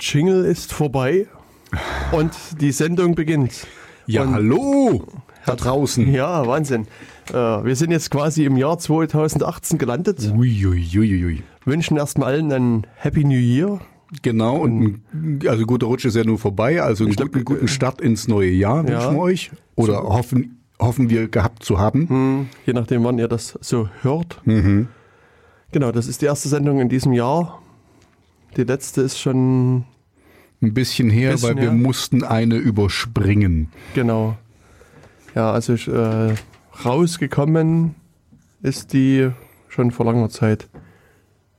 Jingle ist vorbei und die Sendung beginnt. Ja, und, hallo da draußen. Ja, Wahnsinn. Äh, wir sind jetzt quasi im Jahr 2018 gelandet. Uiuiuiui. Ui, ui. Wünschen erstmal allen ein Happy New Year. Genau, und also guter Rutsch ist ja nur vorbei, also einen guten, guten Start ins neue Jahr ja. wünschen wir euch. Oder so. hoffen, hoffen wir gehabt zu haben. Hm, je nachdem, wann ihr das so hört. Mhm. Genau, das ist die erste Sendung in diesem Jahr. Die letzte ist schon ein bisschen her, bisschen weil wir mussten eine überspringen. Genau. Ja, also ich, äh, rausgekommen ist die schon vor langer Zeit.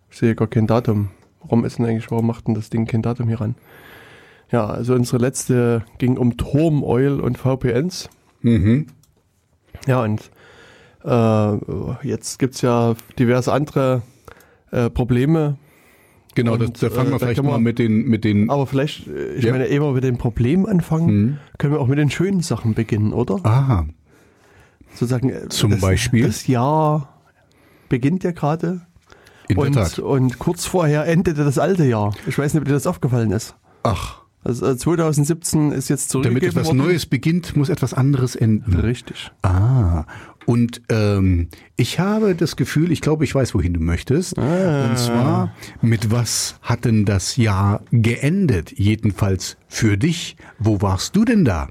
Ich sehe gar kein Datum. Warum ist denn eigentlich, warum macht denn das Ding kein Datum hier ran? Ja, also unsere letzte ging um Turm, Oil und VPNs. Mhm. Ja, und äh, jetzt gibt es ja diverse andere äh, Probleme. Genau, und, das, da fangen wir äh, vielleicht mal mit den, mit den. Aber vielleicht, äh, ich ja. meine, ehe wir mit den Problemen anfangen, mhm. können wir auch mit den schönen Sachen beginnen, oder? Aha. Sozusagen. Äh, Zum das, Beispiel. Das Jahr beginnt ja gerade. Und, und kurz vorher endete das alte Jahr. Ich weiß nicht, ob dir das aufgefallen ist. Ach. Also 2017 ist jetzt zurückgegeben Damit etwas worden. Neues beginnt, muss etwas anderes enden. Richtig. Ah, und ähm, ich habe das Gefühl, ich glaube, ich weiß, wohin du möchtest. Ah. Und zwar, mit was hat denn das Jahr geendet? Jedenfalls für dich. Wo warst du denn da?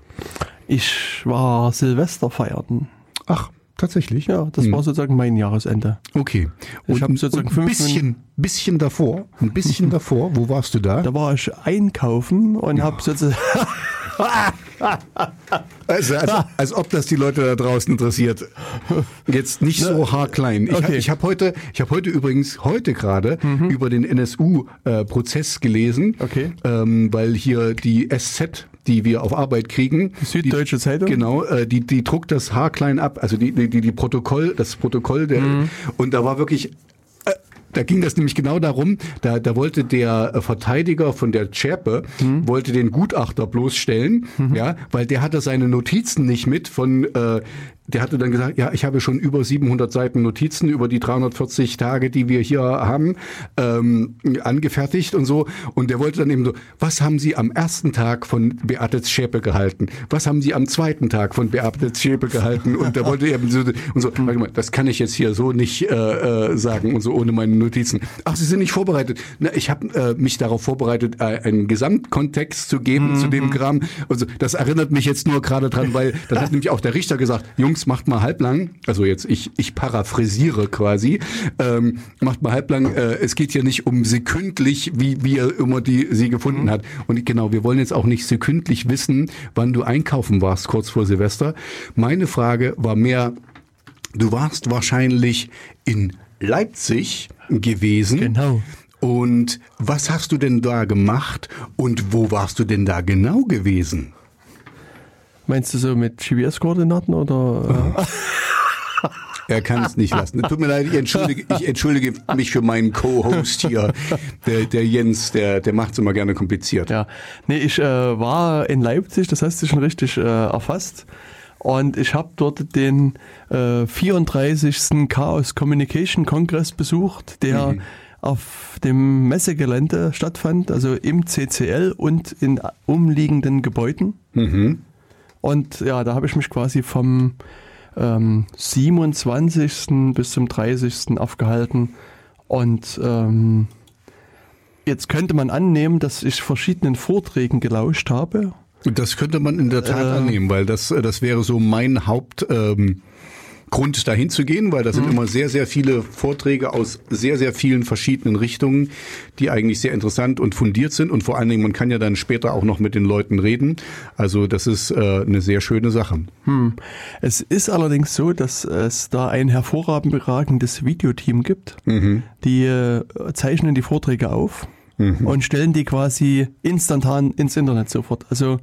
Ich war Silvester feierten. Ach, Tatsächlich? Ja, das hm. war sozusagen mein Jahresende. Okay. Und ich habe sozusagen ein bisschen, bisschen davor, ein bisschen davor, wo warst du da? Da war ich einkaufen und ja. habe sozusagen... also, als, als, ob das die Leute da draußen interessiert. Jetzt nicht so haarklein. Ich okay. habe hab heute, ich habe heute übrigens heute gerade mhm. über den NSU-Prozess äh, gelesen, okay. ähm, weil hier die SZ die wir auf Arbeit kriegen. Die Süddeutsche die, Zeitung? Genau, äh, die, die druckt das haarklein ab, also die, die, die Protokoll, das Protokoll der, mhm. und da war wirklich da ging das nämlich genau darum, da, da wollte der äh, Verteidiger von der Zschäpe, mhm. wollte den Gutachter bloßstellen, mhm. ja, weil der hatte seine Notizen nicht mit von äh, der hatte dann gesagt, ja, ich habe schon über 700 Seiten Notizen über die 340 Tage, die wir hier haben, ähm, angefertigt und so. Und der wollte dann eben so, was haben Sie am ersten Tag von Beate Schäpe gehalten? Was haben Sie am zweiten Tag von Beate Schäpe gehalten? Und da wollte er eben so, und so, mal, das kann ich jetzt hier so nicht äh, äh, sagen und so ohne meine Notizen. Ach, Sie sind nicht vorbereitet. Na, ich habe äh, mich darauf vorbereitet, äh, einen Gesamtkontext zu geben mhm. zu dem Kram. Also das erinnert mich jetzt nur gerade dran, weil dann hat nämlich auch der Richter gesagt, Jungs, Jungs, macht mal halblang, also jetzt ich, ich paraphrasiere quasi, ähm, macht mal halblang, äh, es geht hier nicht um sekündlich, wie, wie er immer die, sie gefunden mhm. hat. Und genau, wir wollen jetzt auch nicht sekündlich wissen, wann du einkaufen warst, kurz vor Silvester. Meine Frage war mehr, du warst wahrscheinlich in Leipzig gewesen. Genau. Und was hast du denn da gemacht und wo warst du denn da genau gewesen? Meinst du so mit GPS-Koordinaten oder? Äh? Er kann es nicht lassen. Tut mir leid, ich entschuldige, ich entschuldige mich für meinen Co-Host hier, der, der Jens, der, der macht es immer gerne kompliziert. Ja, nee, ich äh, war in Leipzig, das hast du schon richtig äh, erfasst. Und ich habe dort den äh, 34. Chaos Communication Kongress besucht, der mhm. auf dem Messegelände stattfand, also im CCL und in umliegenden Gebäuden. Mhm. Und ja, da habe ich mich quasi vom ähm, 27. bis zum 30. aufgehalten. Und ähm, jetzt könnte man annehmen, dass ich verschiedenen Vorträgen gelauscht habe. Das könnte man in der Tat äh, annehmen, weil das, das wäre so mein Haupt. Ähm Grund, dahin zu gehen, weil da sind mhm. immer sehr, sehr viele Vorträge aus sehr, sehr vielen verschiedenen Richtungen, die eigentlich sehr interessant und fundiert sind. Und vor allen Dingen, man kann ja dann später auch noch mit den Leuten reden. Also das ist äh, eine sehr schöne Sache. Hm. Es ist allerdings so, dass es da ein hervorragendes Videoteam gibt. Mhm. Die äh, zeichnen die Vorträge auf mhm. und stellen die quasi instantan ins Internet sofort. Also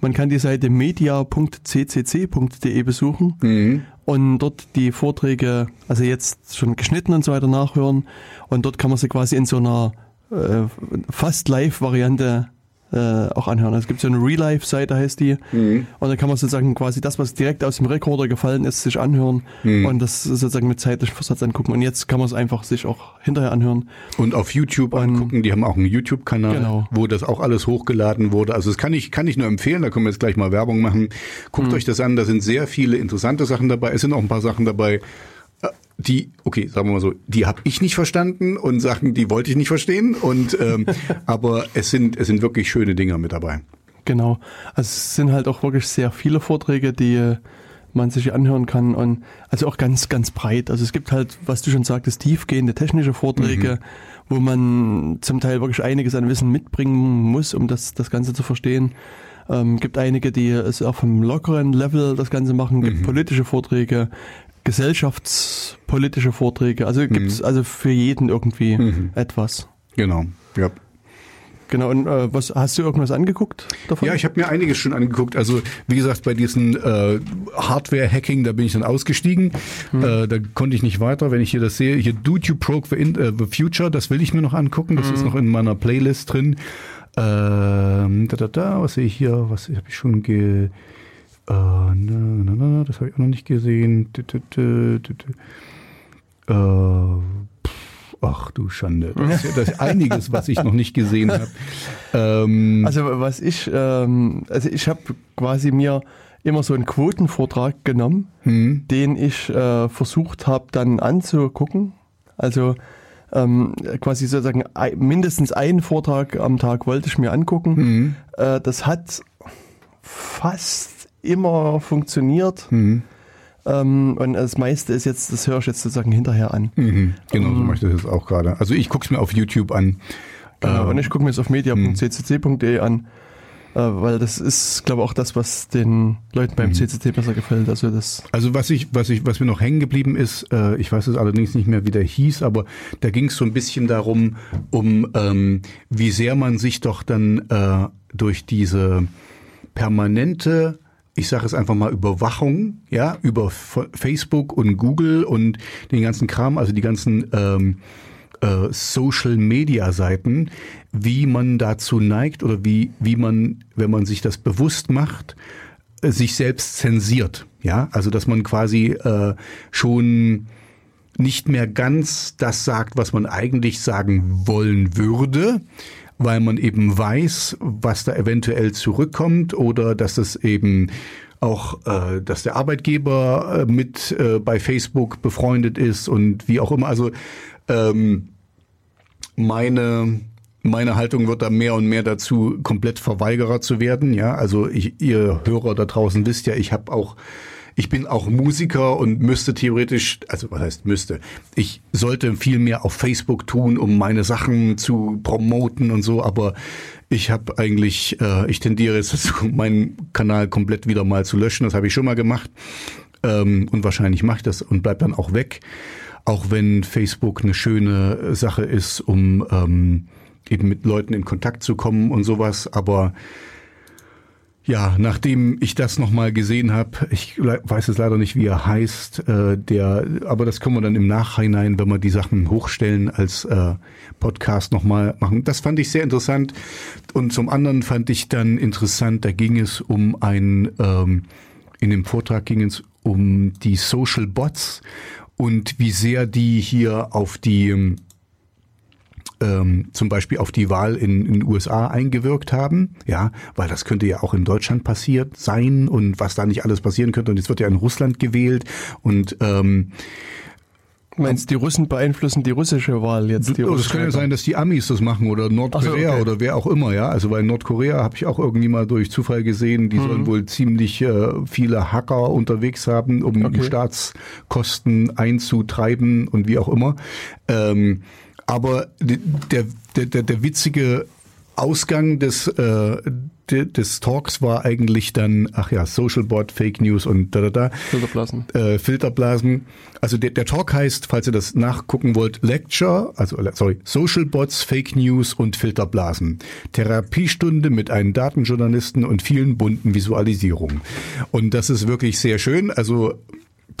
man kann die Seite media.ccc.de besuchen mhm. und dort die Vorträge, also jetzt schon geschnitten und so weiter nachhören und dort kann man sie quasi in so einer äh, fast Live-Variante äh, auch anhören. Also es gibt so eine Real-Life-Seite, heißt die. Mhm. Und dann kann man sozusagen quasi das, was direkt aus dem Rekorder gefallen ist, sich anhören Mhm. und das sozusagen mit zeitlichem Versatz angucken. Und jetzt kann man es einfach sich auch hinterher anhören. Und auf YouTube angucken, die haben auch einen YouTube-Kanal, Genau. wo das auch alles hochgeladen wurde. Also das kann ich, kann ich nur empfehlen, da können wir jetzt gleich mal Werbung machen. Guckt Mhm. euch das an, da sind sehr viele interessante Sachen dabei. Es sind auch ein paar Sachen dabei, die, okay, sagen wir mal so, die habe ich nicht verstanden und Sachen, die wollte ich nicht verstehen. Und ähm, aber es sind, es sind wirklich schöne Dinger mit dabei. Genau. Also es sind halt auch wirklich sehr viele Vorträge, die äh, man sich anhören kann und also auch ganz, ganz breit. Also es gibt halt, was du schon sagtest, tiefgehende technische Vorträge, wo man zum Teil wirklich einiges an Wissen mitbringen muss, um das, das Ganze zu verstehen. Ähm, gibt einige, die es auf einem lockeren Level das Ganze machen, gibt politische Vorträge, gesellschaftspolitische Vorträge. Also gibt's also für jeden irgendwie etwas. Genau, ja. Genau, und äh, was hast du irgendwas angeguckt davon? Ja, ich habe mir einiges schon angeguckt. Also wie gesagt, bei diesen äh, Hardware-Hacking, da bin ich dann ausgestiegen. Äh, da konnte ich nicht weiter. Wenn ich hier das sehe, hier Do You Broke the, in, äh, the Future, das will ich mir noch angucken. Das ist noch in meiner Playlist drin. Ähm, da, da, da, was sehe ich hier? Was habe ich schon ge... Äh, na, na, na, das habe ich auch noch nicht gesehen. Äh, pff, ach du Schande. Das ist, das ist einiges, was ich noch nicht gesehen habe. Ähm, Also was ich, ähm, also ich habe quasi mir immer so einen Quotenvortrag genommen, hm, den ich äh, versucht habe dann anzugucken. Also ähm, quasi sozusagen ei- mindestens einen Vortrag am Tag wollte ich mir angucken. hm, Äh, das hat fast immer funktioniert. hm. Ähm, und das meiste ist jetzt, das höre ich jetzt sozusagen hinterher an. Mhm, genau, so mache ich das jetzt auch gerade. Also ich gucke es mir auf YouTube an. Genau, Ähm, und ich gucke mir jetzt auf media.ccc.de an, äh, weil das ist, glaube ich, auch das, was den Leuten beim CCC besser gefällt. Also das, Also was ich, was ich, was mir noch hängen geblieben ist, äh, ich weiß es allerdings nicht mehr, wie der hieß, aber da ging es so ein bisschen darum, um ähm, wie sehr man sich doch dann äh, durch diese permanente ich sage es einfach mal Überwachung, ja, über Facebook und Google und den ganzen Kram, also die ganzen ähm, äh, Social Media Seiten, wie man dazu neigt oder wie, wie man, wenn man sich das bewusst macht, äh, sich selbst zensiert. Ja, also dass man quasi äh, schon nicht mehr ganz das sagt, was man eigentlich sagen wollen würde, weil man eben weiß, was da eventuell zurückkommt oder dass es eben auch, äh, dass der Arbeitgeber äh, mit äh, bei Facebook befreundet ist und wie auch immer. Also ähm, meine meine Haltung wird da mehr und mehr dazu, komplett Verweigerer zu werden. Ja, also ich, ihr Hörer da draußen wisst ja, ich habe auch ich bin auch Musiker und müsste theoretisch, also was heißt müsste, ich sollte viel mehr auf Facebook tun, um meine Sachen zu promoten und so, aber ich habe eigentlich, äh, ich tendiere jetzt dazu, meinen Kanal komplett wieder mal zu löschen. Das habe ich schon mal gemacht ähm, und wahrscheinlich mache ich das und bleib dann auch weg. Auch wenn Facebook eine schöne Sache ist, um ähm, eben mit Leuten in Kontakt zu kommen und sowas, aber ja, nachdem ich das nochmal gesehen habe, ich weiß es leider nicht, wie er heißt, äh, der, aber das können wir dann im Nachhinein, wenn wir die Sachen hochstellen, als äh, Podcast nochmal machen. Das fand ich sehr interessant. Und zum anderen fand ich dann interessant, da ging es um ein, ähm, in dem Vortrag ging es um die Social Bots und wie sehr die hier auf die ähm, zum Beispiel auf die Wahl in in den USA eingewirkt haben, ja, weil das könnte ja auch in Deutschland passiert sein und was da nicht alles passieren könnte. Und jetzt wird ja in Russland gewählt und ähm, meinst die Russen beeinflussen die russische Wahl jetzt? Die Oh, das kann ja sein, dass die Amis das machen oder Nordkorea so, okay. oder wer auch immer, ja. Also bei Nordkorea habe ich auch irgendwie mal durch Zufall gesehen, die sollen wohl ziemlich äh, viele Hacker unterwegs haben, um Okay. Staatskosten einzutreiben und wie auch immer. Ähm, aber der, der, der, der witzige Ausgang des, äh, de- des Talks war eigentlich dann, ach ja, Social Bot, Fake News und da da da Filterblasen. äh, Filterblasen. Also der, der Talk heißt, falls ihr das nachgucken wollt, Lecture, also äh, sorry, Social Bots, Fake News und Filterblasen. Therapiestunde mit einem Datenjournalisten und vielen bunten Visualisierungen. Und das ist wirklich sehr schön. Also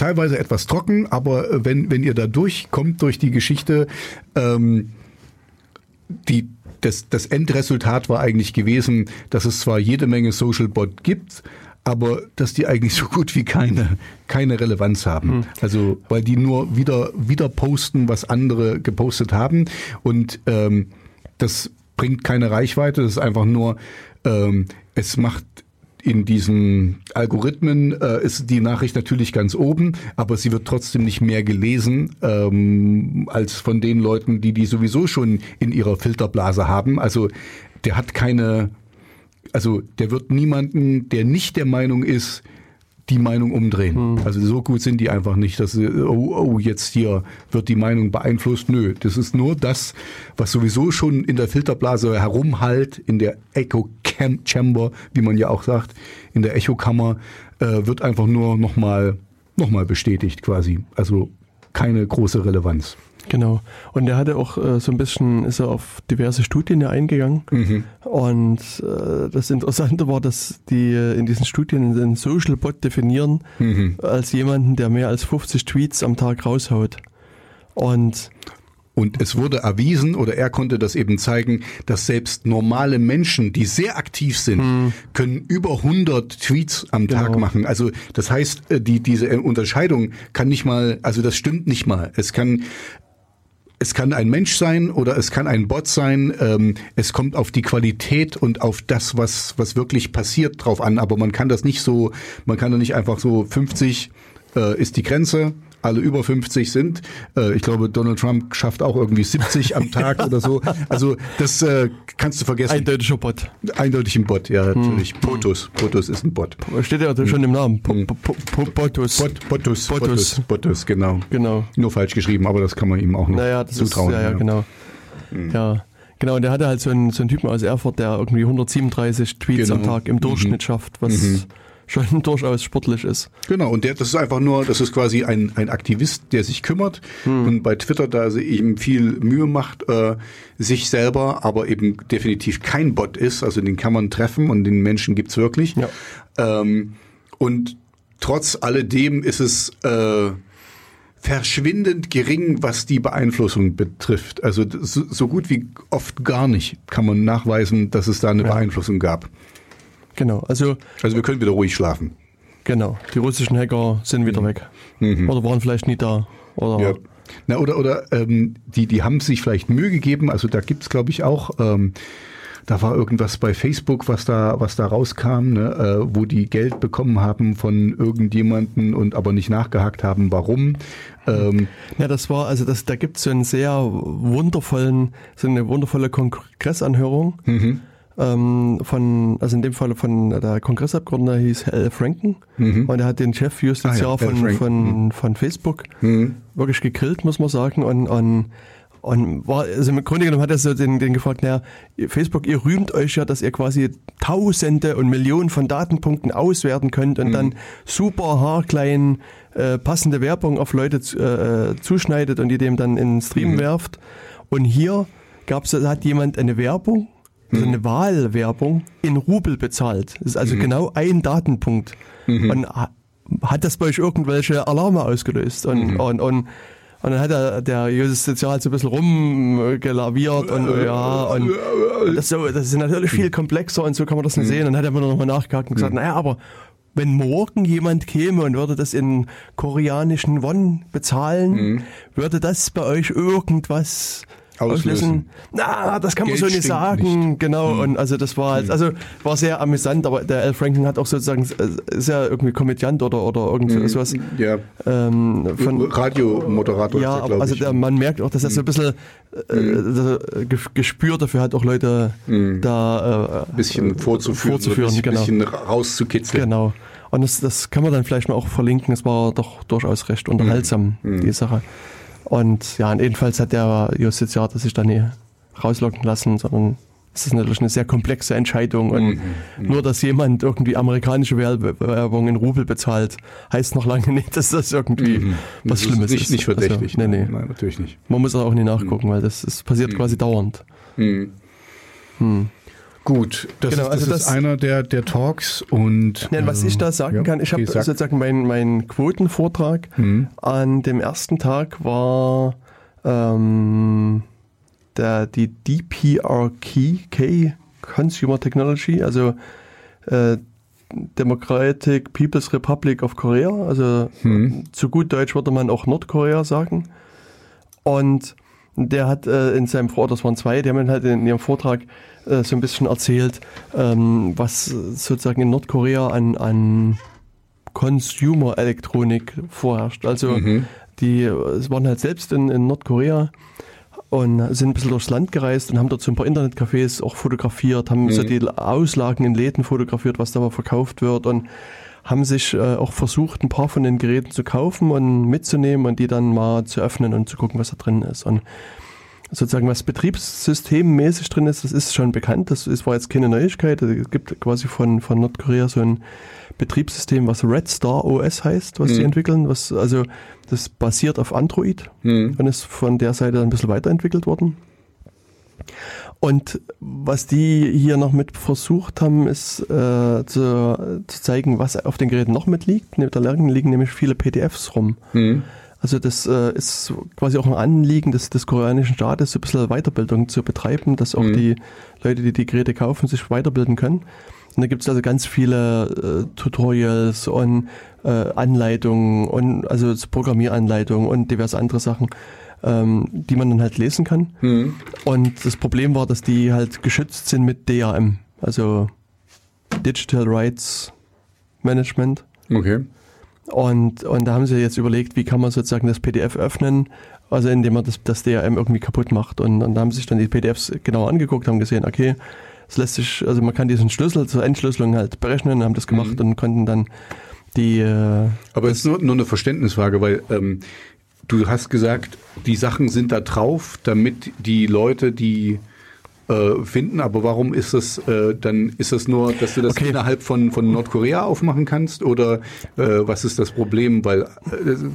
teilweise etwas trocken, aber äh, wenn, wenn ihr da durchkommt durch die Geschichte, ähm, die das, das Endresultat war eigentlich gewesen, dass es zwar jede Menge Social Bot gibt, aber dass die eigentlich so gut wie keine, keine Relevanz haben. Hm. Also weil die nur wieder, wieder posten, was andere gepostet haben und ähm, das bringt keine Reichweite, das ist einfach nur, ähm, es macht in diesen Algorithmen äh, ist die Nachricht natürlich ganz oben, aber sie wird trotzdem nicht mehr gelesen ähm, als von den Leuten, die die sowieso schon in ihrer Filterblase haben. Also der hat keine also der wird niemanden, der nicht der Meinung ist, die Meinung umdrehen. Hm. Also so gut sind die einfach nicht, dass oh, oh, jetzt hier wird die Meinung beeinflusst. Nö, das ist nur das, was sowieso schon in der Filterblase herumhalt, in der Echo Chamber, wie man ja auch sagt, in der Echokammer, äh, wird einfach nur nochmal noch mal bestätigt quasi. Also keine große Relevanz. Genau. Und er hatte auch äh, so ein bisschen, ist er auf diverse Studien ja eingegangen. Mhm. Und äh, das Interessante war, dass die äh, in diesen Studien den Social Bot definieren mhm. als jemanden, der mehr als 50 Tweets am Tag raushaut. Und und es wurde erwiesen, oder er konnte das eben zeigen, dass selbst normale Menschen, die sehr aktiv sind, hm. können über 100 Tweets am genau. Tag machen. Also das heißt, äh, die, diese Unterscheidung kann nicht mal, also das stimmt nicht mal. Es kann es kann ein Mensch sein oder es kann ein Bot sein. Ähm, es kommt auf die Qualität und auf das, was, was wirklich passiert, drauf an. Aber man kann das nicht so, man kann da nicht einfach so 50 äh, ist die Grenze alle über 50 sind. Äh, ich glaube, Donald Trump schafft auch irgendwie 70 am Tag oder so. Also das äh, kannst du vergessen. Eindeutiger Bot. Eindeutig ein Bot, ja, natürlich. Hm. Potus. Potus ist ein Bot. Steht ja schon im Namen. Hm. Potus. Potus. Potus. Potus, genau. Genau. Nur falsch geschrieben, aber das kann man ihm auch noch naja, zutrauen. Ist, ja, ja, genau. Hm. Ja. Genau, und der hatte halt so einen, so einen Typen aus Erfurt, der irgendwie 137 Tweets genau. am Tag im Durchschnitt mhm. schafft, was mhm schon durchaus sportlich ist. Genau, und der, das ist einfach nur, das ist quasi ein, ein Aktivist, der sich kümmert hm. und bei Twitter da eben viel Mühe macht, äh, sich selber, aber eben definitiv kein Bot ist, also den kann man treffen und den Menschen gibt's wirklich. Ja. Ähm, und trotz alledem ist es äh, verschwindend gering, was die Beeinflussung betrifft. Also so, so, gut wie oft gar nicht kann man nachweisen, dass es da eine ja. Beeinflussung gab. Genau, also. Also wir können wieder ruhig schlafen. Genau, die russischen Hacker sind wieder mhm. weg. Mhm. Oder waren vielleicht nie da. Oder ja. Na, oder oder ähm, die, die haben sich vielleicht Mühe gegeben, also da gibt es, glaube ich, auch. Ähm, da war irgendwas bei Facebook, was da, was da rauskam, ne, äh, wo die Geld bekommen haben von irgendjemanden und aber nicht nachgehakt haben, warum. Ähm, ja, das war, also das, da gibt es so einen sehr wundervollen, so eine wundervolle Kongressanhörung. Mhm ähm, von, also in dem Fall von der Kongressabgeordnete hieß Al Franken mhm. und er hat den Chefjustiziar ah, ja, von, von, mhm. von Facebook mhm. wirklich gegrillt, muss man sagen, und, und und war, also im Grunde genommen hat er so den, den gefragt, naja, Facebook, ihr rühmt euch ja, dass ihr quasi Tausende und Millionen von Datenpunkten auswerten könnt und mhm. dann super haarklein äh, passende Werbung auf Leute äh, zuschneidet und die dem dann in den Stream mhm. werft. Und hier gab's, hat jemand eine Werbung so eine Wahlwerbung in Rubel bezahlt. Das ist also mhm. genau ein Datenpunkt. Mhm. Und hat das bei euch irgendwelche Alarme ausgelöst? Und, mhm. und, und, und dann hat der, der Justizial so ein bisschen rumgelaviert und ja, und das, so, das ist natürlich viel komplexer und so kann man das nicht mhm. sehen. Und dann hat er mir nochmal nachgehakt und gesagt, mhm. naja, aber wenn morgen jemand käme und würde das in koreanischen Won bezahlen, mhm. würde das bei euch irgendwas auslösen. Na, das kann man Geld so nicht sagen. Nicht. Genau. Hm. Und also das war halt, also war sehr amüsant, aber der Al Franken hat auch sozusagen, äh, ist ja irgendwie Komödiant oder, oder irgend hm. sowas. Ja. Ähm, von, Radiomoderator. Ja, der, also der, man merkt auch, dass er so ein bisschen äh, hm. äh, Gespür dafür hat, auch Leute hm. da äh, bisschen vorzuführen, vorzuführen so ein bisschen, genau. rauszukitzeln. Genau. Und das, das kann man dann vielleicht mal auch verlinken. Es war doch durchaus recht unterhaltsam, hm. die Sache. Und ja, jedenfalls hat der Justiziar sich da nie rauslocken lassen, sondern es ist natürlich eine sehr komplexe Entscheidung. Und mhm, nur, dass jemand irgendwie amerikanische Werbung in Rubel bezahlt, heißt noch lange nicht, dass das irgendwie mhm. was das Schlimmes ist. Nicht, ist. nicht verdächtig. Also, nee, nee. Nein, natürlich nicht. Man muss auch nie nachgucken, mhm. weil das, das passiert mhm. quasi dauernd. Mhm. Hm. Gut, das, genau, ist, das, also das ist einer der, der Talks und. Ja, was ich da sagen ja, kann, ich habe sozusagen meinen mein Quotenvortrag mhm. an dem ersten Tag war ähm, der, die DPRK Consumer Technology, also äh, Democratic People's Republic of Korea, also hm. zu gut Deutsch würde man auch Nordkorea sagen. Und der hat äh, in seinem Vortrag, das waren zwei, die haben halt in ihrem Vortrag äh, so ein bisschen erzählt, ähm, was sozusagen in Nordkorea an, an Consumer-Elektronik vorherrscht. Also mhm. die waren halt selbst in, in Nordkorea und sind ein bisschen durchs Land gereist und haben dort so ein paar Internetcafés auch fotografiert, haben mhm. so die Auslagen in Läden fotografiert, was da verkauft wird und haben sich äh, auch versucht, ein paar von den Geräten zu kaufen und mitzunehmen und die dann mal zu öffnen und zu gucken, was da drin ist. Und sozusagen was betriebssystemmäßig drin ist, das ist schon bekannt. Das ist, war jetzt keine Neuigkeit. Es gibt quasi von, von Nordkorea so ein Betriebssystem, was Red Star OS heißt, was mhm. sie entwickeln. Was, also das basiert auf Android mhm. und ist von der Seite ein bisschen weiterentwickelt worden. Und was die hier noch mit versucht haben, ist äh, zu, zu, zeigen, was auf den Geräten noch mit liegt. Da liegen nämlich viele PDFs rum. Mhm. Also das äh, ist quasi auch ein Anliegen des, des koreanischen Staates, so ein bisschen Weiterbildung zu betreiben, dass auch mhm. die Leute, die die Geräte kaufen, sich weiterbilden können. Und da gibt es also ganz viele äh, Tutorials und äh, Anleitungen und also Programmieranleitungen und diverse andere Sachen, ähm, die man dann halt lesen kann. Mhm. Und das Problem war, dass die halt geschützt sind mit DRM, also Digital Rights Management. Okay. Und, und da haben sie jetzt überlegt, wie kann man sozusagen das PDF öffnen, also indem man das, das DRM irgendwie kaputt macht. Und, und da haben sie sich dann die PDFs genau angeguckt, haben gesehen, okay, es lässt sich, also man kann diesen Schlüssel zur Entschlüsselung halt berechnen, haben das gemacht mhm. und konnten dann die. Äh, Aber es ist nur, nur eine Verständnisfrage, weil ähm, du hast gesagt, die Sachen sind da drauf, damit die Leute, die äh, finden. Aber warum ist das äh, dann, ist das nur, dass du das okay. innerhalb von, von Nordkorea aufmachen kannst? Oder äh, was ist das Problem? Weil äh,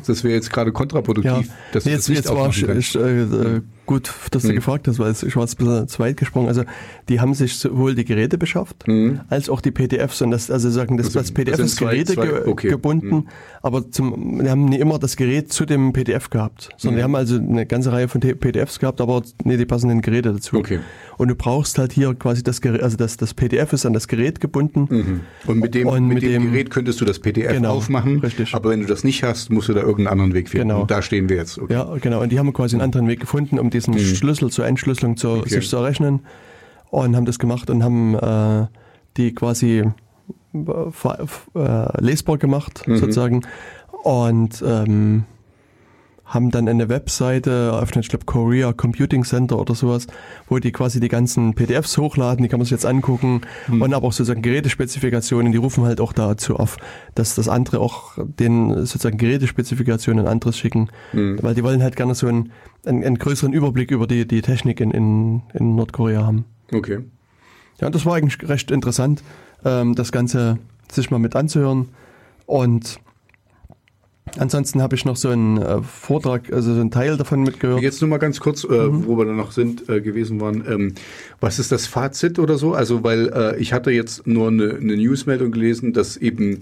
das wäre jetzt gerade kontraproduktiv, ja. dass nee, du das nicht jetzt war, kannst. Äh, äh, gut, dass du mhm. gefragt hast, weil ich war jetzt ein bisschen zu weit gesprungen. Also die haben sich sowohl die Geräte beschafft, mhm. als auch die PDFs. Und das, also sagen, das, also, das PDF das ist Geräte zwei, okay. gebunden, mhm. aber zum, wir haben nie immer das Gerät zu dem PDF gehabt, sondern wir mhm. haben also eine ganze Reihe von PDFs gehabt, aber nee, die passenden Geräte dazu. Okay. Und du brauchst halt hier quasi das Gerät, also das, das PDF ist an das Gerät gebunden. Mhm. Und mit dem, und mit, mit dem, dem, Gerät könntest du das PDF genau, aufmachen. Richtig. Aber wenn du das nicht hast, musst du da irgendeinen anderen Weg finden. Genau. Und da stehen wir jetzt. Okay. Ja, genau. Und die haben quasi einen anderen Weg gefunden, um diesen mhm. Schlüssel zur Entschlüsselung zu, okay. sich zu errechnen. Und haben das gemacht und haben äh, die quasi äh, lesbar gemacht, mhm. sozusagen. Und ähm, haben dann eine Webseite eröffnet, ich glaube Korea Computing Center oder sowas, wo die quasi die ganzen PDFs hochladen, die kann man sich jetzt angucken mhm. und aber auch sozusagen Gerätespezifikationen, die rufen halt auch dazu auf, dass das andere auch den sozusagen Gerätespezifikationen anderes schicken, mhm. weil die wollen halt gerne so einen, einen, einen, größeren Überblick über die, die Technik in, in, in Nordkorea haben. Okay. Ja, das war eigentlich recht interessant, ähm, das Ganze sich mal mit anzuhören und Ansonsten habe ich noch so einen äh, Vortrag, also so einen Teil davon mitgehört. Jetzt nur mal ganz kurz, äh, mhm. wo wir da noch sind, äh, gewesen waren. Ähm, was ist das Fazit oder so? Also, weil äh, ich hatte jetzt nur eine, eine Newsmeldung gelesen, dass eben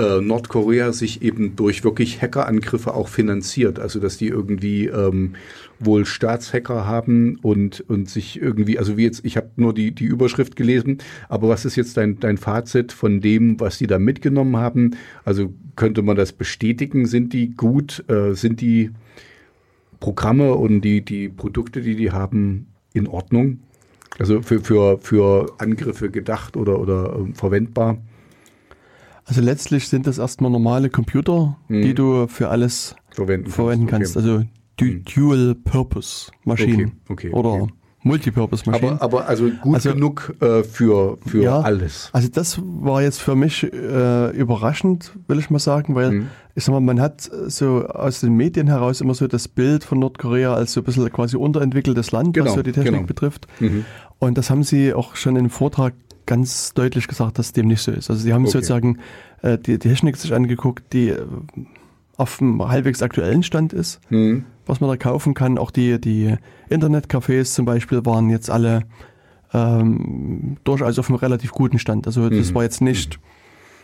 äh, Nordkorea sich eben durch wirklich Hackerangriffe auch finanziert. Also dass die irgendwie ähm, wohl Staatshacker haben und, und sich irgendwie, also wie jetzt, ich habe nur die, die Überschrift gelesen, aber was ist jetzt dein, dein Fazit von dem, was die da mitgenommen haben? Also könnte man das bestätigen? Sind die gut? Äh, sind die Programme und die, die Produkte, die die haben, in Ordnung? Also für, für, für Angriffe gedacht oder, oder äh, verwendbar? Also letztlich sind das erstmal normale Computer, mhm. die du für alles verwenden, verwenden kannst. Okay. Also mhm. Dual-Purpose-Maschinen. Okay, okay, oder. Multipurpose-Maschinen. Aber, aber also gut also, genug äh, für, für ja, alles. Also das war jetzt für mich äh, überraschend, will ich mal sagen, weil mhm. ich sag mal, man hat so aus den Medien heraus immer so das Bild von Nordkorea als so ein bisschen quasi unterentwickeltes Land, genau, was so die Technik genau. betrifft. Mhm. Und das haben sie auch schon im Vortrag ganz deutlich gesagt, dass dem nicht so ist. Also sie haben okay. sozusagen äh, die, die Technik sich angeguckt, die äh, auf einem halbwegs aktuellen Stand ist, mhm. was man da kaufen kann. Auch die, die Internetcafés zum Beispiel waren jetzt alle ähm, durchaus auf einem relativ guten Stand. Also das mhm. war jetzt nicht,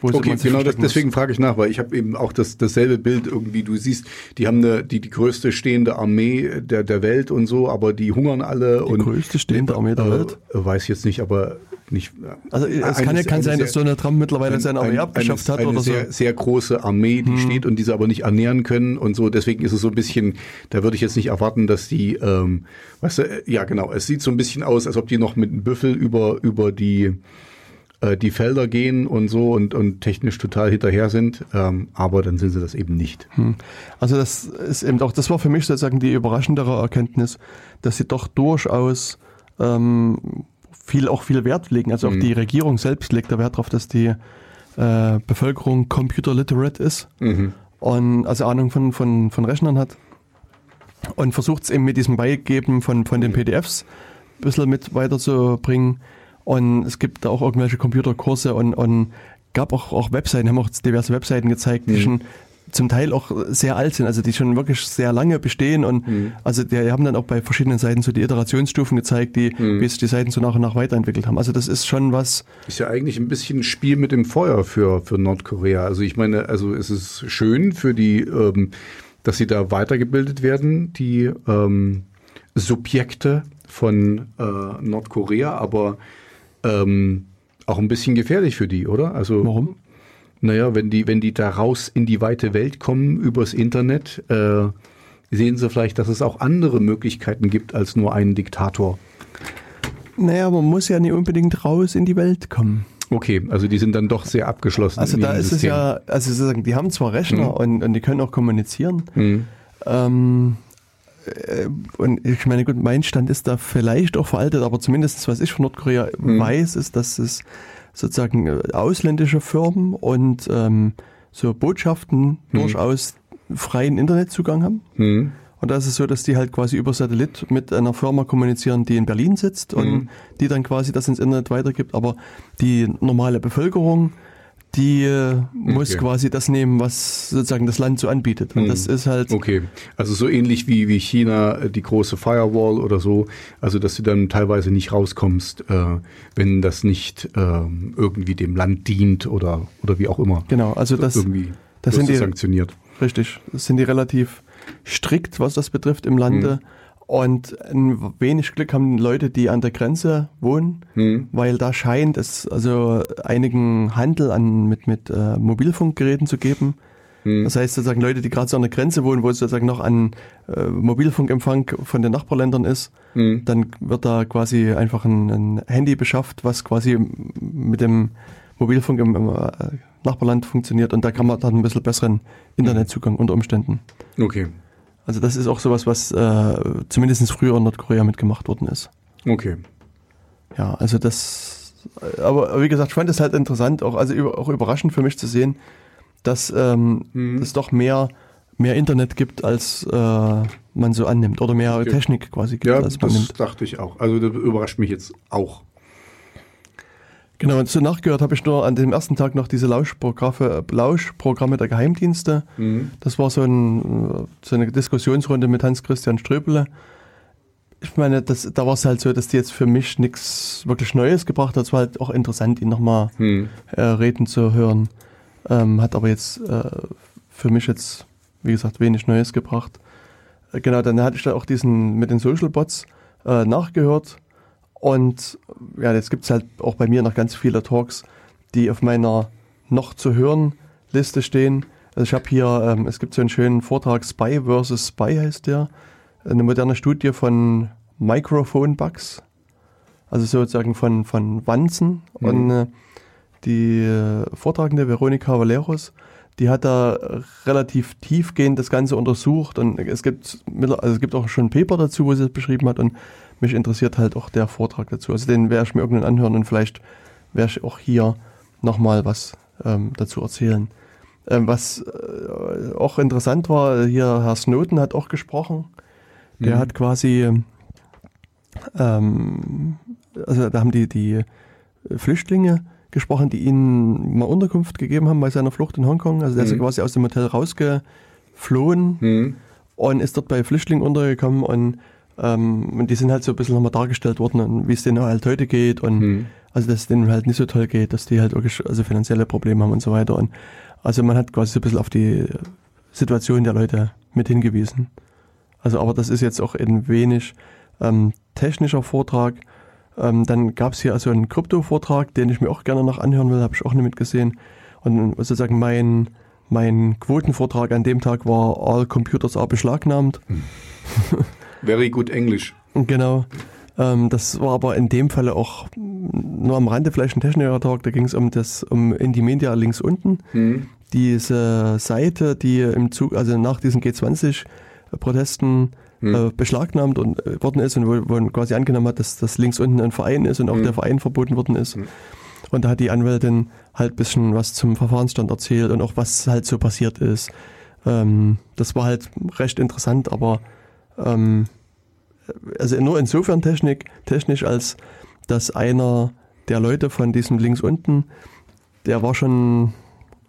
wo sie Okay, genau das, deswegen frage ich nach, weil ich habe eben auch das, dasselbe Bild irgendwie. Du siehst, die haben eine, die, die größte stehende Armee der, der Welt und so, aber die hungern alle. Die größte stehende Armee der äh, Welt? Weiß ich jetzt nicht, aber nicht. Also es eine- kann ja kann sein, dass sehr- Donald Trump mittlerweile ein- seine Armee ein- abgeschafft eine, hat eine oder so. Hm. sehr, sehr große Armee, die steht und diese aber nicht ernähren können und so. Deswegen ist es so ein bisschen, da würde ich jetzt nicht erwarten, dass die, ähm, weißt du, äh, ja genau, es sieht so ein bisschen aus, als ob die noch mit einem Büffel über, über die, äh, die Felder gehen und so und, und technisch total hinterher sind, ähm, aber dann sind sie das eben nicht. Also das ist eben auch, das war für mich sozusagen die überraschendere Erkenntnis, dass sie doch durchaus ähm, viel auch viel Wert legen. Also auch Mhm. die Regierung selbst legt da Wert darauf, dass die äh, Bevölkerung computer literate ist Mhm. und also Ahnung von, von, von Rechnern hat und versucht es eben mit diesem Beigeben von, von den PDFs ein bisschen mit weiterzubringen. Und es gibt da auch irgendwelche Computerkurse und, und gab auch, auch Webseiten, haben auch diverse Webseiten gezeigt, die Mhm. schon zum Teil auch sehr alt sind, also die schon wirklich sehr lange bestehen und Mhm. also die, haben dann auch bei verschiedenen Seiten so die Iterationsstufen gezeigt, die, Mhm. wie sich die Seiten so nach und nach weiterentwickelt haben. Also das ist schon was, Ist ja eigentlich ein bisschen Spiel mit dem Feuer für, für Nordkorea. Also ich meine, also es ist schön für die, ähm, dass sie da weitergebildet werden, die ähm, Subjekte von äh, Nordkorea, aber ähm, auch ein bisschen gefährlich für die, oder? Also warum? Naja, wenn die, wenn die da raus in die weite Welt kommen übers Internet, äh, sehen sie vielleicht, dass es auch andere Möglichkeiten gibt als nur einen Diktator. Naja, man muss ja nicht unbedingt raus in die Welt kommen. Okay, also die sind dann doch sehr abgeschlossen. Also da ist es System. ja, also sozusagen, die haben zwar Rechner Mhm. und, und die können auch kommunizieren. Hm. Ähm, äh, und ich meine, gut, mein Stand ist da vielleicht auch veraltet, aber zumindest was ich von Nordkorea Mhm. weiß, ist, dass es sozusagen äh, ausländische Firmen und ähm, so Botschaften Mhm. durchaus freien Internetzugang haben. Hm. Und da ist es so, dass die halt quasi über Satellit mit einer Firma kommunizieren, die in Berlin sitzt und Mhm. die dann quasi das ins Internet weitergibt. Aber die normale Bevölkerung, die äh, muss Okay. quasi das nehmen, was sozusagen das Land so anbietet. Und Mhm. das ist halt, Okay, also so ähnlich wie, wie China äh, die große Firewall oder so, also dass du dann teilweise nicht rauskommst, äh, wenn das nicht ähm, irgendwie dem Land dient oder, oder wie auch immer. genau, also das, irgendwie das sind die, sanktioniert. richtig, das sind die relativ strikt, was das betrifft im Lande. Mhm. Und ein wenig Glück haben Leute, die an der Grenze wohnen, Hm. weil da scheint es also einigen Handel an mit, mit äh, Mobilfunkgeräten zu geben. Hm. Das heißt sozusagen Leute, die gerade so an der Grenze wohnen, wo es sozusagen noch an äh, Mobilfunkempfang von den Nachbarländern ist, Hm. dann wird da quasi einfach ein, ein Handy beschafft, was quasi mit dem Mobilfunk im, im äh, Nachbarland funktioniert und da kann man dann ein bisschen besseren Internetzugang unter Umständen. Okay, Also das ist auch sowas, was äh, zumindest früher in Nordkorea mitgemacht worden ist. okay. Ja, also das, aber wie gesagt, ich fand es halt interessant, auch, also über, auch überraschend für mich zu sehen, dass ähm, Mhm. es doch mehr, mehr Internet gibt, als äh, man so annimmt. Oder mehr Okay. Technik quasi gibt, Ja, als man das nimmt. dachte ich auch. Also das überrascht mich jetzt auch. Genau, und so nachgehört habe ich nur an dem ersten Tag noch diese Lauschprogramme, Lauschprogramme der Geheimdienste. Mhm. Das war so, ein, so eine Diskussionsrunde mit Hans-Christian Ströbele. Ich meine, das, da war es halt so, dass die jetzt für mich nichts wirklich Neues gebracht hat. Es war halt auch interessant, ihn nochmal Hm. äh, reden zu hören. Ähm, hat aber jetzt äh, für mich jetzt, wie gesagt, wenig Neues gebracht. Äh, genau, dann hatte ich da auch diesen mit den Social Bots äh, nachgehört. Und ja, jetzt gibt es halt auch bei mir noch ganz viele Talks, die auf meiner noch zu hören Liste stehen. Also ich habe hier, ähm, es gibt so einen schönen Vortrag, Spy versus Spy heißt der. Eine moderne Studie von Microphone Bugs. Also sozusagen von, von Wanzen. Mhm. Und äh, die äh, Vortragende Veronika Valeros, die hat da relativ tiefgehend das Ganze untersucht und es gibt, also es gibt auch schon ein Paper dazu, wo sie es beschrieben hat und mich interessiert halt auch der Vortrag dazu. Also den werde ich mir irgendwann anhören und vielleicht werde ich auch hier nochmal was ähm, dazu erzählen. Ähm, was äh, auch interessant war, hier Herr Snowden hat auch gesprochen. Der Mhm. hat quasi, ähm, also da haben die, die Flüchtlinge gesprochen, die ihnen mal Unterkunft gegeben haben bei seiner Flucht in Hongkong. Also der ist Mhm. quasi aus dem Hotel rausgeflohen Hm. und ist dort bei Flüchtlingen untergekommen und, ähm, und die sind halt so ein bisschen nochmal dargestellt worden, und wie es denen halt heute geht und Hm. also dass es denen halt nicht so toll geht, dass die halt wirklich also finanzielle Probleme haben und so weiter. Und also man hat quasi so ein bisschen auf die Situation der Leute mit hingewiesen. Also aber das ist jetzt auch ein wenig ähm, technischer Vortrag. Ähm, dann gab es hier also einen Krypto-Vortrag, den ich mir auch gerne noch anhören will, habe ich auch nicht mitgesehen. Und sozusagen mein, mein Quotenvortrag an dem Tag war All Computers are beschlagnahmt. Very good English. Genau. Ähm, das war aber in dem Falle auch nur am Rande vielleicht ein technischer Talk. Da ging es um das um Indymedia links unten. Mhm. Diese Seite, die im Zug, also nach diesen G20-Protesten mhm. äh, beschlagnahmt und, äh, worden ist und wo, wo man quasi angenommen hat, dass das links unten ein Verein ist und auch mhm. der Verein verboten worden ist. Mhm. Und da hat die Anwältin halt ein bisschen was zum Verfahrensstand erzählt und auch was halt so passiert ist. Ähm, das war halt recht interessant, aber ähm, also nur insofern Technik, technisch, als dass einer der Leute von diesem links unten, der war schon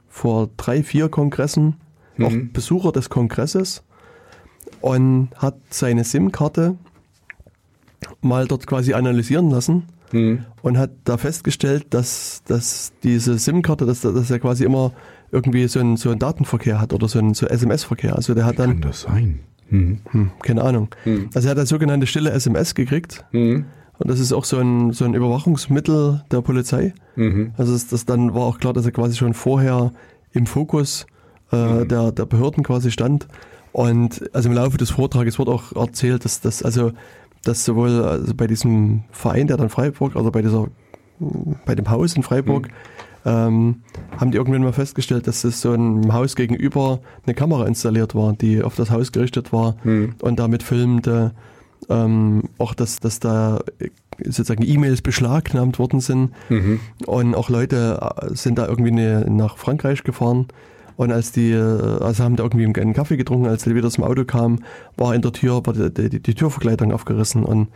vor drei, vier Kongressen mhm. auch Besucher des Kongresses und hat seine SIM-Karte mal dort quasi analysieren lassen mhm. und hat da festgestellt, dass, dass diese SIM-Karte, dass, dass er quasi immer irgendwie so einen, so einen Datenverkehr hat oder so einen so SMS-Verkehr. Also der hat Wie dann. Kann das sein? Mhm. Hm, keine Ahnung. Mhm. Also er hat eine sogenannte stille SMS gekriegt. Mhm. Und das ist auch so ein, so ein Überwachungsmittel der Polizei. Mhm. Also das, das, dann war auch klar, dass er quasi schon vorher im Fokus äh, mhm. der, der Behörden quasi stand. Und also im Laufe des Vortrages wird auch erzählt, dass das also dass sowohl also bei diesem Verein, der dann Freiburg, also bei dieser bei dem Haus in Freiburg, mhm ähm, haben die irgendwann mal festgestellt, dass es so ein Haus gegenüber eine Kamera installiert war, die auf das Haus gerichtet war mhm. und damit filmte. Ähm, auch, dass, dass da sozusagen E-Mails beschlagnahmt worden sind mhm. und auch Leute äh, sind da irgendwie eine, nach Frankreich gefahren und als die, äh, also haben da irgendwie einen Kaffee getrunken, als die wieder zum Auto kamen, war in der Tür, war die, die, die Türverkleidung aufgerissen und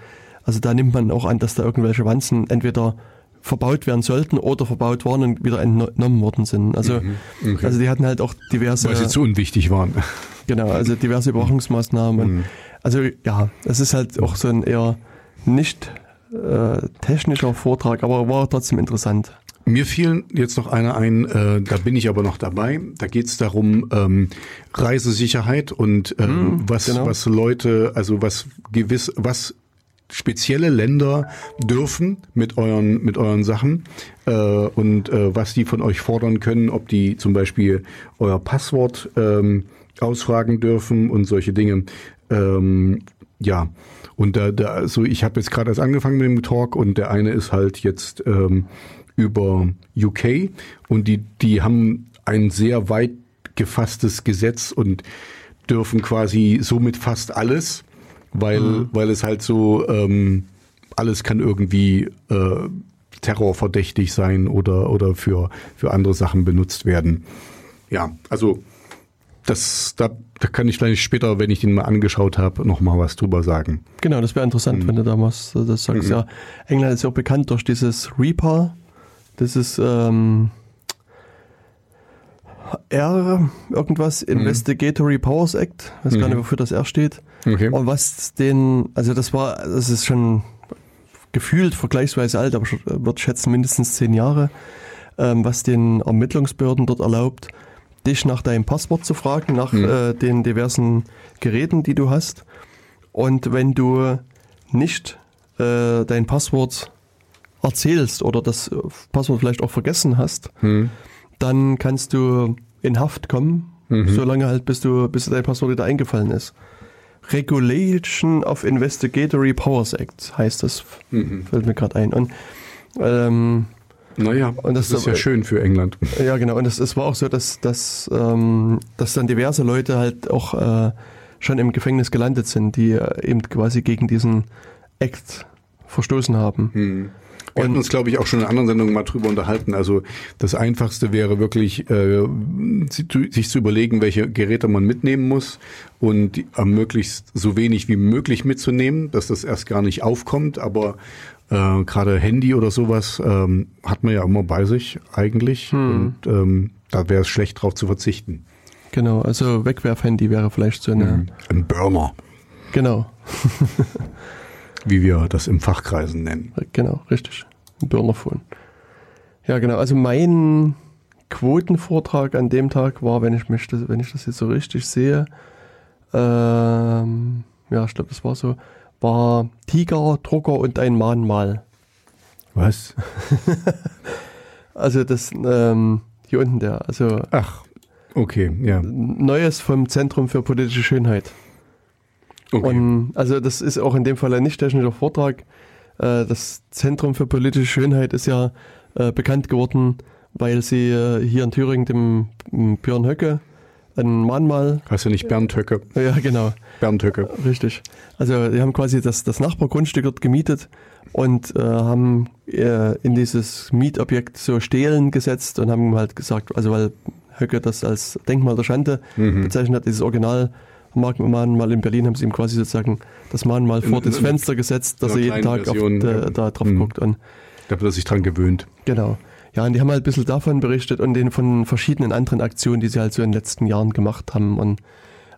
also da nimmt man auch an, dass da irgendwelche Wanzen entweder verbaut werden sollten oder verbaut waren und wieder entnommen worden sind. Also, mhm. okay. also die hatten halt auch diverse. Weil sie zu unwichtig waren. Genau, also diverse Überwachungsmaßnahmen. Mhm. Also ja, es ist halt auch so ein eher nicht äh, technischer Vortrag, aber war trotzdem interessant. Mir fiel jetzt noch einer ein, äh, da bin ich aber noch dabei. Da geht es darum, ähm, Reisesicherheit und äh, mm, was, genau. was Leute, also was gewiss, was spezielle Länder dürfen mit euren, mit euren Sachen äh, und äh, was die von euch fordern können, ob die zum Beispiel euer Passwort ähm, ausfragen dürfen und solche Dinge. Ähm, ja, und da, da also ich habe jetzt gerade erst angefangen mit dem Talk und der eine ist halt jetzt ähm, über UK und die, die haben ein sehr weit gefasstes Gesetz und dürfen quasi somit fast alles weil, mhm. weil es halt so, ähm, alles kann irgendwie äh, terrorverdächtig sein oder, oder für, für andere Sachen benutzt werden. Ja, also das, da, da kann ich gleich später, wenn ich den mal angeschaut habe, nochmal was drüber sagen. Genau, das wäre interessant, mhm. wenn du da was das sagst. Mhm. Ja, England ist ja auch bekannt durch dieses Reaper. Das ist ähm, R irgendwas, mhm. Investigatory Powers Act. Ich weiß gar nicht, mhm. wofür das R steht. Okay. Und was den, also das war, das ist schon gefühlt vergleichsweise alt, aber ich würde schätzen mindestens zehn Jahre, ähm, was den Ermittlungsbehörden dort erlaubt, dich nach deinem Passwort zu fragen, nach mhm. äh, den diversen Geräten, die du hast. Und wenn du nicht äh, dein Passwort erzählst oder das Passwort vielleicht auch vergessen hast, mhm. dann kannst du in Haft kommen, mhm. solange halt bis du bis dein Passwort wieder eingefallen ist. Regulation of Investigatory Powers Act heißt das. Mhm. Fällt mir gerade ein. Und, ähm, naja, und das, das ist ja schön für England. Ja, genau. Und es, es war auch so, dass, dass, ähm, dass dann diverse Leute halt auch äh, schon im Gefängnis gelandet sind, die äh, eben quasi gegen diesen Act verstoßen haben. Mhm. Wir hatten uns, glaube ich, auch schon in anderen Sendungen mal drüber unterhalten. Also das Einfachste wäre wirklich, äh, sich zu überlegen, welche Geräte man mitnehmen muss und die, äh, möglichst so wenig wie möglich mitzunehmen, dass das erst gar nicht aufkommt. Aber äh, gerade Handy oder sowas ähm, hat man ja immer bei sich eigentlich. Hm. Und ähm, da wäre es schlecht drauf zu verzichten. Genau, also Wegwerfhandy wäre vielleicht so eine... Ein Burner. Genau. wie wir das im Fachkreisen nennen. Genau, richtig. ein Burnerphone. Ja, genau. Also mein Quotenvortrag an dem Tag war, wenn ich mich, das, wenn ich das jetzt so richtig sehe, ähm, ja, ich glaube, das war so, war Tiger, Drucker und ein Mahnmal. Was? Also das, ähm, hier unten der, also Ach, okay, ja. Neues vom Zentrum für politische Schönheit. Okay. Und also das ist auch in dem Fall ein nicht technischer Vortrag. Äh, Das Zentrum für politische Schönheit ist ja äh, bekannt geworden, weil sie äh, hier in Thüringen dem Björn Höcke ein Mahnmal, Hast du nicht Bernd Höcke? ja genau, Bernd Höcke. richtig. Also die haben quasi das, das Nachbargrundstück dort gemietet und äh, haben äh, in dieses Mietobjekt so Stelen gesetzt und haben halt gesagt, also weil Höcke das als Denkmal der Schande Mhm. bezeichnet hat, dieses Original Mahnmal in Berlin haben sie ihm quasi sozusagen das Mahnmal vor In- das in- Fenster gesetzt, dass er jeden Tag auf, Version, da, ja. da drauf Mhm. guckt. Und Da wird er sich dran gewöhnt. genau. Ja, und die haben halt ein bisschen davon berichtet und den von verschiedenen anderen Aktionen, die sie halt so in den letzten Jahren gemacht haben. Und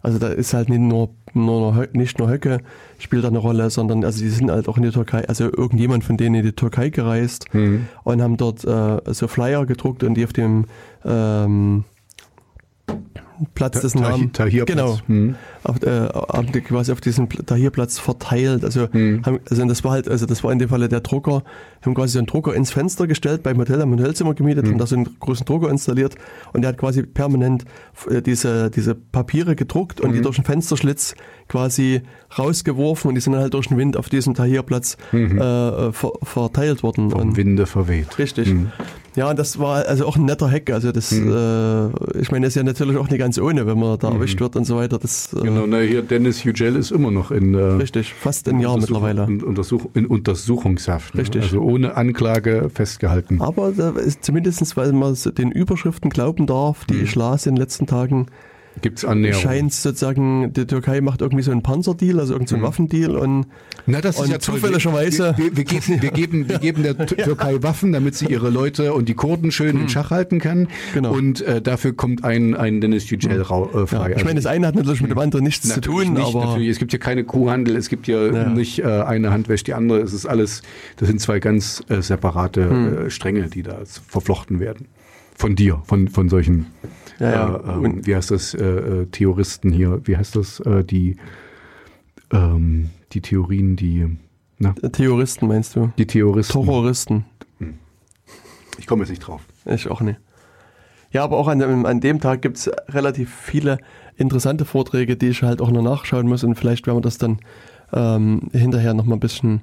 also da ist halt nicht nur, nur nicht nur Höcke spielt da eine Rolle, sondern also die sind halt auch in die Türkei, also irgendjemand von denen in die Türkei gereist Mhm. und haben dort äh, so Flyer gedruckt und die auf dem ähm, Platz dessen Namen Tahir genau Mhm. auf, äh, haben die quasi auf diesem Pl- Tahirplatz verteilt. Also, Mhm. haben, also das war halt, also das war in dem Falle der Drucker, haben quasi so einen Drucker ins Fenster gestellt, beim Hotel, haben ein Hotelzimmer gemietet, Mhm. haben da so einen großen Drucker installiert und der hat quasi permanent äh, diese, diese Papiere gedruckt und die Mhm. durch den Fensterschlitz quasi rausgeworfen und die sind dann halt durch den Wind auf diesem Tahirplatz Mhm. äh, ver, verteilt worden. Vom Und- Winde verweht. Richtig. Mhm. Ja, und das war also auch ein netter Hack. Also das, äh, ich meine, das ist ja natürlich auch nicht ganz ohne, wenn man da erwischt wird und so weiter. Das, äh, Mhm. Genau, na hier, Dennis Hugel ist immer noch in, äh, Richtig, fast ein Jahr mittlerweile. In, Untersuch, in Untersuchungshaft. Ne? Richtig. Also ohne Anklage festgehalten. Aber da ist zumindest, weil man den Überschriften glauben darf, Mhm. die ich las in den letzten Tagen, Gibt's Annäherung? scheint sozusagen, die Türkei macht irgendwie so einen Panzerdeal, also irgendein so einen Waffendeal und Na, das Und ist ja zufälligerweise- Wir, wir, wir, geben, wir, geben, wir geben der Tü- Türkei Waffen, damit sie ihre Leute und die Kurden schön in Schach halten kann. Genau. Und äh, dafür kommt ein, ein Dennis Yücel rau- äh, ja, frei. ich meine, das eine hat natürlich mit dem anderen nichts zu tun, nicht, aber natürlich. Es gibt hier keine Kuhhandel, es gibt hier Ja. nicht äh, eine Hand wäscht die andere. Es ist alles, das sind zwei ganz äh, separate Hm. äh, Stränge, die da verflochten werden. Von dir, von, von solchen, Ja, ja. Äh, Und- wie heißt das, äh, äh, Theoristen hier, wie heißt das, äh, die, ähm, die Theorien, die, na, Terroristen meinst du? die Theoristen. Terroristen. Ich komme jetzt nicht drauf. Ich auch nicht. Ja, aber auch an dem, an dem Tag gibt's relativ viele interessante Vorträge, die ich halt auch noch nachschauen muss und vielleicht werden wir das dann ähm, hinterher noch mal ein bisschen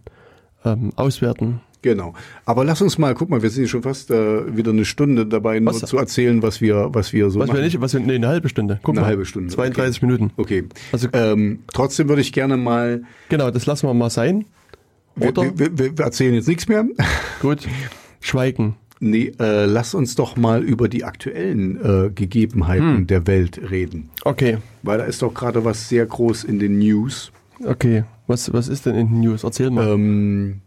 ähm, auswerten. Genau. Aber lass uns mal, guck mal, wir sind schon fast äh, wieder eine Stunde dabei, nur Was? zu erzählen, was wir, was wir so Was machen. wir nicht, was wir, nee, eine halbe Stunde. Guck Eine mal. halbe Stunde, 32 Minuten. Okay. Also- ähm, trotzdem würde ich gerne mal, Genau, das lassen wir mal sein. wir, Oder? wir, wir, wir erzählen jetzt nichts mehr. Gut. Schweigen. Nee, äh, lass uns doch mal über die aktuellen äh, Gegebenheiten Hm. der Welt reden. Okay. Weil da ist doch gerade was sehr groß in den News. Okay. Was, was ist denn in den News? Erzähl mal. Ähm,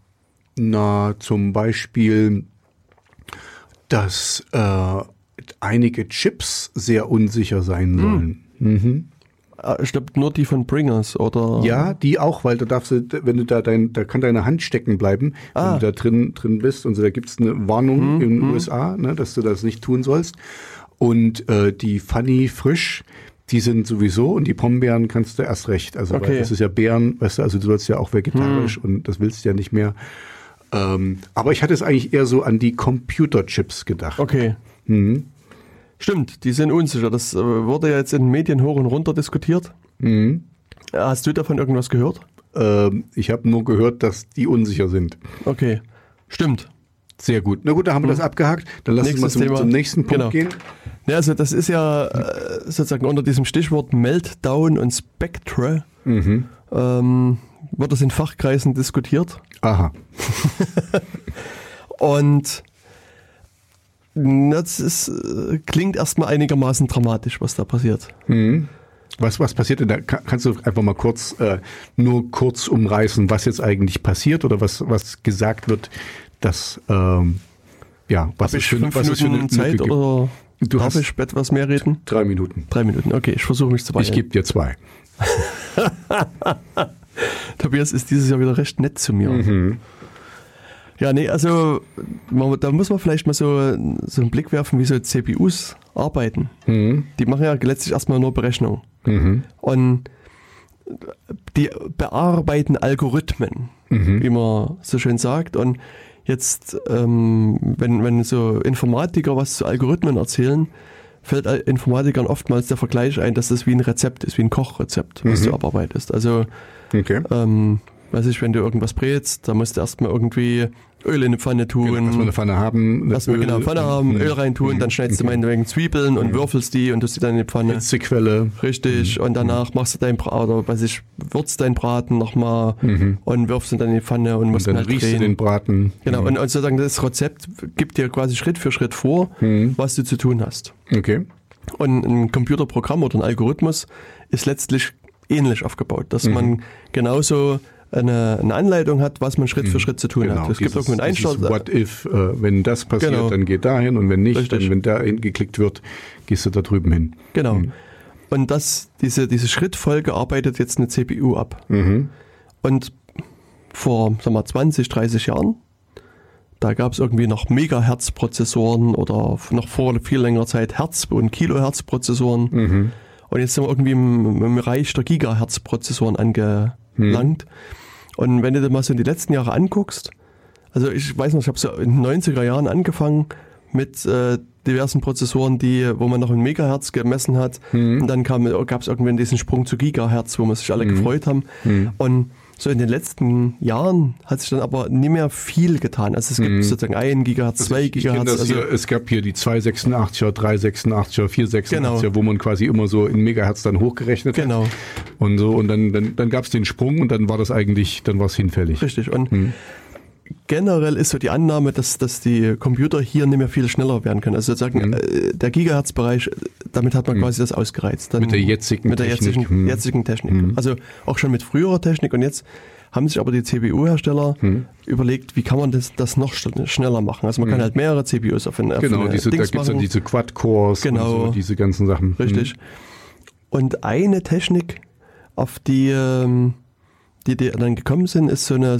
na, zum Beispiel, dass äh, einige Chips sehr unsicher sein sollen. Mhm. Ah, Ich glaube nur die von Bringers oder. Ja, die auch, weil da darfst du, wenn du da dein, da kann deine Hand stecken bleiben, Ah. wenn du da drin, drin bist. Und so, da gibt's eine Warnung in den USA, ne, dass du das nicht tun sollst. Und äh, die Funny Frisch, die sind sowieso und die Pombeeren kannst du erst recht. Also weil Okay. das ist ja Beeren, weißt du, also du sollst ja auch vegetarisch und das willst du ja nicht mehr. Ähm, aber ich hatte es eigentlich eher so an die Computerchips gedacht. Okay. Mhm. Stimmt, die sind unsicher. Das äh, wurde ja jetzt in den Medien hoch und runter diskutiert. Mhm. Hast du davon irgendwas gehört? Ähm, ich habe nur gehört, dass die unsicher sind. Okay. Stimmt. Sehr gut. Na gut, da haben wir das abgehakt. Dann lass uns mal zum, zum nächsten Punkt Genau. gehen. Ja, also das ist ja äh, sozusagen unter diesem Stichwort Meltdown und Spectre Mhm. ähm, wird das in Fachkreisen diskutiert. Aha. Und das ist, äh, klingt erstmal einigermaßen dramatisch, was da passiert. Mhm. Was, was passiert denn da? Ka- Kannst du einfach mal kurz, äh, nur kurz umreißen, was jetzt eigentlich passiert oder was, was gesagt wird, dass, ähm, ja, was es ich für, fünf was es für eine Minuten Zeit Lücke oder Du darf hast- ich etwas mehr reden? Drei Minuten. Drei Minuten, okay, ich versuche mich zu Ich beeilen. gebe dir zwei. Tobias ist dieses Jahr wieder recht nett zu mir. Mhm. Ja, nee, also man, da muss man vielleicht mal so, so einen Blick werfen, wie so CPUs arbeiten. Mhm. Die machen ja letztlich erstmal nur Berechnung. Mhm. Und die bearbeiten Algorithmen, Mhm. wie man so schön sagt. Und jetzt, ähm, wenn, wenn so Informatiker was zu Algorithmen erzählen, fällt Informatikern oftmals der Vergleich ein, dass das wie ein Rezept ist, wie ein Kochrezept, was Mhm. du abarbeitest. Also, Okay. ähm, weiß ich, wenn du irgendwas brätst, da musst du erstmal irgendwie Öl in eine Pfanne tun. Genau, wir eine Pfanne haben. Lass mal genau Pfanne haben, Mhm. Öl reintun, dann schneidest du meinetwegen Zwiebeln und würfelst die und tust die dann in die Pfanne. Hitzequelle. Richtig. Und danach machst du dein Braten, oder weiß ich, würzt deinen Braten nochmal und wirfst ihn dann in die Pfanne und musst Und dann halt riechst du den Braten. Genau, und, und sozusagen das Rezept gibt dir quasi Schritt für Schritt vor, was du zu tun hast. Okay. Und ein Computerprogramm oder ein Algorithmus ist letztlich ähnlich aufgebaut, dass man genauso eine, eine Anleitung hat, was man Schritt für Schritt zu tun hat. Es gibt irgendwo einen dieses Einstand. What if, äh, wenn das passiert, Genau. dann geht dahin und wenn nicht, Richtig. dann wenn da hingeklickt wird, gehst du da drüben hin. Genau. Und das, diese, diese Schrittfolge arbeitet jetzt eine CPU ab. Mhm. Und vor sag mal, 20, 30 Jahren, da gab es irgendwie noch Megahertz-Prozessoren oder noch vor viel längerer Zeit Hertz- und Kilohertz-Prozessoren. Mhm. Und jetzt sind wir irgendwie im, im Bereich der Gigahertz-Prozessoren angelangt. Und wenn du dir mal so in die letzten Jahre anguckst, also ich weiß noch, ich habe so in den 90er Jahren angefangen mit äh, diversen Prozessoren, die, wo man noch in Megahertz gemessen hat. Und dann gab es irgendwann diesen Sprung zu Gigahertz, wo wir sich alle gefreut haben. Und so in den letzten Jahren hat sich dann aber nie mehr viel getan. Also es gibt sozusagen ein Gigahertz, zwei Ich kenn Gigahertz. Also, hier, es gab hier die 286er, 386er, 486er, Genau. wo man quasi immer so in Megahertz dann hochgerechnet Genau. hat. Und so, und dann, dann, dann gab es den Sprung und dann war das eigentlich, dann war es hinfällig. Richtig. Und generell ist so die Annahme, dass, dass die Computer hier nicht mehr viel schneller werden können. Also sozusagen äh, der Gigahertz-Bereich, äh, damit hat man quasi das ausgereizt. Dann Mit der jetzigen mit der Technik. jetzigen, Hm. jetzigen Technik. Also auch schon mit früherer Technik. Und jetzt haben sich aber die CPU-Hersteller Hm. überlegt, wie kann man das, das noch schn- schneller machen. Also man kann halt mehrere CPUs auf eine, auf Genau, eine diese, da Dings gibt's ja machen. diese Quad-Cores Genau. und so, diese ganzen Sachen. Richtig. Und eine Technik, auf die, ähm, die, die dann gekommen sind, ist so eine,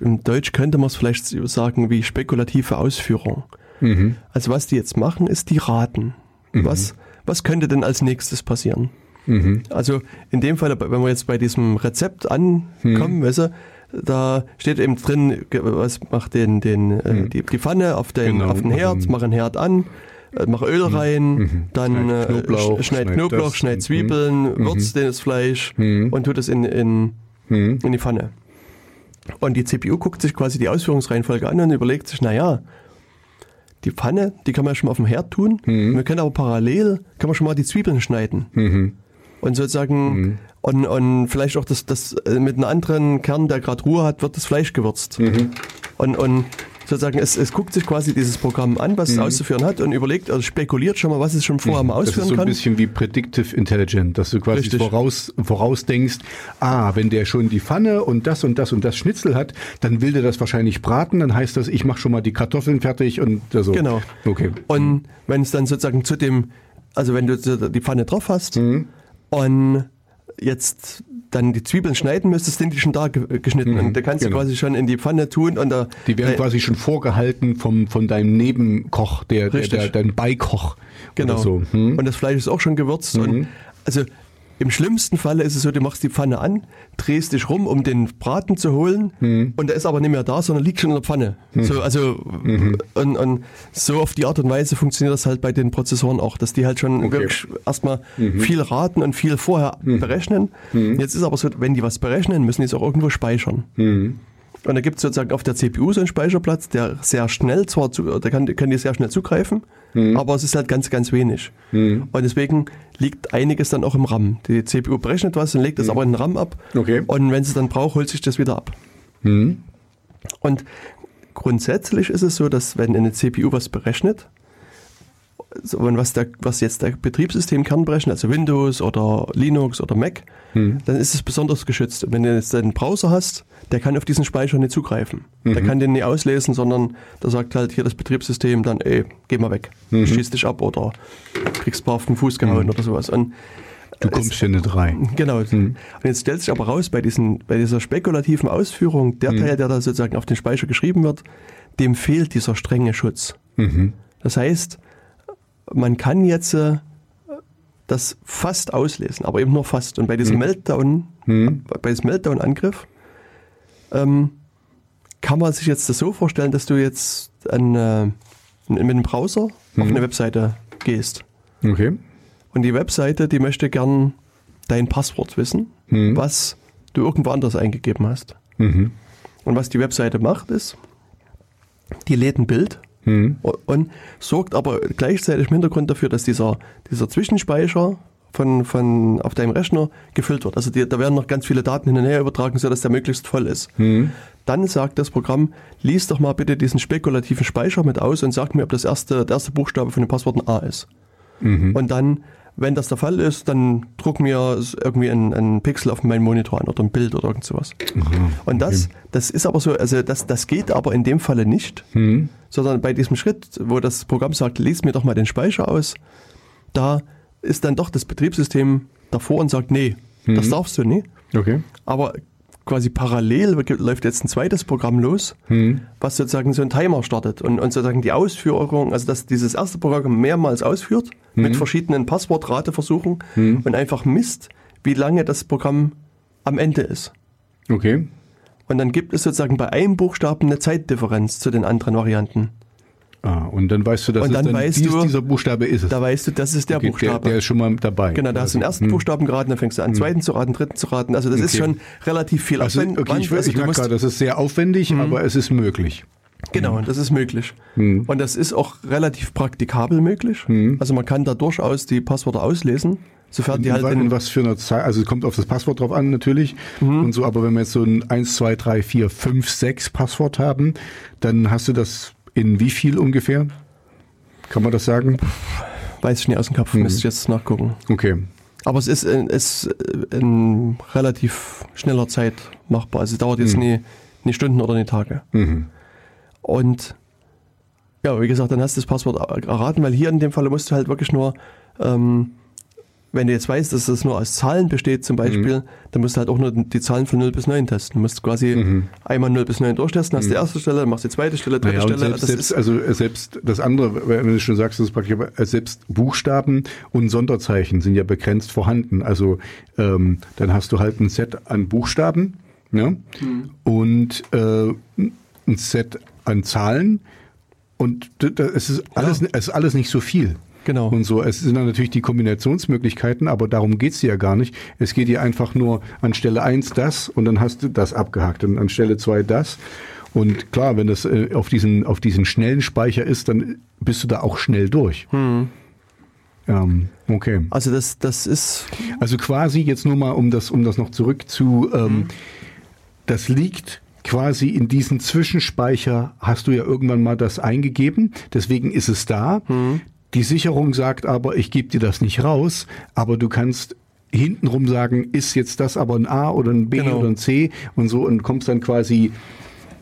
im Deutsch könnte man es vielleicht sagen, wie spekulative Ausführung. Mhm. Also was die jetzt machen, ist die raten. Was, was könnte denn als nächstes passieren? Mhm. Also in dem Fall, wenn wir jetzt bei diesem Rezept ankommen, weißt du, da steht eben drin, was macht den, den, äh, die, die Pfanne auf den, Genau. auf den Herd, mach einen Herd an, äh, mach Öl rein, dann Schneid äh, Knoblauch, sch- schneid schneid Knoblauch, schneid Mhm. Zwiebeln, würzt das Fleisch und tut es in, in, Mhm. in die Pfanne. Und die CPU guckt sich quasi die Ausführungsreihenfolge an und überlegt sich, naja, die Pfanne, die kann man ja schon mal auf dem Herd tun. Wir können aber parallel, kann man schon mal die Zwiebeln schneiden. Mhm. Und sozusagen, und, und vielleicht auch das, das äh, mit einem anderen Kern, der gerade Ruhe hat, wird das Fleisch gewürzt. Und, und sozusagen, es, es guckt sich quasi dieses Programm an, was es auszuführen hat und überlegt, also spekuliert schon mal, was es schon vorher mal Das ist ausführen so ein kann. bisschen wie Predictive Intelligent, dass du quasi Richtig. voraus, vorausdenkst, ah, wenn der schon die Pfanne und das und das und das Schnitzel hat, dann will der das wahrscheinlich braten, dann heißt das, ich mache schon mal die Kartoffeln fertig und so. Genau. Okay. Und wenn es dann sozusagen zu dem, also wenn du die Pfanne drauf hast und jetzt dann die Zwiebeln schneiden müsstest, sind die schon da ge- geschnitten. und da kannst genau. du quasi schon in die Pfanne tun und da. Die werden äh, quasi schon vorgehalten vom, von deinem Nebenkoch, der, der, der dein Beikoch. Genau. Oder so. Hm? Und das Fleisch ist auch schon gewürzt. Und also im schlimmsten Falle ist es so, du machst die Pfanne an, drehst dich rum, um den Braten zu holen, und der ist aber nicht mehr da, sondern liegt schon in der Pfanne. So, also und, und so auf die Art und Weise funktioniert das halt bei den Prozessoren auch, dass die halt schon Okay. wirklich erstmal viel raten und viel vorher berechnen. Jetzt ist aber so, wenn die was berechnen, müssen die es auch irgendwo speichern. Und da gibt es sozusagen auf der CPU so einen Speicherplatz, der sehr schnell zwar, zu, da kann, können die sehr schnell zugreifen, aber es ist halt ganz, ganz wenig. Und deswegen liegt einiges dann auch im RAM. Die CPU berechnet was und legt es aber in den RAM ab. Okay. Und wenn sie es dann braucht, holt sich das wieder ab. Und grundsätzlich ist es so, dass wenn eine CPU was berechnet, und was, der, was jetzt der Betriebssystemkern berechnet, also Windows oder Linux oder Mac, dann ist es besonders geschützt. Und wenn du jetzt einen Browser hast, der kann auf diesen Speicher nicht zugreifen. Der kann den nicht auslesen, sondern der sagt halt hier das Betriebssystem dann, ey, geh mal weg, schieß dich ab oder kriegst ein paar auf den Fuß gehauen oder sowas. Und Du kommst hier nicht rein. Genau. Und jetzt stellt sich aber raus, bei, diesen, bei dieser spekulativen Ausführung, der Teil, der da sozusagen auf den Speicher geschrieben wird, dem fehlt dieser strenge Schutz. Das heißt, man kann jetzt äh, das fast auslesen, aber eben nur fast. Und bei diesem Meltdown, bei diesem Meltdown-Angriff, ähm, kann man sich jetzt das so vorstellen, dass du jetzt an, äh, mit einem Browser auf eine Webseite gehst. Okay. Und die Webseite, die möchte gern dein Passwort wissen, was du irgendwo anders eingegeben hast. Und was die Webseite macht, ist, die lädt ein Bild und, und sorgt aber gleichzeitig im Hintergrund dafür, dass dieser, dieser Zwischenspeicher von, von auf deinem Rechner gefüllt wird. Also die, da werden noch ganz viele Daten hin und her übertragen, sodass der möglichst voll ist. Dann sagt das Programm, lies doch mal bitte diesen spekulativen Speicher mit aus und sag mir, ob das erste, der erste Buchstabe von dem Passwort ein A ist. Und dann, wenn das der Fall ist, dann druck mir irgendwie ein, ein Pixel auf meinen Monitor an oder ein Bild oder irgend sowas. Und das, das ist aber so, also das, das geht aber in dem Falle nicht, sondern bei diesem Schritt, wo das Programm sagt, lies mir doch mal den Speicher aus, da ist dann doch das Betriebssystem davor und sagt, nee, das darfst du nicht. Okay. Aber quasi parallel läuft jetzt ein zweites Programm los, was sozusagen so einen Timer startet und, und sozusagen die Ausführung, also dass dieses erste Programm mehrmals ausführt mit verschiedenen Passwortrateversuchen und einfach misst, wie lange das Programm am Ende ist. Okay. Und dann gibt es sozusagen bei einem Buchstaben eine Zeitdifferenz zu den anderen Varianten. Ah, und dann weißt du, dass Und es dann dann weißt dies, du- dieser Buchstabe ist es. Da weißt du, das ist der Okay, Buchstabe. Der, der ist schon mal dabei. Genau, da hast du den ersten Buchstaben geraten, dann fängst du an, zweiten zu raten, dritten zu raten. Also das ist Okay. schon relativ viel Also, Aufwand- okay, ich, also ich merke gerade, das ist sehr aufwendig, aber es ist möglich. Genau, das ist möglich. Und das ist auch relativ praktikabel möglich. Also man kann da durchaus die Passwörter auslesen, sofern die halt in was für einer Zeit, also es kommt auf das Passwort drauf an natürlich und so, aber wenn wir jetzt so ein 1, 2, 3, 4, 5, 6 Passwort haben, dann hast du das in wie viel ungefähr? Kann man das sagen? weiß ich nicht aus dem Kopf, müsste ich jetzt nachgucken. Okay. Aber es ist, in, ist in relativ schneller Zeit machbar. Also es dauert jetzt nie, nie Stunden oder nie Tage. Und ja, wie gesagt, dann hast du das Passwort erraten, weil hier in dem Fall musst du halt wirklich nur, ähm, wenn du jetzt weißt, dass das nur aus Zahlen besteht zum Beispiel, dann musst du halt auch nur die Zahlen von 0 bis 9 testen. Du musst quasi einmal 0 bis 9 durchtesten, hast die erste Stelle, dann machst du die zweite Stelle, dritte Naja, Stelle. selbst, Das selbst, also äh, selbst das andere, wenn du schon sagst, das ist praktisch, äh, selbst Buchstaben und Sonderzeichen sind ja begrenzt vorhanden. Also ähm, dann hast du halt ein Set an Buchstaben ne? und äh, ein Set an Zahlen und es ist alles, es ist alles nicht so viel. Genau. Und so, es sind dann natürlich die Kombinationsmöglichkeiten, aber darum geht's dir ja gar nicht. Es geht dir einfach nur an Stelle 1 das und dann hast du das abgehakt und an Stelle 2 das. Und klar, wenn das äh, auf, diesen, auf diesen schnellen Speicher ist, dann bist du da auch schnell durch. Ähm, okay. also das, das ist, Also quasi jetzt nur mal, um das, um das noch zurück zu, ähm, das liegt quasi in diesen Zwischenspeicher, hast du ja irgendwann mal das eingegeben, deswegen ist es da. Die Sicherung sagt aber, ich gebe dir das nicht raus, aber du kannst hintenrum sagen, ist jetzt das aber ein A oder ein B Genau. oder ein C und so und kommst dann quasi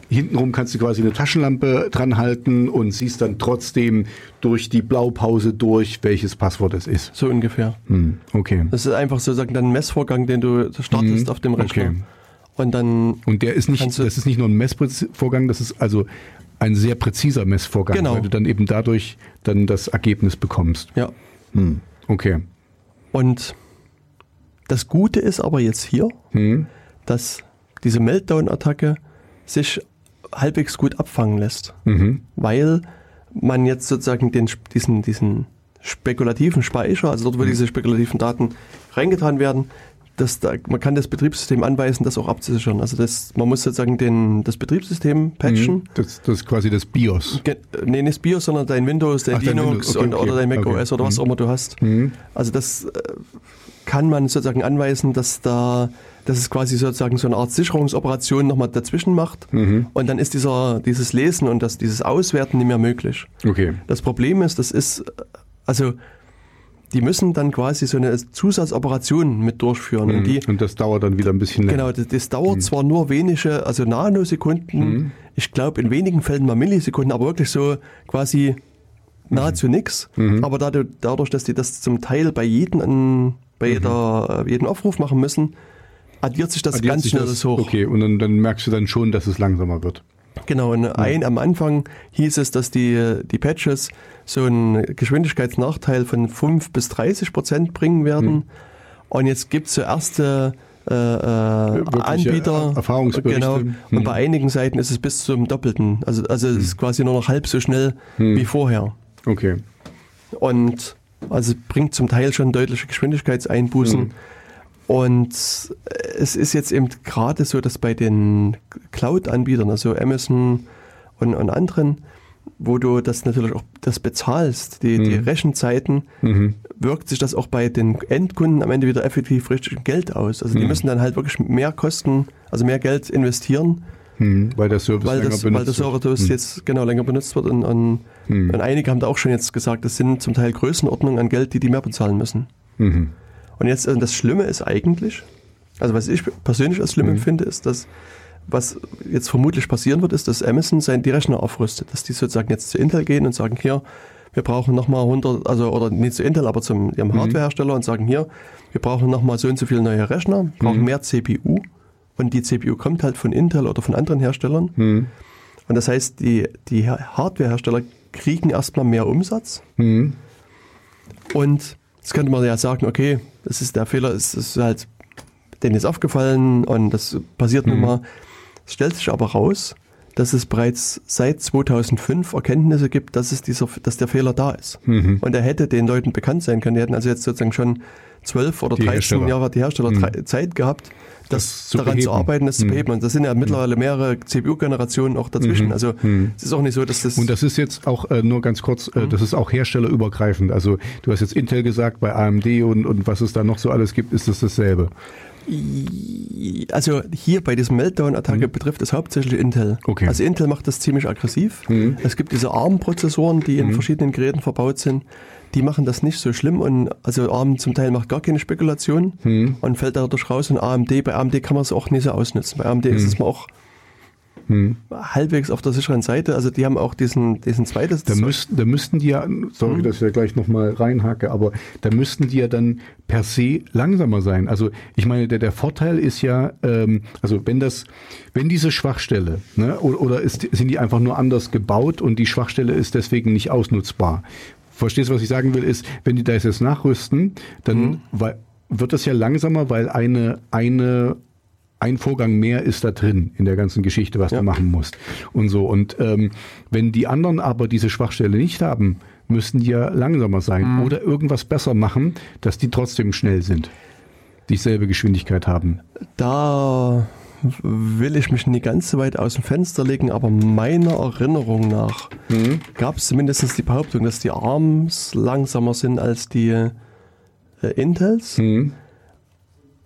Hintenrum kannst du quasi eine Taschenlampe dran halten und siehst dann trotzdem durch die Blaupause durch, welches Passwort es ist. so ungefähr. Hm, okay. Das ist einfach sozusagen dann ein Messvorgang, den du startest auf dem Rechner. okay. Und dann, Und der ist nicht, das ist nicht nur ein Messvorgang, das ist also ein sehr präziser Messvorgang, Genau. weil du dann eben dadurch dann das Ergebnis bekommst. ja. Hm, okay. Und das Gute ist aber jetzt hier, Hm, dass diese Meltdown-Attacke sich halbwegs gut abfangen lässt, mhm. weil man jetzt sozusagen den, diesen, diesen spekulativen Speicher, also dort, wo diese spekulativen Daten reingetan werden, dass da, man kann das Betriebssystem anweisen, das auch abzusichern. Also das, man muss sozusagen den, das Betriebssystem patchen. Das, das ist quasi das BIOS. Ge- Nee, nicht BIOS, sondern dein Windows, dein Ach, dein Linux Windows, okay, okay, oder dein Mac okay. OS oder was auch immer du hast. Mhm. Also das äh, kann man sozusagen anweisen, dass da, dass es quasi sozusagen so eine Art Sicherungsoperation nochmal dazwischen macht. Mhm. Und dann ist dieser, dieses Lesen und das, dieses Auswerten nicht mehr möglich. Okay. Das Problem ist, das ist, also die müssen dann quasi so eine Zusatzoperation mit durchführen. Und die, Und das dauert dann wieder ein bisschen länger. Genau, das, das dauert zwar nur wenige, also Nanosekunden, ich glaube in wenigen Fällen mal Millisekunden, aber wirklich so quasi nahezu nix. Aber dadurch, dadurch, dass die das zum Teil bei jedem an, bei jeder, äh, jeden Aufruf machen müssen, addiert sich das Addiert ganz schnell das- hoch. Okay, und dann, dann merkst du dann schon, dass es langsamer wird. Genau, und ein, am Anfang hieß es, dass die, die Patches so einen Geschwindigkeitsnachteil von 5 bis 30 Prozent bringen werden. Und jetzt gibt es so erste äh, äh, Wirkliche Anbieter. Erfahrungsberichte. Genau. Hm. Und bei einigen Seiten ist es bis zum Doppelten. Also, also es ist quasi nur noch halb so schnell wie vorher. Okay. Und also es bringt zum Teil schon deutliche Geschwindigkeitseinbußen. Mhm. Und es ist jetzt eben gerade so, dass bei den Cloud-Anbietern, also Amazon und, und anderen, wo du das natürlich auch das bezahlst, die, die Rechenzeiten, Mhm. wirkt sich das auch bei den Endkunden am Ende wieder effektiv richtig Geld aus. Also die müssen dann halt wirklich mehr Kosten, also mehr Geld investieren, Hm, weil der Service weil, länger das, weil benutzt das wird. Server-Toast jetzt genau länger benutzt wird und, und, Hm. und einige haben da auch schon jetzt gesagt, das sind zum Teil Größenordnungen an Geld, die die mehr bezahlen müssen. Mhm. Und jetzt, äh, das Schlimme ist eigentlich, also was ich persönlich als schlimm Mhm. empfinde, ist, dass was jetzt vermutlich passieren wird, ist, dass Amazon sein, die Rechner aufrüstet, dass die sozusagen jetzt zu Intel gehen und sagen, hier, wir brauchen nochmal 100, also oder nicht zu Intel, aber zum ihrem Mhm. Hardwarehersteller und sagen, hier, wir brauchen nochmal so und so viele neue Rechner, brauchen Mhm. mehr CPU und die CPU kommt halt von Intel oder von anderen Herstellern. Hm. Und das heißt, die, die Hardwarehersteller kriegen erstmal mehr Umsatz Hm. und jetzt könnte man ja sagen, okay, das ist der Fehler, es ist halt denen ist aufgefallen und das passiert nun mal. Es stellt sich aber raus, dass es bereits seit 2005 Erkenntnisse gibt, dass, es dieser, dass der Fehler da ist. Mhm. Und er hätte den Leuten bekannt sein können. Die hätten also jetzt sozusagen schon 12 oder Die 13 Hersteller. Jahre die Hersteller drei- Zeit gehabt, das, Das zu daran zu beheben. arbeiten, das zu Mhm. beheben. Und das sind ja mittlerweile mehrere CPU-Generationen auch dazwischen. Also es ist auch nicht so, dass das... Und das ist jetzt auch äh, nur ganz kurz, äh, das ist auch herstellerübergreifend. Also du hast jetzt Intel gesagt, bei AMD und, und was es da noch so alles gibt, ist das dasselbe. Also hier bei diesem Meltdown-Attacke betrifft es hauptsächlich Intel. Okay. Also Intel macht das ziemlich aggressiv. Mhm. Es gibt diese ARM-Prozessoren, die in verschiedenen Geräten verbaut sind. Die machen das nicht so schlimm und also ARM zum Teil macht gar keine Spekulation Mhm. und fällt dadurch raus und AMD, bei AMD kann man es auch nicht so ausnutzen. Bei AMD Mhm. ist es mal auch halbwegs auf der sicheren Seite. Also die haben auch diesen, diesen zweites. Da müssten, da müssten die ja, sorry, dass ich da gleich nochmal reinhacke, aber da müssten die ja dann per se langsamer sein. Also ich meine, der, der Vorteil ist ja, ähm, also wenn das, wenn diese Schwachstelle, ne, oder, oder ist, sind die einfach nur anders gebaut und die Schwachstelle ist deswegen nicht ausnutzbar. Verstehst du, was ich sagen will, ist, wenn die das jetzt nachrüsten, dann weil, wird das ja langsamer, weil eine, eine ein Vorgang mehr ist da drin in der ganzen Geschichte, was Ja. du machen musst und so. Und ähm, wenn die anderen aber diese Schwachstelle nicht haben, müssen die ja langsamer sein oder irgendwas besser machen, dass die trotzdem schnell sind, dieselbe Geschwindigkeit haben. Da will ich mich nicht ganz so weit aus dem Fenster legen, aber meiner Erinnerung nach gab es zumindest die Behauptung, dass die ARMs langsamer sind als die äh, Intels. Mhm.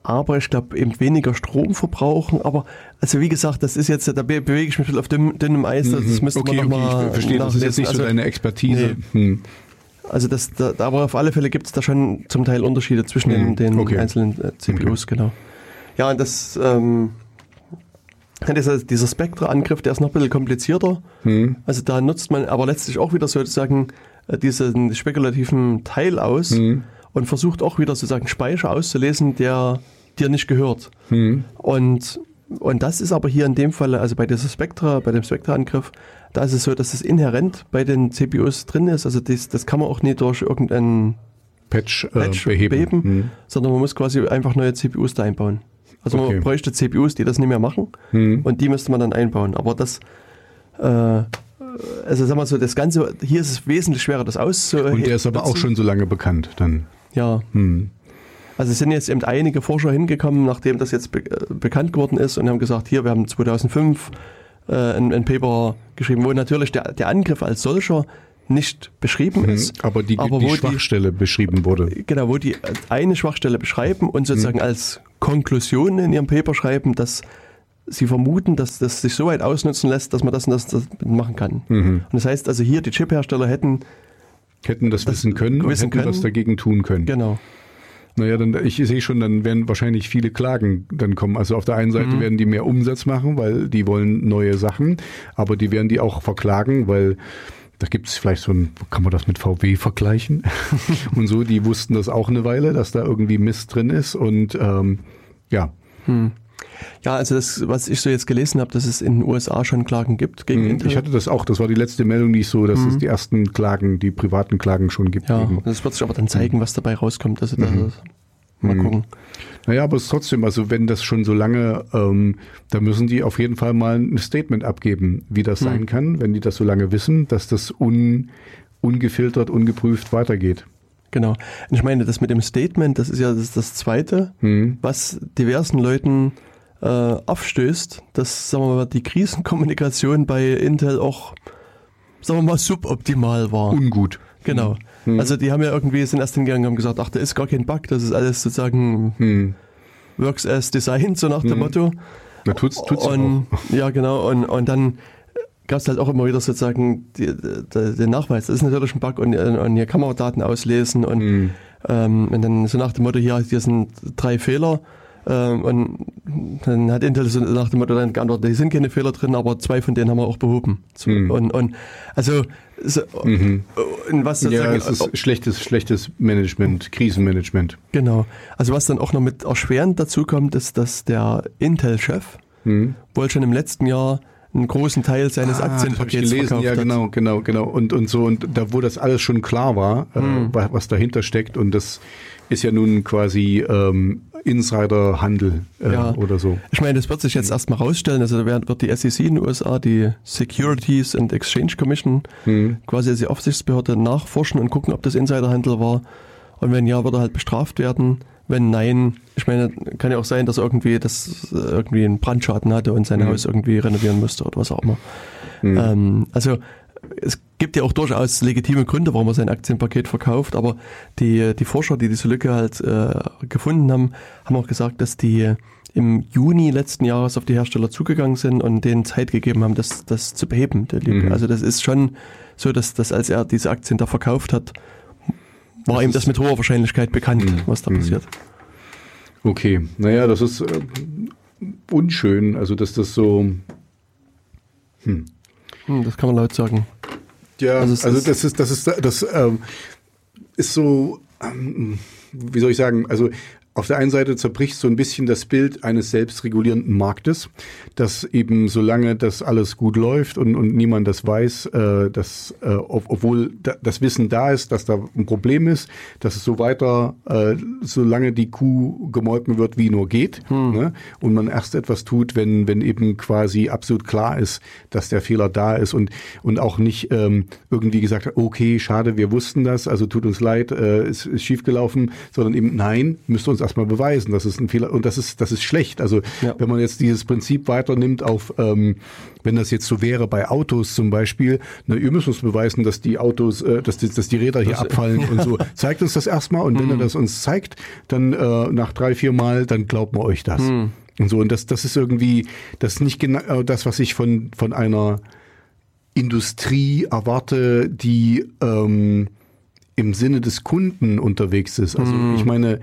Aber ich glaube eben weniger Strom verbrauchen. Aber also wie gesagt, das ist jetzt, da be- bewege ich mich ein bisschen auf dünnem, dünnem Eis. Das, das müsste Mhm. okay, man okay, nochmal ich verstehe, das ist jetzt nicht so also, deine Expertise. Hm. also das, da, aber auf alle Fälle gibt es da schon zum Teil Unterschiede zwischen den, Mhm, den okay. einzelnen äh, CPUs, genau. Ja, und das, ähm, dieser, dieser Spectre-Angriff, der ist noch ein bisschen komplizierter. Hm. Also da nutzt man aber letztlich auch wieder sozusagen äh, diesen spekulativen Teil aus Mhm. Und versucht auch wieder sozusagen Speicher auszulesen, der dir nicht gehört. Hm. Und, und das ist aber hier in dem Fall, also bei dieser Spectra, bei dem Spectra-Angriff, da ist es so, dass es inhärent bei den CPUs drin ist. Also das, das kann man auch nicht durch irgendeinen Patch, äh, Patch beheben. beheben, Hm. sondern man muss quasi einfach neue CPUs da einbauen. Also Okay. man bräuchte CPUs, die das nicht mehr machen Hm. und die müsste man dann einbauen. Aber das, äh, also sag mal so, das Ganze, hier ist es wesentlich schwerer, das auszuhebeln. Und der ist aber auch schon so lange bekannt dann. Ja, Hm. also es sind jetzt eben einige Forscher hingekommen, nachdem das jetzt be äh, bekannt geworden ist und haben gesagt, hier, wir haben 2005 äh, ein, ein Paper geschrieben, wo natürlich der, der Angriff als solcher nicht beschrieben ist. Hm. Aber die, aber die Schwachstelle beschrieben wurde. Genau, wo die eine Schwachstelle beschreiben und sozusagen als Konklusion in ihrem Paper schreiben, dass sie vermuten, dass das sich so weit ausnutzen lässt, dass man das und das, das machen kann. Und das heißt also hier, die Chiphersteller hätten, Hätten das, wissen können und wissen hätten können. was dagegen tun können. genau, Naja, dann, ich sehe schon, dann werden wahrscheinlich viele Klagen dann kommen. Also auf der einen Seite werden die mehr Umsatz machen, weil die wollen neue Sachen, aber die werden die auch verklagen, weil da gibt es vielleicht so ein, kann man das mit VW vergleichen? und so, die wussten das auch eine Weile, dass da irgendwie Mist drin ist und ähm, ja. Hm. Ja, also das, was ich so jetzt gelesen habe, dass es in den USA schon Klagen gibt gegen mhm. Intel. Ich hatte das auch, das war die letzte Meldung, die ich so, dass mhm. es die ersten Klagen, die privaten Klagen schon gibt. Ja, gegen. das wird sich aber dann zeigen, was dabei rauskommt. Also das, mhm. mal gucken. Naja, aber es ist trotzdem, also wenn das schon so lange, ähm, da müssen die auf jeden Fall mal ein Statement abgeben, wie das mhm. sein kann, wenn die das so lange wissen, dass das un, ungefiltert, ungeprüft weitergeht. Genau. Und ich meine, das mit dem Statement, das ist ja das, das Zweite, mhm. was diversen Leuten äh, aufstößt, dass sagen wir mal, die Krisenkommunikation bei Intel auch, sagen wir mal, suboptimal war. Ungut. Genau. Hm. Also die haben ja irgendwie sind erst hingegangen und haben gesagt, ach, da ist gar kein Bug, das ist alles sozusagen hm. works as designed, so nach dem hm. Motto. Na, tut's, tut's und, auch. Ja, genau. Und, und dann gab es halt auch immer wieder sozusagen die, die, den Nachweis, das ist natürlich ein Bug und, und hier kann man Daten auslesen und, hm. ähm, und dann so nach dem Motto, hier, hier sind drei Fehler und dann hat Intel so nach dem Motto dann geantwortet, die sind keine Fehler drin, aber zwei von denen haben wir auch behoben. So, mhm. und, und also so, mhm. und was ja, es ist schlechtes, schlechtes Management, Krisenmanagement. Genau. Also was dann auch noch mit erschwerend dazu kommt, ist, dass der Intel-Chef mhm. wohl schon im letzten Jahr einen großen Teil seines ah, Aktienpakets gelesen, ja, genau, genau, genau. Und, und so, und da, wo das alles schon klar war, äh, mhm. was dahinter steckt und das ist ja nun quasi ähm, Insiderhandel äh, ja. oder so. Ich meine, das wird sich jetzt erstmal rausstellen. Also da wird die SEC in den USA, die Securities and Exchange Commission, mhm. quasi als die Aufsichtsbehörde nachforschen und gucken, ob das Insiderhandel war. Und wenn ja, wird er halt bestraft werden. Wenn nein, ich meine, kann ja auch sein, dass er irgendwie, dass irgendwie einen Brandschaden hatte und sein mhm. Haus irgendwie renovieren musste oder was auch immer. Mhm. Ähm, also es gibt ja auch durchaus legitime Gründe, warum man sein Aktienpaket verkauft, aber die, die Forscher, die diese Lücke halt äh, gefunden haben, haben auch gesagt, dass die im Juni letzten Jahres auf die Hersteller zugegangen sind und denen Zeit gegeben haben, das, das zu beheben, der Lücke. Mhm. Also das ist schon so, dass, dass als er diese Aktien da verkauft hat, war das ihm das mit hoher Wahrscheinlichkeit bekannt, mhm. was da mhm. passiert. Okay, naja, das ist äh, unschön, also dass das so... Hm. Hm, das kann man laut sagen. Ja, also, also das ist, das ist, das ähm, ist so, ähm, wie soll ich sagen, also auf der einen Seite zerbricht so ein bisschen das Bild eines selbstregulierenden Marktes, dass eben solange das alles gut läuft und, und niemand das weiß, äh, dass äh, obwohl da, das Wissen da ist, dass da ein Problem ist, dass es so weiter, äh, solange die Kuh gemolken wird, wie nur geht, hm. ne? und man erst etwas tut, wenn wenn eben quasi absolut klar ist, dass der Fehler da ist und und auch nicht ähm, irgendwie gesagt hat, okay, schade, wir wussten das, also tut uns leid, äh, ist, ist schiefgelaufen, sondern eben nein, müsst uns erstmal beweisen. Das ist ein Fehler und das ist, das ist schlecht. Also ja. wenn man jetzt dieses Prinzip weiternimmt auf, ähm, wenn das jetzt so wäre bei Autos zum Beispiel, na, ihr müsst uns beweisen, dass die Autos, äh, dass, die, dass die Räder hier das, abfallen und so. Zeigt uns das erstmal und mhm. wenn er das uns zeigt, dann äh, nach drei, vier Mal, dann glauben wir euch das. Mhm. Und so. Und das, das ist irgendwie, das ist nicht genau das, was ich von, von einer Industrie erwarte, die ähm, im Sinne des Kunden unterwegs ist. Also mm. ich meine,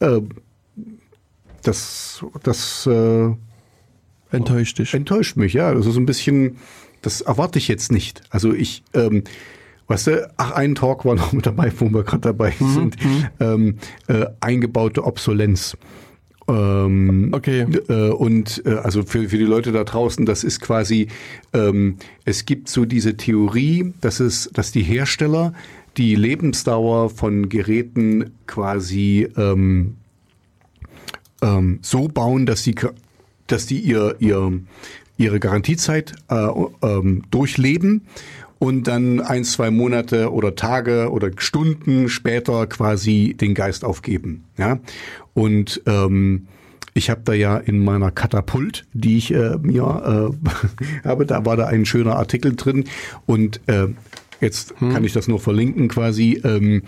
äh, das, das äh, enttäuscht dich. Enttäuscht mich, ja. Das ist ein bisschen, das erwarte ich jetzt nicht. Also ich, ähm, weißt du, ach, ein Talk war noch mit dabei, wo wir gerade dabei mhm, sind. Mhm. Ähm, äh, eingebaute Obsolenz. Ähm, okay. Äh, und äh, also für, für die Leute da draußen, das ist quasi, ähm, es gibt so diese Theorie, dass es, dass die Hersteller die Lebensdauer von Geräten quasi ähm, ähm, so bauen, dass sie, dass die ihr, ihr, ihre Garantiezeit äh, ähm, durchleben und dann ein, zwei Monate oder Tage oder Stunden später quasi den Geist aufgeben. Ja? Und ähm, ich habe da ja in meiner Katapult, die ich äh, mir äh, habe, da war da ein schöner Artikel drin und äh, Jetzt hm. kann ich das nur verlinken quasi. Ähm,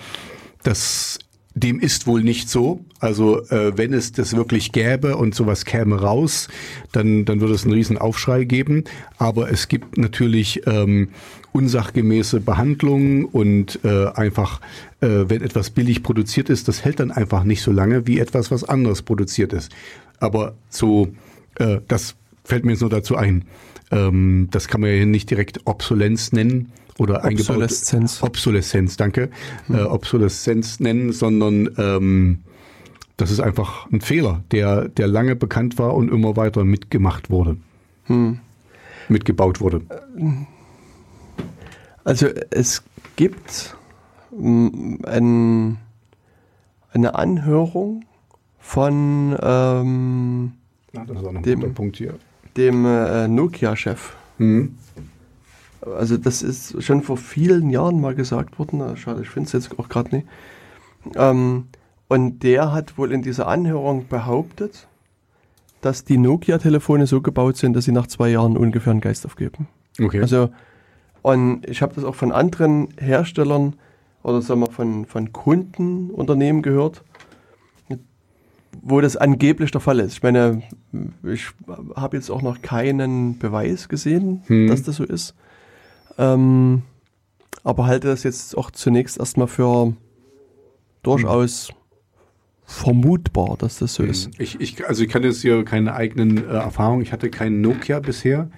das dem ist wohl nicht so. Also äh, wenn es das wirklich gäbe und sowas käme raus, dann, dann würde es einen riesen Aufschrei geben. Aber es gibt natürlich ähm, unsachgemäße Behandlungen und äh, einfach, äh, wenn etwas billig produziert ist, das hält dann einfach nicht so lange wie etwas, was anderes produziert ist. Aber so, äh, das fällt mir jetzt nur dazu ein. Ähm, das kann man ja nicht direkt Obsolenz nennen oder Obsoleszenz. eingebaut Obsoleszenz, danke, äh, Obsoleszenz nennen, sondern ähm, das ist einfach ein Fehler, der, der lange bekannt war und immer weiter mitgemacht wurde. Mitgebaut wurde. Also es gibt mm, ein, eine Anhörung von ähm, Ja, das ist auch noch ein Dem- guter Punkt hier. dem äh, Nokia-Chef. Mhm. Also das ist schon vor vielen Jahren mal gesagt worden. Schade, ich finde es jetzt auch gerade nicht. Ähm, und der hat wohl in dieser Anhörung behauptet, dass die Nokia-Telefone so gebaut sind, dass sie nach zwei Jahren ungefähr einen Geist aufgeben. Okay. Also, und ich habe das auch von anderen Herstellern oder sagen wir von, von Kundenunternehmen gehört, wo das angeblich der Fall ist. Ich meine, ich habe jetzt auch noch keinen Beweis gesehen, Hm. dass das so ist. Ähm, aber halte das jetzt auch zunächst erstmal für durchaus vermutbar, dass das so ist. Ich, ich, also ich kann jetzt hier keine eigenen äh, Erfahrungen. Ich hatte keinen Nokia bisher.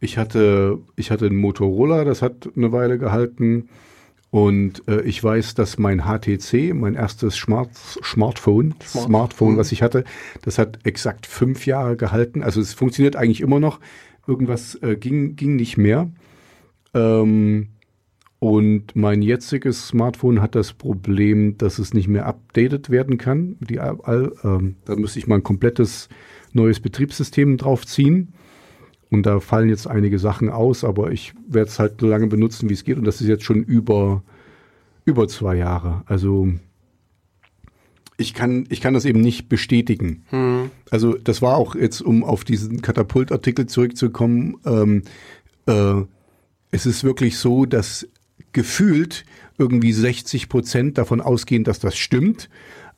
Ich hatte, ich hatte einen Motorola, das hat eine Weile gehalten. Und äh, ich weiß, dass mein HTC, mein erstes Smart, Smartphone, Smart- Smartphone, was ich hatte, das hat exakt fünf Jahre gehalten. Also es funktioniert eigentlich immer noch. Irgendwas äh, ging, ging nicht mehr. Ähm, und mein jetziges Smartphone hat das Problem, dass es nicht mehr updated werden kann. Die, ähm, da müsste ich mal ein komplettes neues Betriebssystem draufziehen. Und da fallen jetzt einige Sachen aus, aber ich werde es halt so lange benutzen, wie es geht. Und das ist jetzt schon über, über zwei Jahre. Also ich kann, ich kann das eben nicht bestätigen. Also das war auch jetzt, um auf diesen Katapultartikel zurückzukommen, ähm, äh, es ist wirklich so, dass gefühlt irgendwie 60 Prozent davon ausgehen, dass das stimmt.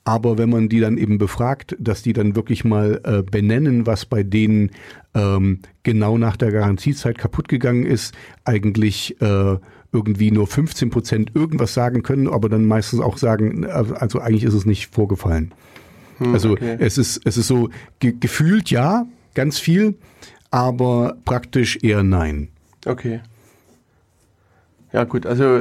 Aber wenn man die dann eben befragt, dass die dann wirklich mal äh, benennen, was bei denen ähm, genau nach der Garantiezeit kaputt gegangen ist, eigentlich äh, irgendwie nur 15 Prozent irgendwas sagen können, aber dann meistens auch sagen, äh, also eigentlich ist es nicht vorgefallen. also okay. es ist es ist so ge gefühlt ja ganz viel, aber praktisch eher nein. Okay. Ja gut, also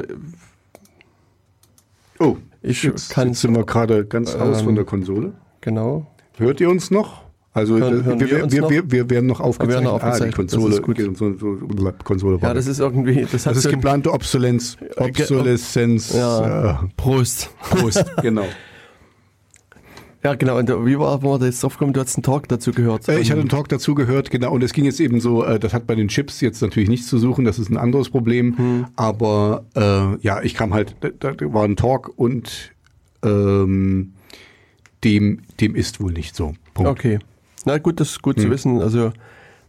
Oh, Ich jetzt, jetzt sind wir gerade ganz ähm, von der Konsole. genau. Hört ihr uns noch? Also Hören- hören wir, wir wir, wir, noch? wir, wir werden noch aufgezeichnet. noch Ah, die aufgezeichnet, das Konsole. Konsole, Konsole war Ja, das ist irgendwie, das das ist so geplante Obsolenz, Obsoleszenz. Ja. Äh, Prost. Prost, genau. Ja, genau. Und wie war, wo wir da jetzt drauf kommen? Du hast einen Talk dazu gehört. Äh, Ich hatte einen Talk dazu gehört, genau. Und es ging jetzt eben so, äh, das hat bei den Chips jetzt natürlich nichts zu suchen, das ist ein anderes Problem. Hm. Aber äh, ja, ich kam halt, da, da war ein Talk und ähm, dem, dem ist wohl nicht so. Punkt. Okay. Na gut, das ist gut zu wissen. Also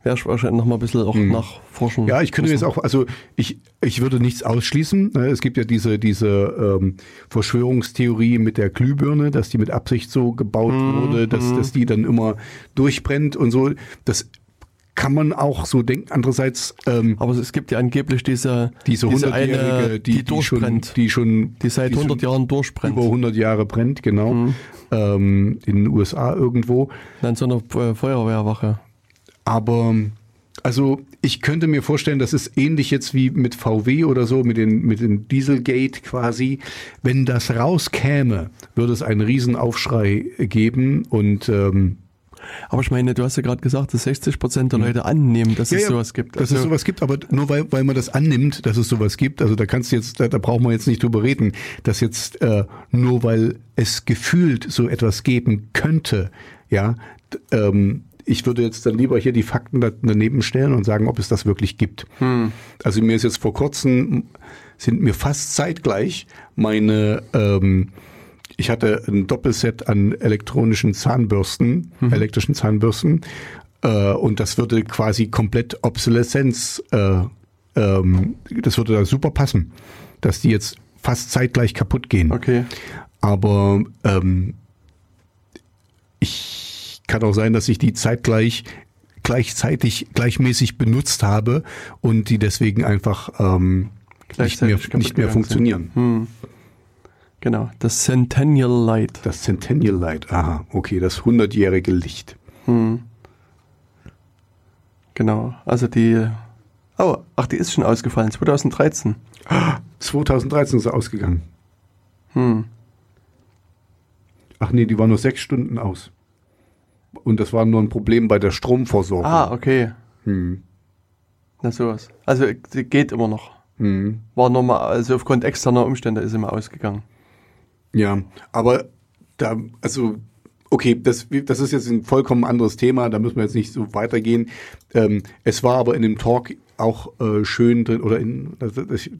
werde ich wahrscheinlich noch mal ein bisschen auch nachforschen. Hm. Ja, ich könnte müssen. jetzt auch, also ich, ich würde nichts ausschließen. Ne, Es gibt ja diese, diese ähm, Verschwörungstheorie mit der Glühbirne, dass die mit Absicht so gebaut wurde, dass, dass die dann immer durchbrennt und so. Das kann man auch so denken. Andererseits ähm, Aber es gibt ja angeblich diese, diese diese eine, die, die, die schon, durchbrennt. die schon, Die seit die 100 schon Jahren durchbrennt. über 100 Jahre brennt, genau, Mhm. ähm, in den USA irgendwo. An so einer äh, Feuerwehrwache. Aber also ich könnte mir vorstellen, das ist ähnlich jetzt wie mit VW oder so, mit den, mit dem Dieselgate quasi. Wenn das rauskäme, würde es einen Riesenaufschrei geben und ähm, Aber ich meine, du hast ja gerade gesagt, dass 60 Prozent der Leute annehmen, dass. Ja, es sowas gibt. Dass es Also- sowas gibt, aber nur weil, weil man das annimmt, dass es sowas gibt, also da kannst du jetzt, da, da braucht man jetzt nicht drüber reden, dass jetzt äh, nur weil es gefühlt so etwas geben könnte, ja, ähm, ich würde jetzt dann lieber hier die Fakten da- daneben stellen und sagen, ob es das wirklich gibt. Also mir ist jetzt vor kurzem, sind mir fast zeitgleich meine, ähm, ich hatte ein Doppelset an elektronischen Zahnbürsten, elektrischen Zahnbürsten, äh, und das würde quasi komplett Obsoleszenz, äh, ähm, das würde da super passen, dass die jetzt fast zeitgleich kaputt gehen. Okay. Aber ähm, ich kann auch sein, dass ich die zeitgleich gleichzeitig gleichmäßig benutzt habe und die deswegen einfach ähm, nicht mehr, nicht mehr funktionieren. Hm. Genau, das Centennial Light. Das Centennial Light, aha, okay, das hundertjährige Licht. Hm. Genau, also die Oh, ach, die ist schon ausgefallen, 2013. 2013 ist sie ausgegangen. Hm. Ach nee, die war nur sechs Stunden aus. Und das war nur ein Problem bei der Stromversorgung. Ah, okay. Hm. Na sowas. Also geht immer noch. Hm. War nochmal, also aufgrund externer Umstände ist immer ausgegangen. Ja, aber da, also Okay, das, das ist jetzt ein vollkommen anderes Thema, da müssen wir jetzt nicht so weitergehen. Ähm, es war aber in dem Talk auch äh, schön drin, oder in, ich,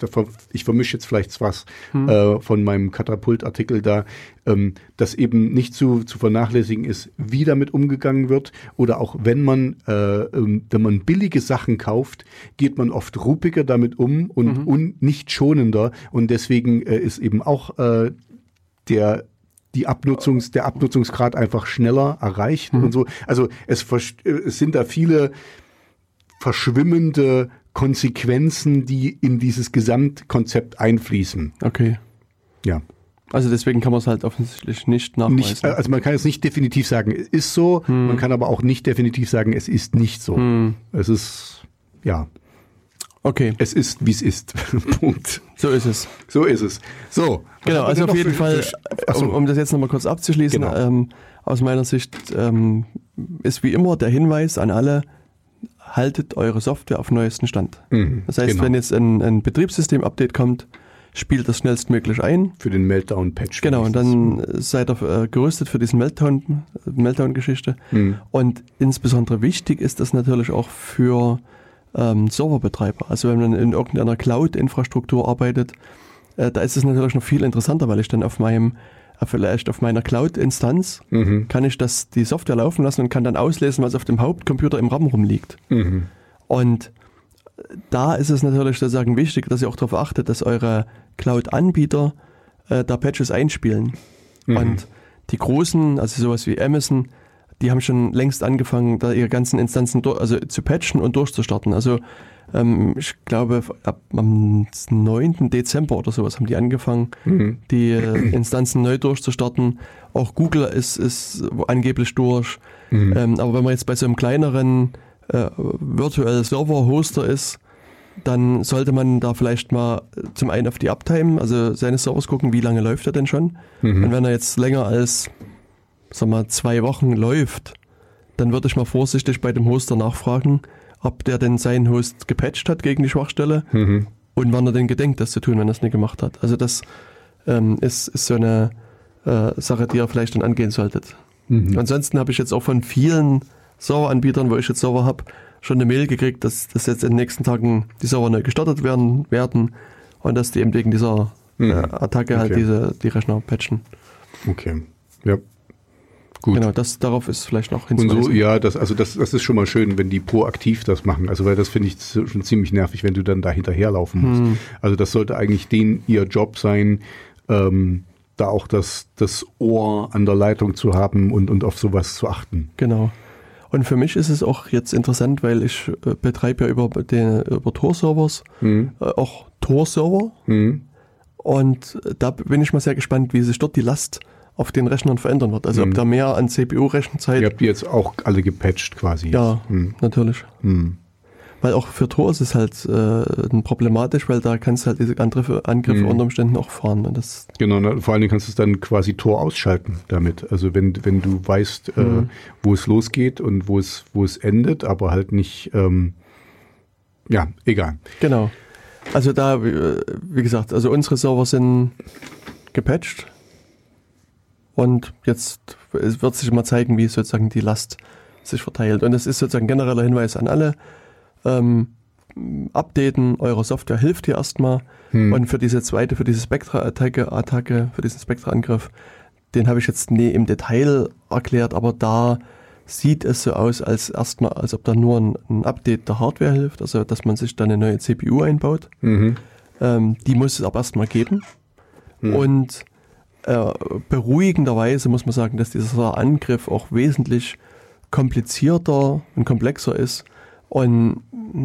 ich vermische jetzt vielleicht was hm. äh, von meinem Katapultartikel da, ähm, dass eben nicht zu, zu vernachlässigen ist, wie damit umgegangen wird, oder auch wenn man, äh, ähm, wenn man billige Sachen kauft, geht man oft ruppiger damit um und, mhm. und nicht schonender, und deswegen äh, ist eben auch äh, der die Abnutzungs, der Abnutzungsgrad einfach schneller erreicht mhm. und so. Also es, es sind da viele verschwimmende Konsequenzen, die in dieses Gesamtkonzept einfließen. Okay. Ja. Also deswegen kann man es halt offensichtlich nicht nachweisen. Nicht, also man kann jetzt nicht definitiv sagen, es ist so, hm. man kann aber auch nicht definitiv sagen, es ist nicht so. Hm. Es ist, ja. Okay. Es ist, wie es ist. Punkt. So ist es. So ist es. So. Genau, also auf jeden Fall, um, um, das jetzt nochmal kurz abzuschließen, genau. ähm, aus meiner Sicht ähm, ist wie immer der Hinweis an alle, haltet eure Software auf neuesten Stand. Mhm, das heißt, genau. wenn jetzt ein, ein Betriebssystem-Update kommt, spielt das schnellstmöglich ein. Für den Meltdown-Patch. Genau, und dann seid ihr äh, gerüstet für diesen Meltdown, Meltdown-Geschichte. Mhm. Und insbesondere wichtig ist das natürlich auch für ähm, Serverbetreiber. Also wenn man in irgendeiner Cloud-Infrastruktur arbeitet, äh, da ist es natürlich noch viel interessanter, weil ich dann auf meinem äh, vielleicht auf meiner Cloud-Instanz mhm. kann ich das die Software laufen lassen und kann dann auslesen, was auf dem Hauptcomputer im RAM rumliegt. Mhm. Und da ist es natürlich sozusagen wichtig, dass ihr auch darauf achtet, dass eure Cloud-Anbieter äh, da Patches einspielen. Mhm. Und die großen, also sowas wie Amazon, die haben schon längst angefangen, da ihre ganzen Instanzen also zu patchen und durchzustarten. Also ähm, ich glaube, ab am 9. Dezember oder sowas haben die angefangen, mhm. die äh, Instanzen neu durchzustarten. Auch Google ist, ist angeblich durch. Mhm. Ähm, aber wenn man jetzt bei so einem kleineren äh, virtuellen Server-Hoster ist, dann sollte man da vielleicht mal zum einen auf die Uptime, also seine Servers gucken, wie lange läuft er denn schon. Mhm. Und wenn er jetzt länger als sag mal, zwei Wochen läuft, dann würde ich mal vorsichtig bei dem Hoster nachfragen, ob der denn seinen Host gepatcht hat gegen die Schwachstelle mhm. und wann er denn gedenkt, das zu tun, wenn er es nicht gemacht hat. Also das ähm, ist, ist so eine äh, Sache, die ihr vielleicht dann angehen solltet. Mhm. Ansonsten habe ich jetzt auch von vielen Serveranbietern, wo ich jetzt Server habe, schon eine Mail gekriegt, dass, dass jetzt in den nächsten Tagen die Server neu gestartet werden, werden und dass die eben wegen dieser mhm. äh, Attacke halt okay. halt diese, die Rechner patchen. Okay. Ja. Gut. Genau, das, darauf ist vielleicht noch hinzuweisen. Und so, ja, das, also das, das ist schon mal schön, wenn die proaktiv das machen. Also, weil das finde ich schon ziemlich nervig, wenn du dann da hinterherlaufen musst. Hm. Also, das sollte eigentlich den ihr Job sein, ähm, da auch das, das Ohr an der Leitung zu haben und, und auf sowas zu achten. Genau. Und für mich ist es auch jetzt interessant, weil ich äh, betreibe ja über, den, über Tor-Servers hm. äh, auch Tor-Server. Hm. Und da bin ich mal sehr gespannt, wie sich dort die Last auf den Rechnern verändern wird. Also mhm. ob da mehr an CPU-Rechenzeit. Ihr habt die jetzt auch alle gepatcht quasi. Ja, mhm. natürlich. Mhm. Weil auch für Tor ist es halt äh, problematisch, weil da kannst du halt diese Angriffe, Angriffe mhm. unter Umständen auch fahren. Und das genau, na, vor allen Dingen kannst du es dann quasi Tor ausschalten damit. Also wenn, wenn du weißt, äh, mhm. wo es losgeht und wo es, wo es endet, aber halt nicht, ähm, ja, egal. Genau. Also da, wie gesagt, also unsere Server sind gepatcht und jetzt wird sich mal zeigen, wie sozusagen die Last sich verteilt. Und das ist sozusagen ein genereller Hinweis an alle. Ähm, Updaten eurer Software hilft hier erstmal. Hm. Und für diese zweite, für diese Spectra-Attacke, Attacke, für diesen Spectra-Angriff, den habe ich jetzt nie im Detail erklärt, aber da sieht es so aus, als erstmal, als ob da nur ein, ein, Update der Hardware hilft, also dass man sich da eine neue CPU einbaut. Mhm. Ähm, die muss es aber erstmal geben. Mhm. Und äh, beruhigenderweise muss man sagen, dass dieser Angriff auch wesentlich komplizierter und komplexer ist und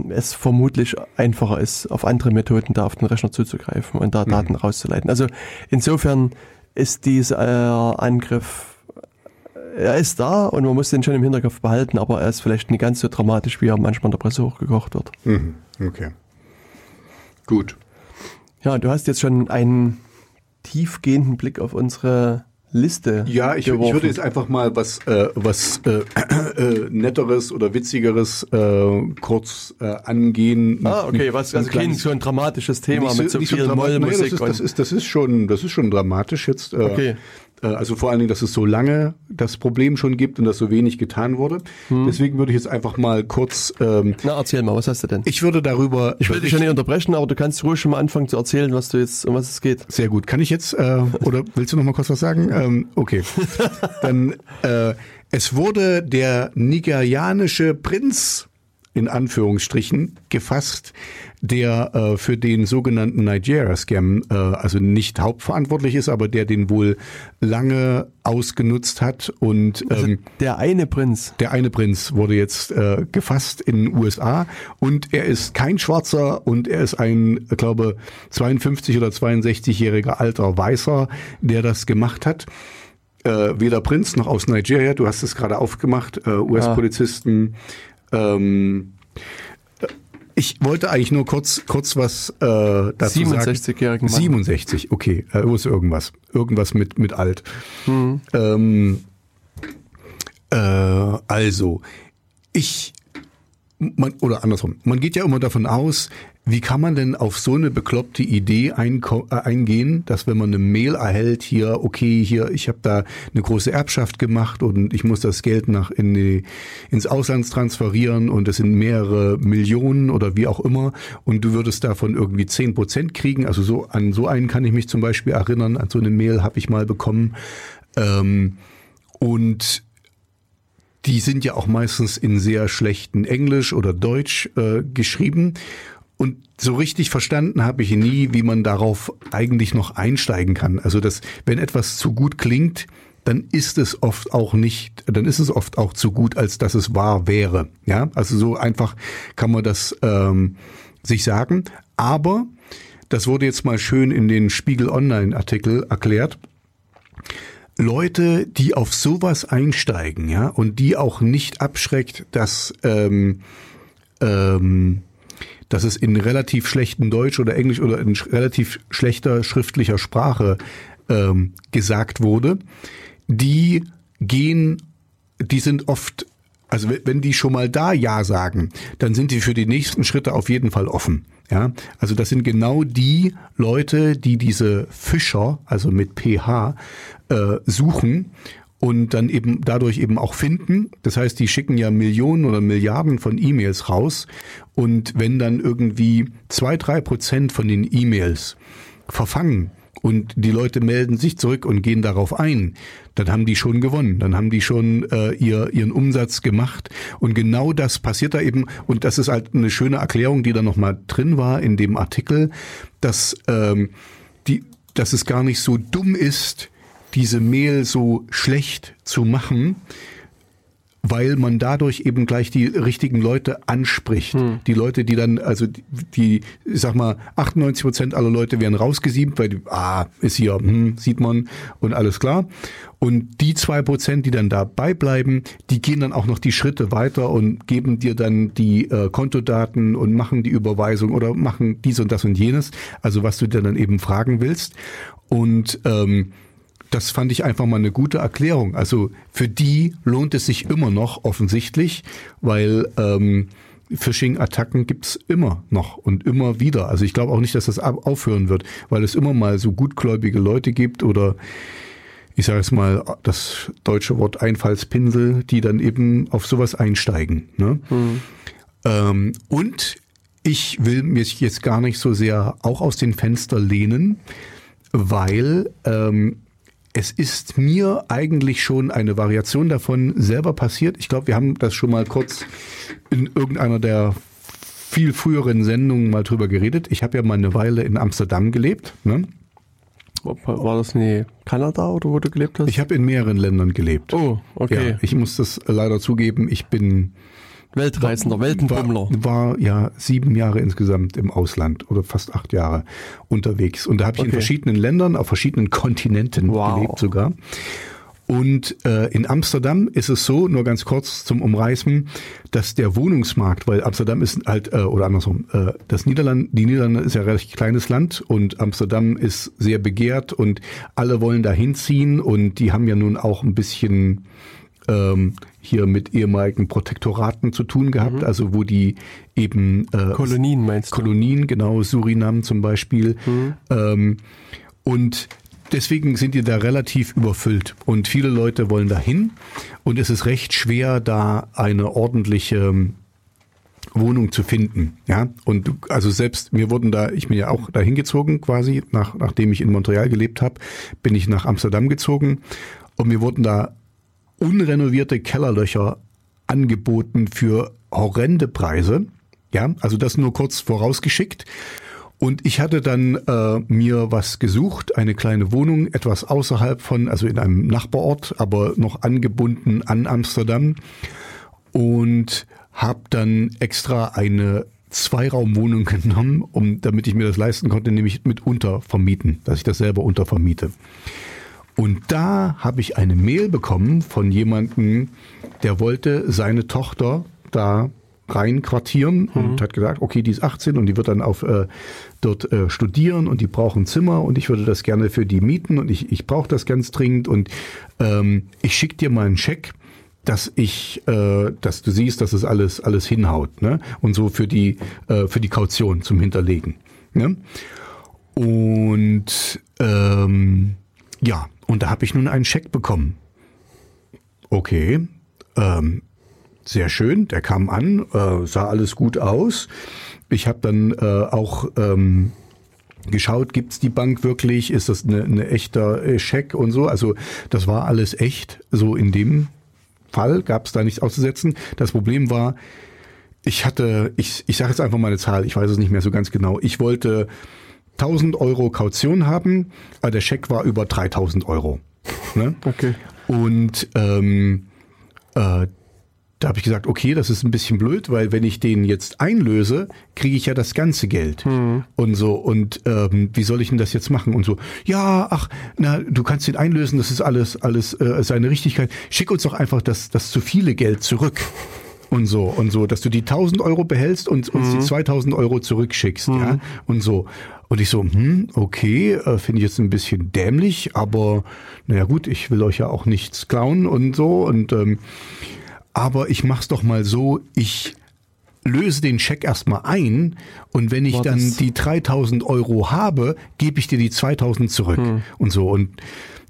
es vermutlich einfacher ist, auf andere Methoden da auf den Rechner zuzugreifen und da mhm. Daten rauszuleiten. Also insofern ist dieser äh, Angriff, er ist da und man muss den schon im Hinterkopf behalten, aber er ist vielleicht nicht ganz so dramatisch, wie er manchmal in der Presse hochgekocht wird. Mhm. Okay. Gut. Ja, du hast jetzt schon einen tiefgehenden Blick auf unsere Liste. Ja, ich, ich würde jetzt einfach mal was, äh, was äh, äh, netteres oder witzigeres äh, kurz äh, angehen. Ah, okay, was also kein so ein dramatisches Thema mit so viel so Mollmusik. Nee, das, ist, das, ist, das ist schon, das ist schon dramatisch jetzt. Äh, okay. Äh, also vor allen Dingen, dass es so lange das Problem schon gibt und dass so wenig getan wurde. Hm. Deswegen würde ich jetzt einfach mal kurz. Ähm, Na, erzähl mal, was hast du denn? Ich würde darüber. Ich will dich ja nicht unterbrechen, aber du kannst ruhig schon mal anfangen zu erzählen, was du jetzt, um was es geht. Sehr gut. Kann ich jetzt äh, oder willst du noch mal kurz was sagen? Ähm, okay. Dann äh, es wurde der nigerianische Prinz in Anführungsstrichen gefasst, der äh, für den sogenannten Nigeria-Scam äh, also nicht hauptverantwortlich ist, aber der den wohl lange ausgenutzt hat und also ähm, der eine Prinz. Der eine Prinz wurde jetzt äh, gefasst in den USA und er ist kein Schwarzer und er ist ein, glaube 52 oder 62-jähriger alter Weißer, der das gemacht hat. Äh, weder Prinz noch aus Nigeria, du hast es gerade aufgemacht, äh, US-Polizisten. Ähm, ich wollte eigentlich nur kurz, kurz was äh, dazu 67-jährigen sagen. 67, okay, äh, muss irgendwas, irgendwas mit mit alt. Mhm. Ähm, äh, also, ich man, oder andersrum, man geht ja immer davon aus, wie kann man denn auf so eine bekloppte Idee äh, eingehen, dass wenn man eine Mail erhält, hier, okay, hier, ich habe da eine große Erbschaft gemacht und ich muss das Geld nach in die, ins Ausland transferieren und es sind mehrere Millionen oder wie auch immer und du würdest davon irgendwie zehn Prozent kriegen. Also so an so einen kann ich mich zum Beispiel erinnern, an so eine Mail habe ich mal bekommen. Ähm, und die sind ja auch meistens in sehr schlechten Englisch oder Deutsch äh, geschrieben. Und so richtig verstanden habe ich nie, wie man darauf eigentlich noch einsteigen kann. Also dass, wenn etwas zu gut klingt, dann ist es oft auch nicht, dann ist es oft auch zu gut, als dass es wahr wäre. Ja, also so einfach kann man das ähm, sich sagen. Aber das wurde jetzt mal schön in den Spiegel Online Artikel erklärt. Leute, die auf sowas einsteigen, ja, und die auch nicht abschreckt, dass ähm, ähm, dass es in relativ schlechten Deutsch oder Englisch oder in relativ schlechter schriftlicher Sprache ähm, gesagt wurde, die gehen, die sind oft, also wenn die schon mal da Ja sagen, dann sind die für die nächsten Schritte auf jeden Fall offen. Ja, also das sind genau die Leute, die diese Fischer, also mit PH, äh, suchen und dann eben dadurch eben auch finden. Das heißt, die schicken ja Millionen oder Milliarden von E-Mails raus. Und wenn dann irgendwie zwei, drei Prozent von den E-Mails verfangen und die Leute melden sich zurück und gehen darauf ein, dann haben die schon gewonnen, dann haben die schon äh, ihr, ihren Umsatz gemacht. Und genau das passiert da eben. Und das ist halt eine schöne Erklärung, die da nochmal drin war in dem Artikel, dass ähm, die, dass es gar nicht so dumm ist, diese Mail so schlecht zu machen, weil man dadurch eben gleich die richtigen Leute anspricht. Hm. Die Leute, die dann, also die, die, ich sag mal, 98 Prozent aller Leute werden rausgesiebt, weil die, ah, ist hier, hm, sieht man und alles klar. Und die zwei Prozent, die dann dabei bleiben, die gehen dann auch noch die Schritte weiter und geben dir dann die äh, Kontodaten und machen die Überweisung oder machen dies und das und jenes, also was du dir dann eben fragen willst. Und ähm, das fand ich einfach mal eine gute Erklärung. Also für die lohnt es sich immer noch offensichtlich, weil ähm, Phishing-Attacken gibt's immer noch und immer wieder. Also ich glaube auch nicht, dass das aufhören wird, weil es immer mal so gutgläubige Leute gibt oder ich sage es mal das deutsche Wort Einfallspinsel, die dann eben auf sowas einsteigen. Ne? Mhm. Ähm, und ich will mich jetzt gar nicht so sehr auch aus den Fenster lehnen, weil ähm, es ist mir eigentlich schon eine Variation davon selber passiert. Ich glaube, wir haben das schon mal kurz in irgendeiner der viel früheren Sendungen mal drüber geredet. Ich habe ja mal eine Weile in Amsterdam gelebt. Ne? War das nie Kanada oder wo du gelebt hast? Ich habe in mehreren Ländern gelebt. Oh, okay. Ja, ich muss das leider zugeben, ich bin Weltreisender, Weltenbummler. War, war, ja sieben Jahre insgesamt im Ausland oder fast acht Jahre unterwegs. Und da habe ich okay. in verschiedenen Ländern, auf verschiedenen Kontinenten wow. gelebt sogar. Und äh, in Amsterdam ist es so, nur ganz kurz zum Umreißen, dass der Wohnungsmarkt, weil Amsterdam ist halt, äh, oder andersrum, äh, das Niederland, die Niederlande ist ja ein relativ kleines Land und Amsterdam ist sehr begehrt und alle wollen da hinziehen und die haben ja nun auch ein bisschen ähm, hier mit ehemaligen Protektoraten zu tun gehabt, mhm. also wo die eben äh, Kolonien meinst du? Kolonien, genau, Surinam zum Beispiel. Mhm. Ähm, und deswegen sind die da relativ überfüllt und viele Leute wollen dahin und es ist recht schwer, da eine ordentliche Wohnung zu finden, ja. Und also selbst mir wurden da, ich bin ja auch dahin gezogen quasi, nach, nachdem ich in Montreal gelebt habe, bin ich nach Amsterdam gezogen und mir wurden da unrenovierte Kellerlöcher angeboten für horrende Preise. Ja, also das nur kurz vorausgeschickt. Und ich hatte dann äh, mir was gesucht, eine kleine Wohnung, etwas außerhalb von, also in einem Nachbarort, aber noch angebunden an Amsterdam. Und habe dann extra eine Zweiraumwohnung genommen, um, damit ich mir das leisten konnte, nämlich mit untervermieten, dass ich das selber untervermiete. Und da habe ich eine Mail bekommen von jemandem, der wollte seine Tochter da reinquartieren mhm. und hat gesagt, okay, die ist 18 und die wird dann auf äh, dort äh, studieren und die brauchen Zimmer und ich würde das gerne für die mieten und ich, ich brauche das ganz dringend und ähm, ich schicke dir mal einen Scheck, dass ich, äh, dass du siehst, dass es alles alles hinhaut, ne? Und so für die äh, für die Kaution zum Hinterlegen. Ne? Und ähm, ja, und da habe ich nun einen Scheck bekommen. Okay, ähm, sehr schön, der kam an, äh, sah alles gut aus. Ich habe dann äh, auch ähm, geschaut, gibt's die Bank wirklich, ist das eine, eine echter äh, Scheck und so. Also das war alles echt. So in dem Fall gab es da nichts auszusetzen. Das Problem war, ich hatte, ich, ich sage jetzt einfach mal eine Zahl, ich weiß es nicht mehr so ganz genau. Ich wollte 1000 Euro Kaution haben, aber der Scheck war über 3000 Euro. Ne? Okay. Und ähm, äh, da habe ich gesagt, okay, das ist ein bisschen blöd, weil wenn ich den jetzt einlöse, kriege ich ja das ganze Geld mhm. und so. Und ähm, wie soll ich denn das jetzt machen? Und so, ja, ach, na, du kannst den einlösen, das ist alles, alles äh, seine Richtigkeit. Schick uns doch einfach das, das zu viele Geld zurück. Und so, und so, dass du die 1000 Euro behältst und uns mhm. die 2000 Euro zurückschickst, mhm. ja, und so. Und ich so, hm, okay, äh, finde ich jetzt ein bisschen dämlich, aber naja gut, ich will euch ja auch nichts klauen und so. Und ähm, aber ich mach's doch mal so, ich löse den Scheck erstmal ein und wenn ich War dann die 3000 Euro habe, gebe ich dir die 2000 zurück hm. und so. Und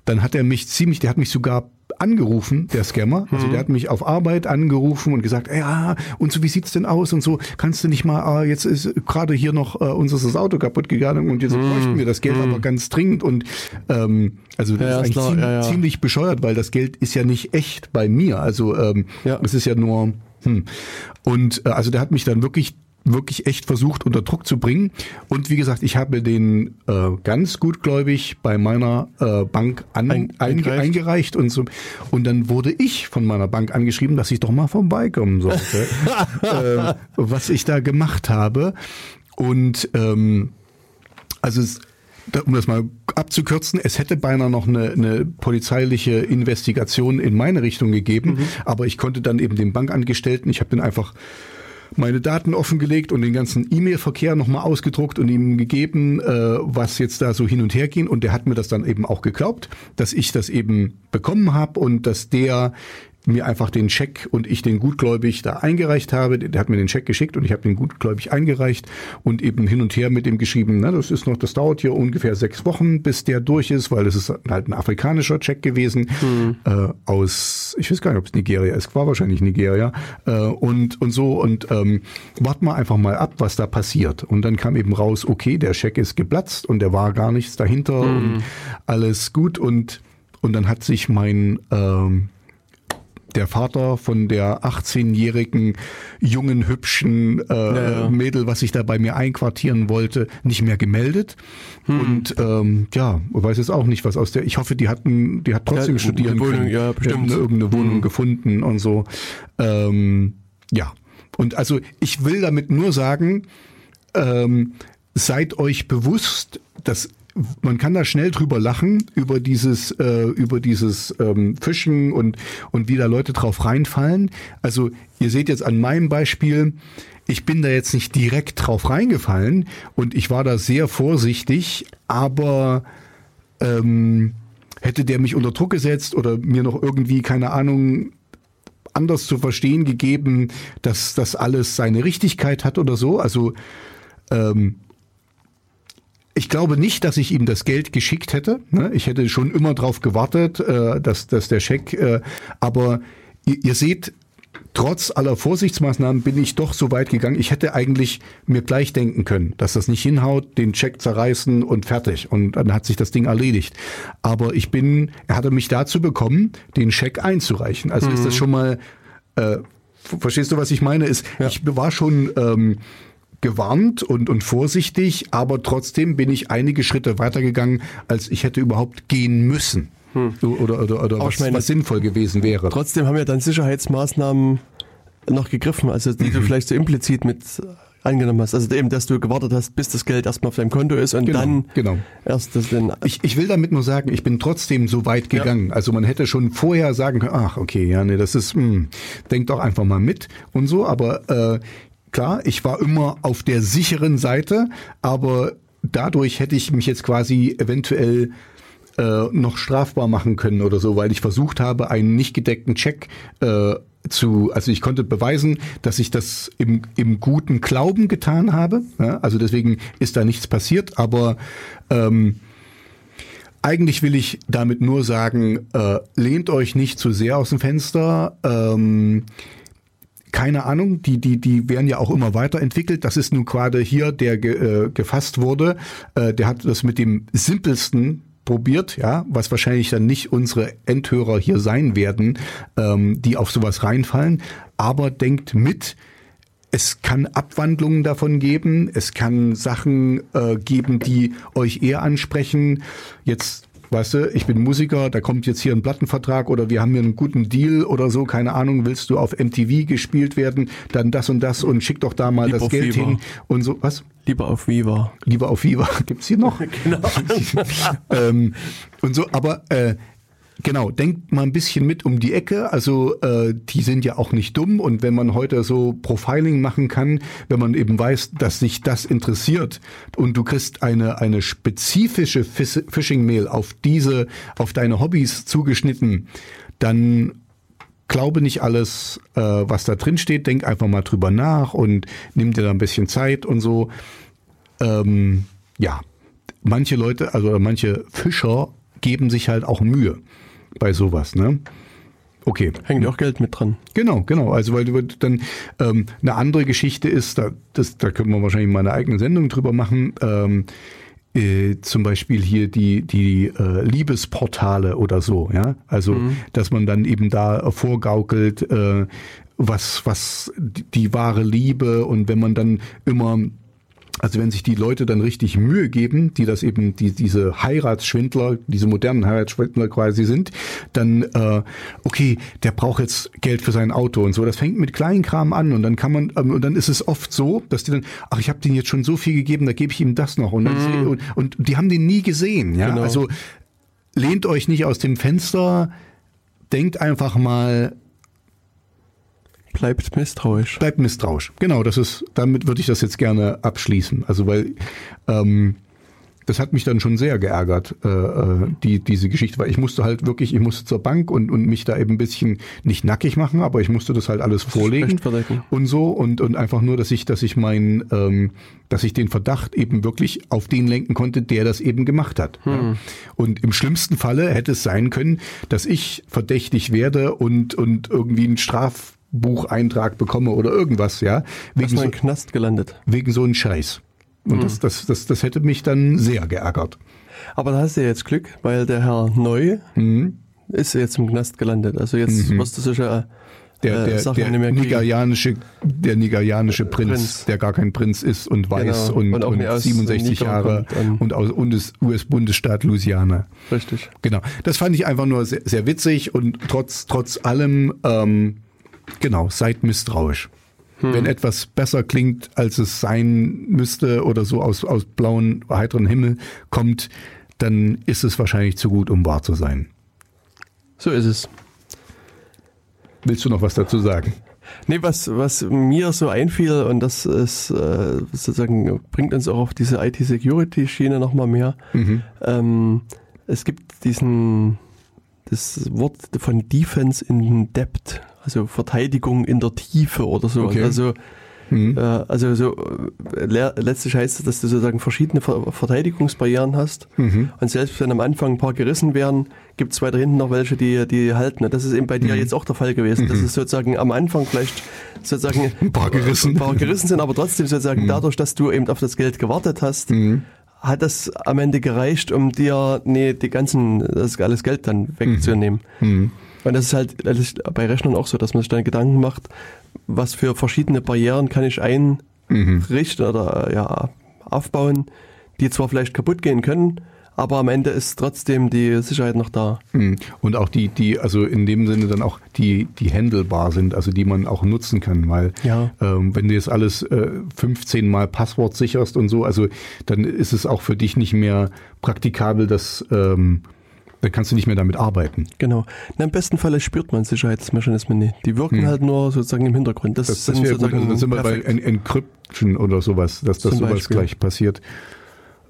dann hat er mich ziemlich, der hat mich sogar angerufen, der Scammer. Also mhm. der hat mich auf Arbeit angerufen und gesagt, ja, und so, wie sieht's denn aus und so, kannst du nicht mal, ah, jetzt ist gerade hier noch äh, uns ist das Auto kaputt gegangen und jetzt mhm. bräuchten wir das Geld mhm. aber ganz dringend und ähm, also das ja, ist eigentlich klar, ziemlich, ja, ziemlich bescheuert, weil das Geld ist ja nicht echt bei mir. Also ähm, ja. es ist ja nur hm. Und äh, also der hat mich dann wirklich wirklich echt versucht unter Druck zu bringen. Und wie gesagt, ich habe den äh, ganz gutgläubig bei meiner äh, Bank an, Ein, eingereicht. eingereicht und so. Und dann wurde ich von meiner Bank angeschrieben, dass ich doch mal vorbeikommen sollte, äh, was ich da gemacht habe. Und ähm, also es, um das mal abzukürzen, es hätte beinahe noch eine, eine polizeiliche Investigation in meine Richtung gegeben, mhm. aber ich konnte dann eben den Bankangestellten, ich habe den einfach meine Daten offengelegt und den ganzen E-Mail-Verkehr nochmal ausgedruckt und ihm gegeben, äh, was jetzt da so hin und her ging. Und der hat mir das dann eben auch geglaubt, dass ich das eben bekommen habe und dass der mir einfach den Scheck und ich den gutgläubig da eingereicht habe. Der hat mir den Scheck geschickt und ich habe den gutgläubig eingereicht und eben hin und her mit dem geschrieben, na, das ist noch, das dauert hier ungefähr sechs Wochen, bis der durch ist, weil das ist halt ein afrikanischer Check gewesen mhm. äh, aus, ich weiß gar nicht, ob es Nigeria ist, war wahrscheinlich Nigeria äh, und und so und ähm, warten wir einfach mal ab, was da passiert. Und dann kam eben raus, okay, der Scheck ist geplatzt und der war gar nichts dahinter mhm. und alles gut und und dann hat sich mein ähm, der Vater von der 18-jährigen jungen, hübschen äh, ja, ja. Mädel, was sich da bei mir einquartieren wollte, nicht mehr gemeldet. Hm. Und ähm, ja, weiß jetzt auch nicht, was aus der. Ich hoffe, die hatten, die hat trotzdem ja, studieren Wohnung, können. Ja, bestimmt. Irgendeine Wohnung hm. gefunden und so. Ähm, ja. Und also ich will damit nur sagen, ähm, seid euch bewusst, dass man kann da schnell drüber lachen über dieses äh, über dieses ähm, Fischen und und wie da Leute drauf reinfallen. Also ihr seht jetzt an meinem Beispiel, ich bin da jetzt nicht direkt drauf reingefallen und ich war da sehr vorsichtig, aber ähm, hätte der mich unter Druck gesetzt oder mir noch irgendwie keine Ahnung anders zu verstehen gegeben, dass das alles seine Richtigkeit hat oder so. Also ähm, ich glaube nicht, dass ich ihm das Geld geschickt hätte. Ne? Ich hätte schon immer darauf gewartet, äh, dass, dass der Scheck. Äh, aber ihr, ihr seht, trotz aller Vorsichtsmaßnahmen bin ich doch so weit gegangen. Ich hätte eigentlich mir gleich denken können, dass das nicht hinhaut, den Check zerreißen und fertig. Und dann hat sich das Ding erledigt. Aber ich bin, er hatte mich dazu bekommen, den Scheck einzureichen. Also mhm. ist das mhm. schon mal, äh, verstehst du, was ich meine? Ist, ja. ich war schon ähm, gewarnt und, und vorsichtig, aber trotzdem bin ich einige Schritte weitergegangen, als ich hätte überhaupt gehen müssen. Hm. Oder, oder, oder was, meine, was sinnvoll gewesen wäre. Trotzdem haben ja dann Sicherheitsmaßnahmen noch gegriffen, also die mhm. du vielleicht so implizit mit angenommen hast. Also eben, dass du gewartet hast, bis das Geld erstmal auf deinem Konto ist und genau, dann genau. erst das dann. Ich, ich will damit nur sagen, ich bin trotzdem so weit gegangen. Ja. Also man hätte schon vorher sagen können, ach okay, ja, nee, das ist, mh, hm, denk doch einfach mal mit und so, aber äh, Klar, ich war immer auf der sicheren Seite, aber dadurch hätte ich mich jetzt quasi eventuell äh, noch strafbar machen können oder so, weil ich versucht habe, einen nicht gedeckten Check äh, zu, also ich konnte beweisen, dass ich das im, im guten Glauben getan habe. Ja, also deswegen ist da nichts passiert, aber ähm, eigentlich will ich damit nur sagen, äh, lehnt euch nicht zu sehr aus dem Fenster. Ähm, keine Ahnung, die, die, die werden ja auch immer weiterentwickelt. Das ist nun gerade hier, der ge, äh, gefasst wurde. Äh, der hat das mit dem simpelsten probiert, ja, was wahrscheinlich dann nicht unsere Endhörer hier sein werden, ähm, die auf sowas reinfallen. Aber denkt mit, es kann Abwandlungen davon geben, es kann Sachen äh, geben, die euch eher ansprechen. Jetzt Weißt du, ich bin Musiker, da kommt jetzt hier ein Plattenvertrag oder wir haben hier einen guten Deal oder so, keine Ahnung, willst du auf MTV gespielt werden, dann das und das und schick doch da mal Lieber das Geld Viva. hin und so, was? Lieber auf Viva. Lieber auf Viva, gibt's hier noch? genau. ähm, und so, aber äh, Genau, denkt mal ein bisschen mit um die Ecke. Also äh, die sind ja auch nicht dumm und wenn man heute so Profiling machen kann, wenn man eben weiß, dass sich das interessiert und du kriegst eine eine spezifische Phishing-Mail auf diese, auf deine Hobbys zugeschnitten, dann glaube nicht alles, äh, was da drin steht. Denk einfach mal drüber nach und nimm dir da ein bisschen Zeit und so. Ähm, ja, manche Leute, also manche Fischer geben sich halt auch Mühe bei sowas, ne? Okay. Hängt auch Geld mit dran. Genau, genau. Also weil du dann ähm, eine andere Geschichte ist, da, das, da können wir wahrscheinlich mal eine eigene Sendung drüber machen. Ähm, äh, zum Beispiel hier die die äh, Liebesportale oder so, ja. Also mhm. dass man dann eben da vorgaukelt, äh, was was die wahre Liebe und wenn man dann immer also wenn sich die Leute dann richtig Mühe geben, die das eben, die diese Heiratsschwindler, diese modernen Heiratsschwindler quasi sind, dann äh, okay, der braucht jetzt Geld für sein Auto und so. Das fängt mit Kleinkram an und dann kann man ähm, und dann ist es oft so, dass die dann, ach, ich habe denen jetzt schon so viel gegeben, da gebe ich ihm das noch und, mhm. und, und die haben den nie gesehen. Ja, genau. also lehnt euch nicht aus dem Fenster, denkt einfach mal Bleibt misstrauisch. Bleibt misstrauisch. Genau, das ist, damit würde ich das jetzt gerne abschließen. Also weil ähm, das hat mich dann schon sehr geärgert, äh, äh, die, diese Geschichte, weil ich musste halt wirklich, ich musste zur Bank und, und mich da eben ein bisschen nicht nackig machen, aber ich musste das halt alles vorlegen und so und, und einfach nur, dass ich, dass ich mein, ähm, dass ich den Verdacht eben wirklich auf den lenken konnte, der das eben gemacht hat. Hm. Ja. Und im schlimmsten Falle hätte es sein können, dass ich verdächtig werde und, und irgendwie ein Straf Bucheintrag bekomme oder irgendwas, ja. Wegen so, Knast gelandet. Wegen so einen Scheiß. Und mhm. das, das, das, das hätte mich dann sehr geärgert. Aber da hast du ja jetzt Glück, weil der Herr Neu mhm. ist jetzt im Knast gelandet. Also jetzt mhm. wirst du sicher der, der, äh, der nigerianische, der nigerianische Prinz, Prinz, der gar kein Prinz ist und weiß genau. und, und, und 67 Jahre und aus und des US-Bundesstaat Louisiana. Richtig. Genau. Das fand ich einfach nur sehr, sehr witzig und trotz, trotz allem, ähm, Genau, seid misstrauisch. Hm. Wenn etwas besser klingt, als es sein müsste oder so aus, aus blauen, heiteren Himmel kommt, dann ist es wahrscheinlich zu gut, um wahr zu sein. So ist es. Willst du noch was dazu sagen? Nee, was, was mir so einfiel, und das ist äh, sozusagen, bringt uns auch auf diese IT-Security-Schiene nochmal mehr. Mhm. Ähm, es gibt diesen, das Wort von Defense in Depth, also Verteidigung in der Tiefe oder so. Okay. Also Mhm. Äh, also so äh, letztlich heißt es, dass du sozusagen verschiedene Verteidigungsbarrieren hast. Mhm. Und selbst wenn am Anfang ein paar gerissen werden, gibt es weiter hinten noch welche, die, die halten. Das ist eben bei dir mhm. jetzt auch der Fall gewesen. Das mhm. ist sozusagen am Anfang vielleicht sozusagen ein paar gerissen, ein paar gerissen sind, aber trotzdem sozusagen mhm. dadurch, dass du eben auf das Geld gewartet hast, mhm. hat das am Ende gereicht, um dir nee, die ganzen, das alles Geld dann wegzunehmen. Mhm. Und das ist halt das ist bei Rechnern auch so, dass man sich dann Gedanken macht, was für verschiedene Barrieren kann ich einrichten mhm. oder ja, aufbauen, die zwar vielleicht kaputt gehen können, aber am Ende ist trotzdem die Sicherheit noch da. Mhm. Und auch die, die, also in dem Sinne dann auch die, die handelbar sind, also die man auch nutzen kann, weil ja. ähm, wenn du jetzt alles äh, 15 Mal Passwort sicherst und so, also dann ist es auch für dich nicht mehr praktikabel, dass ähm, dann kannst du nicht mehr damit arbeiten. Genau. Na, Im besten Falle spürt man Sicherheitsmechanismen nicht. Die wirken hm. halt nur sozusagen im Hintergrund. Das, das, das sind sozusagen gut. Also sind wir bei Encryption oder sowas, dass das sowas gleich passiert.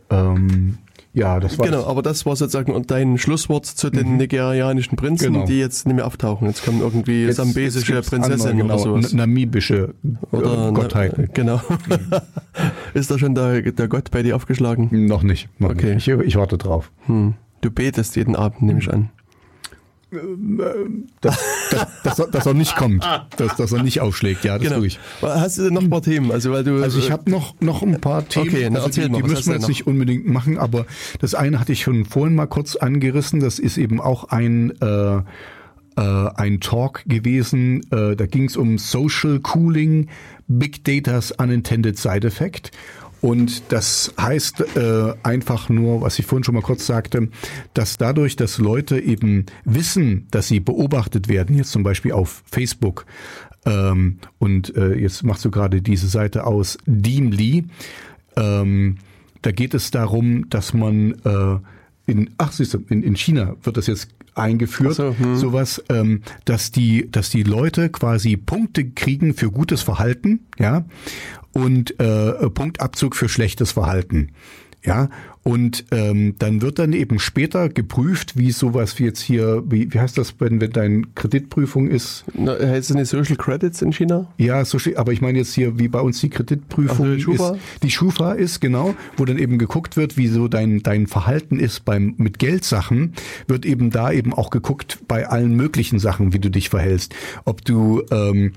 Ähm, ja, das war Genau, aber das war sozusagen dein Schlusswort zu den mhm. nigerianischen Prinzen, genau. die jetzt nicht mehr auftauchen. Jetzt kommen irgendwie jetzt, sambesische jetzt Prinzessin andere, genau, oder sowas. Namibische oder äh, Gottheiten. Na, genau. Mhm. Ist da schon der, der Gott bei dir aufgeschlagen? Noch nicht. Noch okay. Nicht. Ich, ich, warte drauf. Hm. Du betest jeden Abend, nehme ich an. Dass, dass, dass, dass, er nicht kommt, dass, dass er nicht aufschlägt, ja, das genau. tue ich. Hast du denn noch ein paar Themen? Also, weil du, also ich habe noch, noch ein paar Themen, okay, na, also die, die müssen wir jetzt nicht unbedingt machen, aber das eine hatte ich schon vorhin mal kurz angerissen, das ist eben auch ein, äh, äh, ein Talk gewesen, äh, da ging es um Social Cooling, Big Data's Unintended Side Effect. Und das heißt äh, einfach nur, was ich vorhin schon mal kurz sagte, dass dadurch, dass Leute eben wissen, dass sie beobachtet werden, jetzt zum Beispiel auf Facebook, ähm, und äh, jetzt machst du gerade diese Seite aus Deemly, ähm, da geht es darum, dass man äh, in, ach siehst du, in, in China wird das jetzt eingeführt, so, hm. sowas, ähm, dass die, dass die Leute quasi Punkte kriegen für gutes Verhalten, ja, und äh, Punktabzug für schlechtes Verhalten. Ja, und ähm, dann wird dann eben später geprüft, wie sowas wie jetzt hier, wie, wie heißt das, wenn, wenn deine Kreditprüfung ist? Na, heißt es nicht Social Credits in China? Ja, Social, aber ich meine jetzt hier, wie bei uns die Kreditprüfung Ach, die Schufa? ist. Die Schufa ist, genau, wo dann eben geguckt wird, wie so dein, dein Verhalten ist beim mit Geldsachen, wird eben da eben auch geguckt bei allen möglichen Sachen, wie du dich verhältst. Ob du ähm,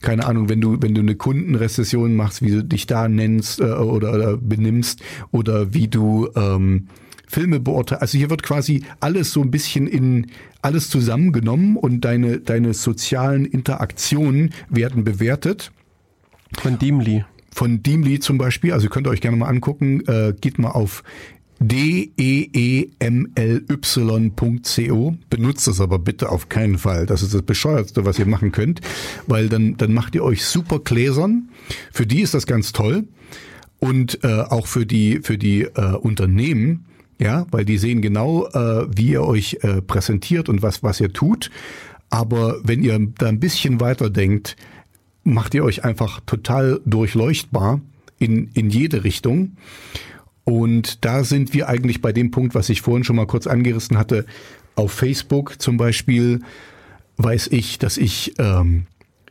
keine Ahnung, wenn du, wenn du eine Kundenrezession machst, wie du dich da nennst äh, oder, oder benimmst oder wie du ähm, Filme beurteilst. Also hier wird quasi alles so ein bisschen in alles zusammengenommen und deine, deine sozialen Interaktionen werden bewertet. Von Deemly. Von Deemly zum Beispiel, also könnt ihr euch gerne mal angucken, äh, geht mal auf D-E-E-M-L-Y.co. Benutzt das aber bitte auf keinen Fall. Das ist das Bescheuertste, was ihr machen könnt, weil dann, dann macht ihr euch super Gläsern. Für die ist das ganz toll. Und äh, auch für die, für die äh, Unternehmen, ja, weil die sehen genau, äh, wie ihr euch äh, präsentiert und was, was ihr tut. Aber wenn ihr da ein bisschen weiter denkt, macht ihr euch einfach total durchleuchtbar in, in jede Richtung. Und da sind wir eigentlich bei dem Punkt, was ich vorhin schon mal kurz angerissen hatte. Auf Facebook zum Beispiel weiß ich, dass ich, ähm,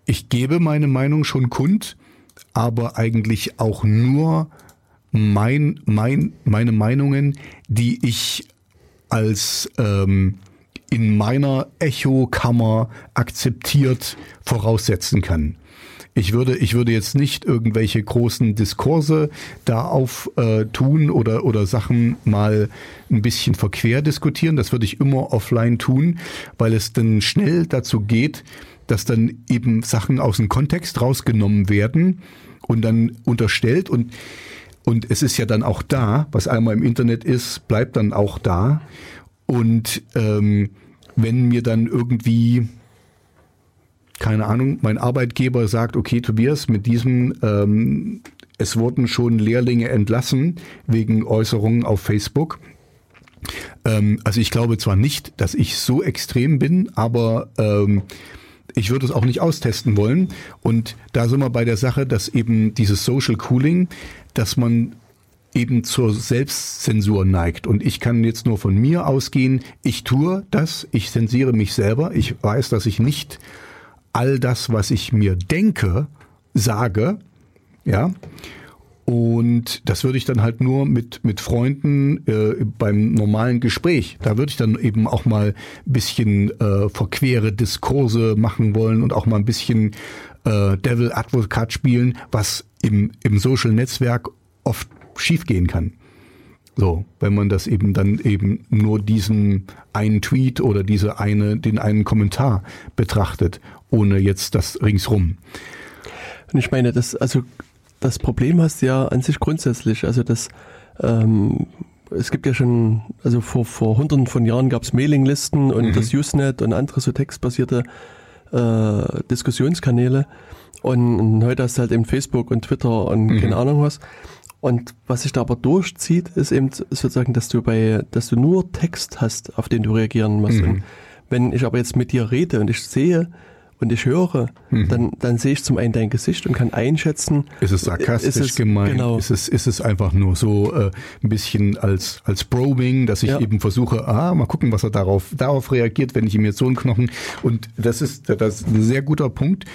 ich gebe meine Meinung schon kund, aber eigentlich auch nur mein, mein, meine Meinungen, die ich als ähm, in meiner Echokammer akzeptiert voraussetzen kann. Ich würde, ich würde jetzt nicht irgendwelche großen Diskurse da auf äh, tun oder, oder Sachen mal ein bisschen verquer diskutieren. Das würde ich immer offline tun, weil es dann schnell dazu geht, dass dann eben Sachen aus dem Kontext rausgenommen werden und dann unterstellt und und es ist ja dann auch da, was einmal im Internet ist, bleibt dann auch da. Und ähm, wenn mir dann irgendwie keine Ahnung, mein Arbeitgeber sagt, okay, Tobias, mit diesem, ähm, es wurden schon Lehrlinge entlassen wegen Äußerungen auf Facebook. Ähm, also ich glaube zwar nicht, dass ich so extrem bin, aber ähm, ich würde es auch nicht austesten wollen. Und da sind wir bei der Sache, dass eben dieses Social Cooling, dass man eben zur Selbstzensur neigt. Und ich kann jetzt nur von mir ausgehen, ich tue das, ich zensiere mich selber, ich weiß, dass ich nicht all das, was ich mir denke, sage, ja. Und das würde ich dann halt nur mit, mit Freunden äh, beim normalen Gespräch. Da würde ich dann eben auch mal ein bisschen äh, verquere Diskurse machen wollen und auch mal ein bisschen äh, Devil Advocate spielen, was im, im Social Netzwerk oft schiefgehen kann. So, wenn man das eben dann eben nur diesen einen Tweet oder diese eine, den einen Kommentar betrachtet, ohne jetzt das ringsrum. Und ich meine, das, also das Problem hast du ja an sich grundsätzlich. Also das, ähm, es gibt ja schon, also vor, vor hunderten von Jahren gab es Mailinglisten und mhm. das Usenet und andere so textbasierte äh, Diskussionskanäle. Und, und heute hast du halt eben Facebook und Twitter und mhm. keine Ahnung was. Und was sich da aber durchzieht, ist eben sozusagen, dass du bei, dass du nur Text hast, auf den du reagieren musst. Mhm. Und wenn ich aber jetzt mit dir rede und ich sehe, und ich höre, mhm. dann, dann sehe ich zum einen dein Gesicht und kann einschätzen. Ist es sarkastisch ist es, gemeint? Genau. Ist, es, ist es einfach nur so äh, ein bisschen als, als Probing, dass ich ja. eben versuche, ah, mal gucken, was er darauf, darauf reagiert, wenn ich ihm jetzt so einen Knochen. Und das ist, das ist ein sehr guter Punkt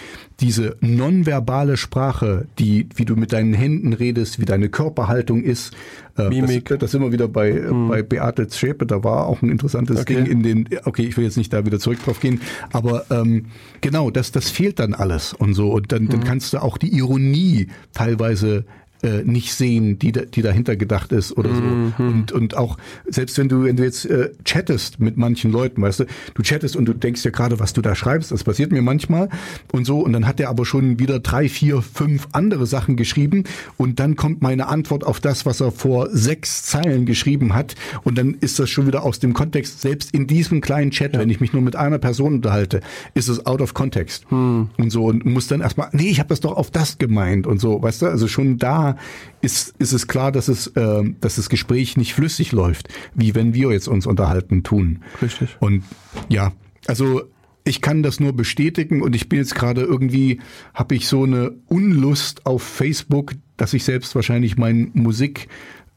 diese nonverbale Sprache, die, wie du mit deinen Händen redest, wie deine Körperhaltung ist, äh, Mimik. Das, das sind wir wieder bei, hm. bei Beate Schäpe, da war auch ein interessantes okay. Ding in den, okay, ich will jetzt nicht da wieder zurück drauf gehen, aber ähm, genau, das, das fehlt dann alles und so. Und dann, hm. dann kannst du auch die Ironie teilweise äh, nicht sehen, die, die dahinter gedacht ist oder so. Mhm. Und, und auch, selbst wenn du, wenn du jetzt äh, chattest mit manchen Leuten, weißt du, du chattest und du denkst ja gerade, was du da schreibst, das passiert mir manchmal und so, und dann hat er aber schon wieder drei, vier, fünf andere Sachen geschrieben und dann kommt meine Antwort auf das, was er vor sechs Zeilen geschrieben hat und dann ist das schon wieder aus dem Kontext, selbst in diesem kleinen Chat, ja. wenn ich mich nur mit einer Person unterhalte, ist es out of context. Hm. Und so, und muss dann erstmal, nee, ich habe das doch auf das gemeint und so, weißt du, also schon da ist, ist es klar, dass es, äh, dass das Gespräch nicht flüssig läuft, wie wenn wir jetzt uns unterhalten tun. Richtig. Und ja, also ich kann das nur bestätigen und ich bin jetzt gerade irgendwie, habe ich so eine Unlust auf Facebook, dass ich selbst wahrscheinlich mein Musik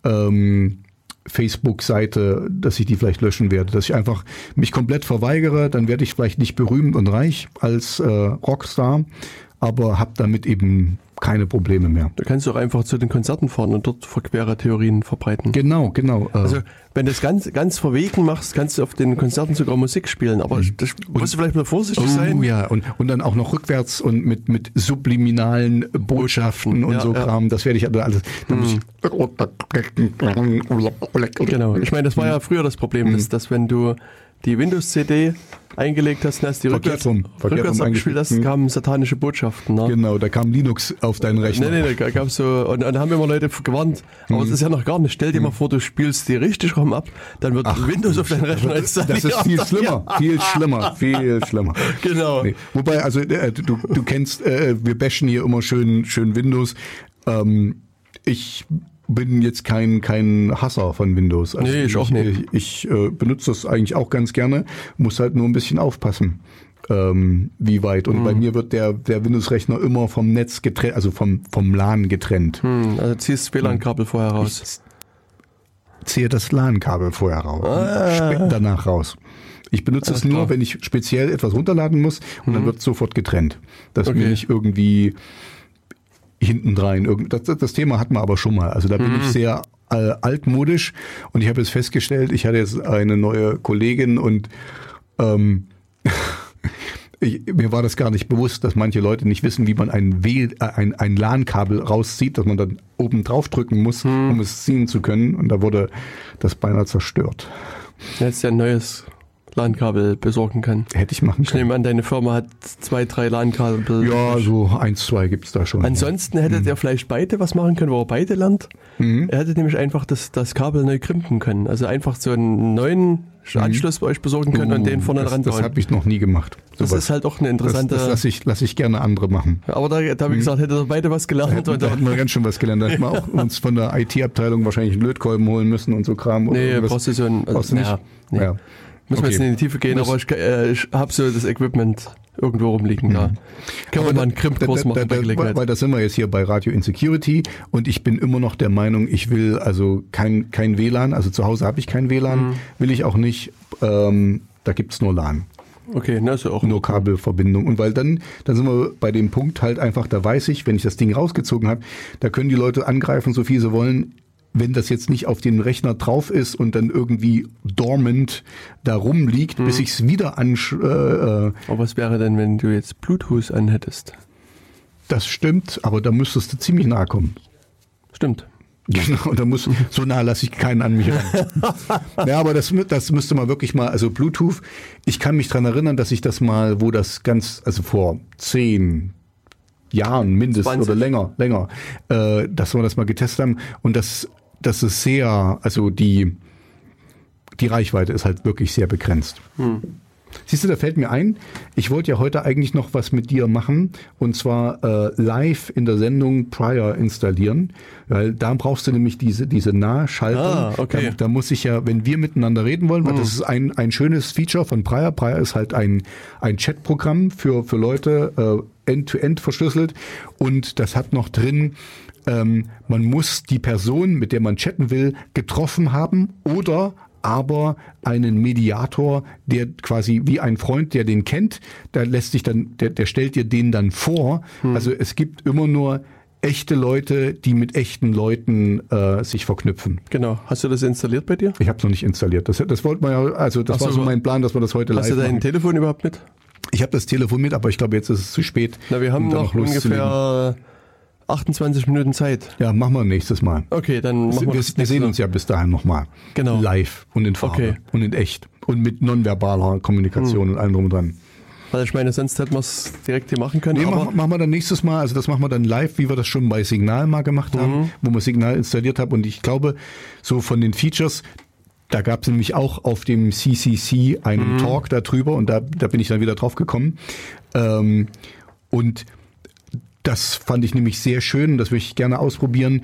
ähm, Facebook-Seite, dass ich die vielleicht löschen werde, dass ich einfach mich komplett verweigere, dann werde ich vielleicht nicht berühmt und reich als äh, Rockstar, aber habe damit eben keine Probleme mehr. Du kannst auch einfach zu den Konzerten fahren und dort verquere Theorien verbreiten. Genau, genau. Äh. Also wenn du das ganz, ganz verwegen machst, kannst du auf den Konzerten sogar Musik spielen, aber mhm. das musst du vielleicht mal vorsichtig oh, sein. Ja, und, und dann auch noch rückwärts und mit, mit subliminalen Botschaften und ja, so Kram, ja. das werde ich alles. Mhm. Genau. Ich meine, das war ja früher das Problem, dass, mhm. dass wenn du die Windows-CD eingelegt hast und hast die rückwärts, rum, rückwärts abgespielt hast, kamen satanische Botschaften. Ne? Genau, da kam Linux auf deinen Rechner. Nee, nee, da gab so, und dann haben immer Leute gewarnt, aber mhm. das ist ja noch gar nicht. Stell dir mhm. mal vor, du spielst die richtig rum ab, dann wird Ach, Windows auf deinen Rechner installiert. Das ist viel schlimmer, viel schlimmer, viel schlimmer. Genau. Nee. Wobei, also äh, du, du kennst, äh, wir bashen hier immer schön, schön Windows. Ähm, ich bin jetzt kein, kein Hasser von Windows. Also nee, ich, ich auch nicht. Ich, ich äh, benutze das eigentlich auch ganz gerne, muss halt nur ein bisschen aufpassen. Ähm, wie weit. Und hm. bei mir wird der, der Windows-Rechner immer vom Netz getrennt, also vom, vom LAN getrennt. Hm, also ziehst WLAN-Kabel vorher raus. Ich ziehe das LAN-Kabel vorher raus. Ah. danach raus. Ich benutze Alles es nur, klar. wenn ich speziell etwas runterladen muss und hm. dann wird es sofort getrennt. Dass okay. mir nicht irgendwie hintendrein. Das, das Thema hatten wir aber schon mal. Also da bin mhm. ich sehr äh, altmodisch und ich habe jetzt festgestellt, ich hatte jetzt eine neue Kollegin und ähm, ich, mir war das gar nicht bewusst, dass manche Leute nicht wissen, wie man ein, w äh, ein, ein LAN-Kabel rauszieht, dass man dann oben drauf drücken muss, mhm. um es ziehen zu können. Und da wurde das beinahe zerstört. Jetzt ja ein neues LAN-Kabel besorgen kann. Hätte ich machen können. Ich nehme an, deine Firma hat zwei, drei LAN-Kabel. Ja, so eins, zwei gibt's da schon. Ansonsten hättet mhm. ihr vielleicht beide was machen können, wo er beide lernt. Mhm. Er hätte nämlich einfach das, das Kabel neu krimpen können. Also einfach so einen neuen Anschluss bei euch besorgen können und den vorne das, dran Das habe ich noch nie gemacht. Das Sowas. ist halt auch eine das, interessante. das lasse ich, lass ich gerne andere machen. aber da, da wie gesagt, hätte ihr beide was Da gelernt. hätten, und da hätten wir ganz schön was gelernt. Da hätten wir auch uns von der IT-Abteilung wahrscheinlich einen Lötkolben holen müssen und so Kram. oder nee, brauchst du so ein. Brauchst du nicht? Ja, nee. Ja. Müssen wir Okay. jetzt in die Tiefe gehen, Muss- aber ich, äh, ich habe so das Equipment irgendwo rumliegen da. Können wir mal einen da, machen da, bei da, Gelegenheit. weil da sind wir jetzt hier bei Radio Insecurity und ich bin immer noch der Meinung, ich will also kein, kein WLAN, also zu Hause habe ich kein WLAN, Mhm. will ich auch nicht. Ähm, da gibt's nur LAN, Okay, na, ist ja auch. nur Kabelverbindung. Und weil dann, dann sind wir bei dem Punkt halt einfach, da weiß ich, wenn ich das Ding rausgezogen habe, da können die Leute angreifen, so viel sie wollen. Wenn das jetzt nicht auf dem Rechner drauf ist und dann irgendwie dormant da rumliegt, Mhm. bis ich es wieder ansch äh, äh, Aber was wäre denn, wenn du jetzt Bluetooth anhättest? das stimmt, aber da müsstest du ziemlich nahe kommen. Stimmt. Genau, da muss, so nah lasse ich keinen an mich ran. ja, aber das, das müsste man wirklich mal, also Bluetooth, ich kann mich dran erinnern, dass ich das mal, wo das ganz, also vor zehn Jahren mindestens 20. oder länger, länger, äh, dass wir das mal getestet haben und das, das ist sehr, also die, die Reichweite ist halt wirklich sehr begrenzt. Siehst du, da fällt mir ein, ich wollte ja heute eigentlich noch was mit dir machen und zwar äh, live in der Sendung Prior installieren, weil da brauchst du nämlich diese, diese Nahschaltung. Ah, okay. Da, da muss ich ja, wenn wir miteinander reden wollen, weil das ist ein, ein schönes Feature von Prior. Prior ist halt ein, ein Chatprogramm für, für Leute, äh, end-to-end verschlüsselt und das hat noch drin, ähm, man muss die Person, mit der man chatten will, getroffen haben oder aber einen Mediator, der quasi wie ein Freund, der den kennt, da lässt sich dann, der, der stellt dir den dann vor. Also es gibt immer nur echte Leute, die mit echten Leuten äh, sich verknüpfen. Genau. Hast du das installiert bei dir? Ich habe es noch nicht installiert. Das, das wollten wir ja, also das so, war so mein Plan, dass wir das heute Hast du live dein machen. Telefon überhaupt mit? Ich habe das Telefon mit, aber ich glaube, jetzt ist es zu spät. Na, wir haben um noch loszulegen. ungefähr 28 Minuten Zeit. Ja, machen wir nächstes Mal. Okay, dann machen wir, wir, das wir sehen uns ja bis dahin nochmal. Genau. Live und in Farbe Okay. und in echt. Und mit nonverbaler Kommunikation und allem drum und dran. Weil ich meine, sonst hätten wir es direkt hier machen können. Nee, machen, machen wir dann nächstes Mal, also das machen wir dann live, wie wir das schon bei Signal mal gemacht haben, Mhm. wo wir Signal installiert haben. Und ich glaube, so von den Features, da gab es nämlich auch auf dem CCC einen Mhm. Talk darüber und da, da bin ich dann wieder drauf gekommen. Ähm, und das fand ich nämlich sehr schön, das würde ich gerne ausprobieren.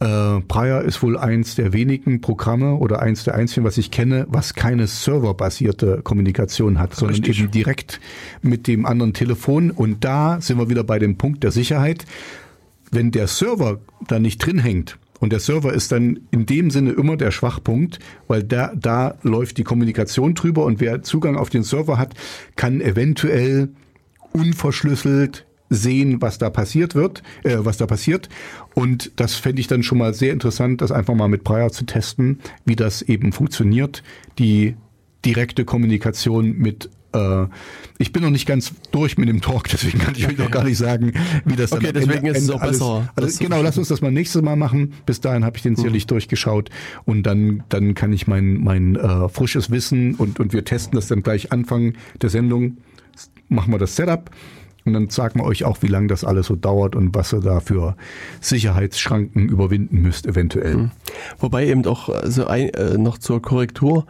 Äh, Prior ist wohl eins der wenigen Programme oder eins der einzigen, was ich kenne, was keine serverbasierte Kommunikation hat, sondern Richtig. eben direkt mit dem anderen Telefon. Und da sind wir wieder bei dem Punkt der Sicherheit. Wenn der Server da nicht drin hängt, und der Server ist dann in dem Sinne immer der Schwachpunkt, weil da, da läuft die Kommunikation drüber und wer Zugang auf den Server hat, kann eventuell unverschlüsselt sehen, was da passiert wird, äh, was da passiert. Und das fände ich dann schon mal sehr interessant, das einfach mal mit Prior zu testen, wie das eben funktioniert, die direkte Kommunikation mit äh, ich bin noch nicht ganz durch mit dem Talk, deswegen kann ich euch noch gar nicht sagen, wie das dann Okay, deswegen Ende- ist es auch besser, Also genau, lass uns das mal nächstes Mal machen. Bis dahin habe ich den sicherlich durchgeschaut und dann dann kann ich mein mein äh, frisches Wissen und und wir testen das dann gleich Anfang der Sendung. Machen wir das Setup und dann sagen wir euch auch, wie lange das alles so dauert und was ihr da für Sicherheitsschranken überwinden müsst eventuell. Wobei eben auch also ein, äh, noch zur Korrektur,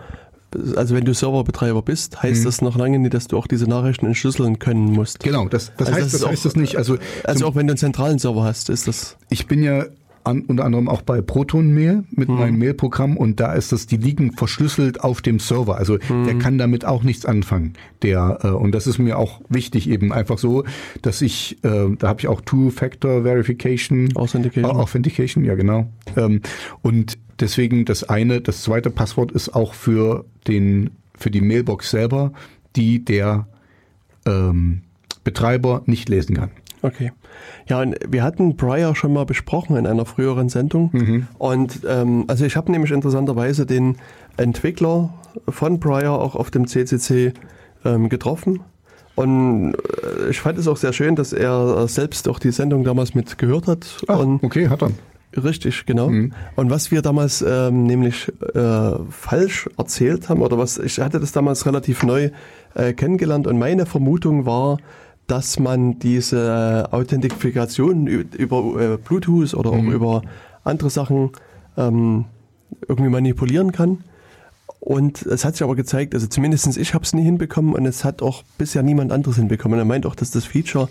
also wenn du Serverbetreiber bist, heißt Mhm. das noch lange nicht, dass du auch diese Nachrichten entschlüsseln können musst. Genau, das, das Also heißt, das heißt auch- das nicht. Also, Also auch wenn du einen zentralen Server hast, ist das. ich bin ja an, unter anderem auch bei Proton Mail mit Mhm. meinem Mailprogramm und da ist das, die liegen verschlüsselt auf dem Server. Also Mhm. der kann damit auch nichts anfangen. Der äh, und das ist mir auch wichtig eben einfach so, dass ich, äh, da habe ich auch Two-Factor Verification, Authentication. Au- Authentication, ja genau. Ähm, und deswegen das eine, das zweite Passwort ist auch für den für die Mailbox selber, die der ähm, Betreiber nicht lesen kann. Okay. Ja, und wir hatten Briar schon mal besprochen in einer früheren Sendung. Und ähm, also ich habe nämlich interessanterweise den Entwickler von Briar auch auf dem CCC ähm, getroffen. Und äh, ich fand es auch sehr schön, dass er selbst auch die Sendung damals mit gehört hat. Ah, okay, hat er. Richtig, genau. Mhm. Und was wir damals ähm, nämlich äh, falsch erzählt haben, oder was, ich hatte das damals relativ neu äh, kennengelernt und meine Vermutung war, dass man diese Authentifikation ü- über äh, Bluetooth oder auch über andere Sachen ähm, irgendwie manipulieren kann. Und es hat sich aber gezeigt, also zumindest ich habe es nie hinbekommen und es hat auch bisher niemand anderes hinbekommen. Er meint auch, dass das Feature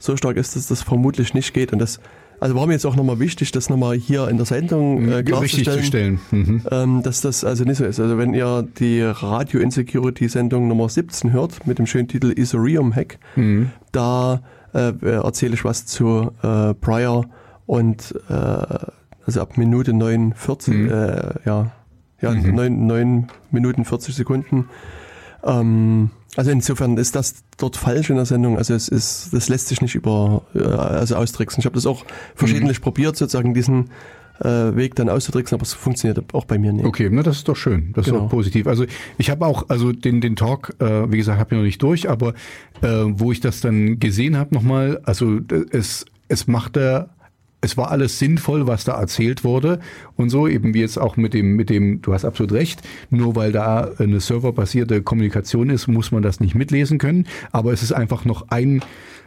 so stark ist, dass das vermutlich nicht geht. Und das also war mir jetzt auch nochmal wichtig, das nochmal hier in der Sendung äh, Richtig zu stellen, mhm. ähm, dass das also nicht so ist. Also wenn ihr die Radio Insecurity Sendung Nummer 17 hört mit dem schönen Titel Isorium Hack, mhm. da äh, erzähle ich was zu äh, Prior und äh, also ab Minute 49, mhm. äh, ja, ja, mhm. 9, 9 Minuten 40 Sekunden. Ähm, also insofern ist das dort falsch in der Sendung. Also es ist, das lässt sich nicht über, äh, also austricksen. Ich habe das auch verschiedentlich mhm. probiert, sozusagen diesen äh, Weg dann auszutricksen, aber es funktioniert auch bei mir nicht. Okay, na das ist doch schön, das genau. ist doch positiv. Also ich habe auch, also den den Talk, äh, wie gesagt, habe ich noch nicht durch, aber äh, wo ich das dann gesehen habe nochmal, also es es macht er es war alles sinnvoll, was da erzählt wurde und so, eben wie jetzt auch mit dem, mit dem, du hast absolut recht, nur weil da eine serverbasierte Kommunikation ist, muss man das nicht mitlesen können, aber es ist einfach noch ein,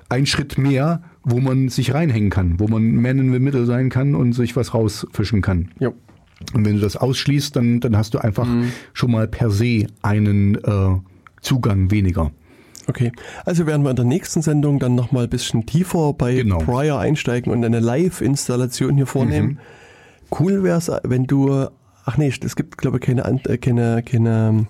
ein Schritt mehr, wo man sich reinhängen kann, wo man Man in the Middle sein kann und sich was rausfischen kann. Ja. Und wenn du das ausschließt, dann, dann hast du einfach mhm. schon mal per se einen äh, Zugang weniger. Okay, also werden wir in der nächsten Sendung dann nochmal ein bisschen tiefer bei genau. Prior einsteigen und eine Live-Installation hier vornehmen. Mhm. Cool wäre es, wenn du, ach nee, es gibt glaube ich keine, äh, keine, keine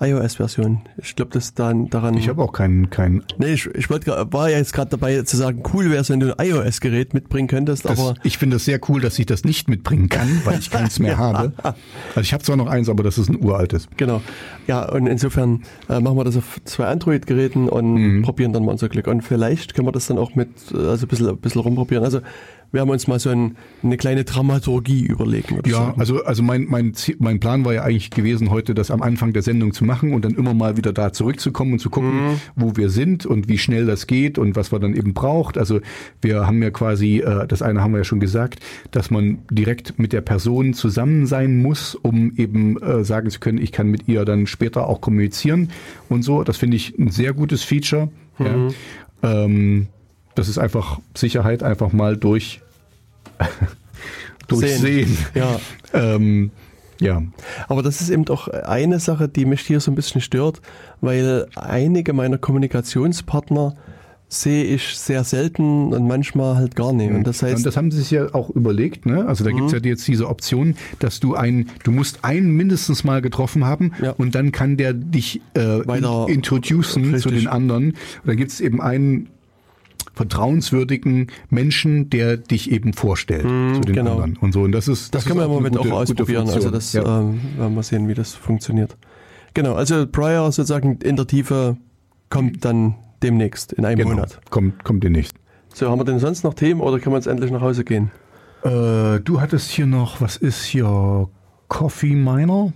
iOS-Version. Ich glaube, das dann daran. Ich habe auch keinen. Kein nee, ich, ich wollte war ja jetzt gerade dabei zu sagen, cool wäre es, wenn du ein iOS-Gerät mitbringen könntest. Das, aber ich finde es sehr cool, dass ich das nicht mitbringen kann, weil ich keins mehr habe. Also ich habe zwar noch eins, aber das ist ein uraltes. Genau. Ja, und insofern äh, machen wir das auf zwei Android-Geräten und mhm. probieren dann mal unser Glück. Und vielleicht können wir das dann auch mit, äh, also ein bisschen, ein bisschen rumprobieren. Also wir haben uns mal so ein, eine kleine Dramaturgie überlegt. Ja, sagen. also, also mein, mein, mein Plan war ja eigentlich gewesen, heute das am Anfang der Sendung zu machen und dann immer mal wieder da zurückzukommen und zu gucken, mhm. wo wir sind und wie schnell das geht und was man dann eben braucht. Also wir haben ja quasi, äh, das eine haben wir ja schon gesagt, dass man direkt mit der Person zusammen sein muss, um eben äh, sagen zu können, ich kann mit ihr dann später auch kommunizieren und so. Das finde ich ein sehr gutes Feature. Mhm. Ja. Ähm, das ist einfach Sicherheit einfach mal durch durchsehen. Ja. ähm, ja. Aber das ist eben doch eine Sache, die mich hier so ein bisschen stört, weil einige meiner Kommunikationspartner sehe ich sehr selten und manchmal halt gar nicht. Und das heißt, und das haben sie sich ja auch überlegt, ne? Also da mhm. gibt es ja jetzt diese Option, dass du ein, du musst einen mindestens mal getroffen haben ja. und dann kann der dich äh, Weiter, introducen zu den anderen. Und dann gibt es eben einen vertrauenswürdigen Menschen, der dich eben vorstellt mm, zu den genau. anderen und so. Und das ist das, das können wir im Moment gute, auch ausprobieren. Also das ja. ähm, werden wir sehen, wie das funktioniert. Genau. Also Prior sozusagen in der Tiefe kommt dann demnächst in einem genau. Monat. Kommt kommt demnächst. So haben wir denn sonst noch Themen oder können wir jetzt endlich nach Hause gehen? Äh, du hattest hier noch, was ist hier Coffee Miner?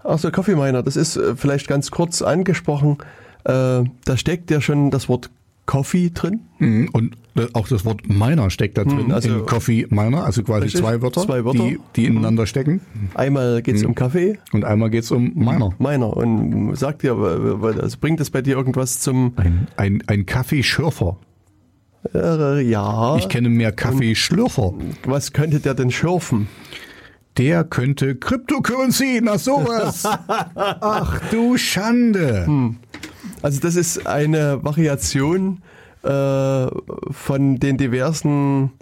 Achso, Coffee Miner, das ist äh, vielleicht ganz kurz angesprochen. Äh, da steckt ja schon das Wort Coffee drin. Mhm. Und äh, auch das Wort Miner steckt da drin. Mhm, also Coffee Miner, also quasi richtig, zwei Wörter, zwei Wörter. Die, die ineinander stecken. Einmal geht es um Kaffee. Und einmal geht es um Miner. Miner. Und sagt dir, also bringt das bei dir irgendwas zum... Ein, ein, ein Kaffeeschürfer. Äh, ja. Ich kenne mehr Kaffeeschlürfer. Was könnte der denn schürfen? der könnte Cryptocurrency, nach sowas. Ach du Schande. Hm. Also das ist eine Variation äh, von den diversen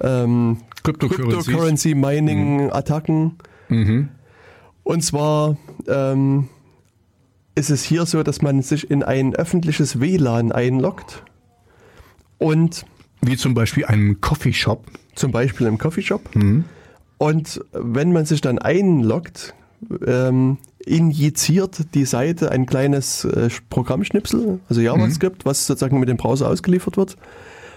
ähm, Cryptocurrency Mining mhm. Attacken. Mhm. Und zwar ähm, ist es hier so, dass man sich in ein öffentliches WLAN einloggt und wie zum Beispiel einem Coffeeshop. Zum Beispiel im Coffeeshop. Mhm. Und wenn man sich dann einloggt, ähm, injiziert die Seite ein kleines äh, Programmschnipsel, also JavaScript, mhm. was sozusagen mit dem Browser ausgeliefert wird,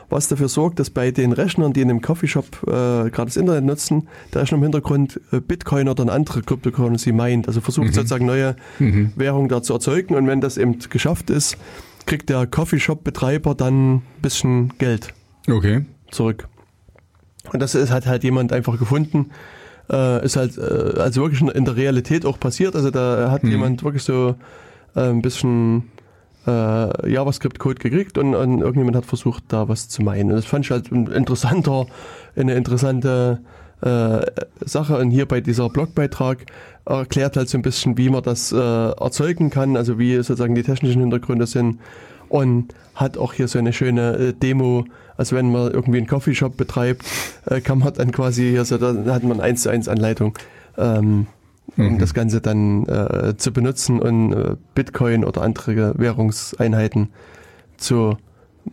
was dafür sorgt, dass bei den Rechnern, die in dem Coffeeshop äh, gerade das Internet nutzen, der Rechner im Hintergrund äh, Bitcoin oder eine andere Cryptocurrency meint, also versucht mhm. sozusagen neue mhm. Währungen da zu erzeugen und wenn das eben geschafft ist, kriegt der Coffeeshop-Betreiber dann ein bisschen Geld okay. zurück. Und das ist, hat halt jemand einfach gefunden, äh, ist halt äh, also wirklich in der Realität auch passiert. Also da hat mhm. jemand wirklich so äh, ein bisschen äh, JavaScript-Code gekriegt und, und, irgendjemand hat versucht, da was zu meinen. Und das fand ich halt ein interessanter, eine interessante äh, Sache. Und hier bei dieser Blogbeitrag erklärt halt so ein bisschen, wie man das äh, erzeugen kann, also wie sozusagen die technischen Hintergründe sind. Und hat auch hier so eine schöne äh, Demo. Also wenn man irgendwie einen Coffeeshop betreibt, äh, kann man dann quasi hier so, da hat man eins zu eins Anleitung. Ähm, um Mhm. das Ganze dann äh, zu benutzen und äh, Bitcoin oder andere Währungseinheiten zu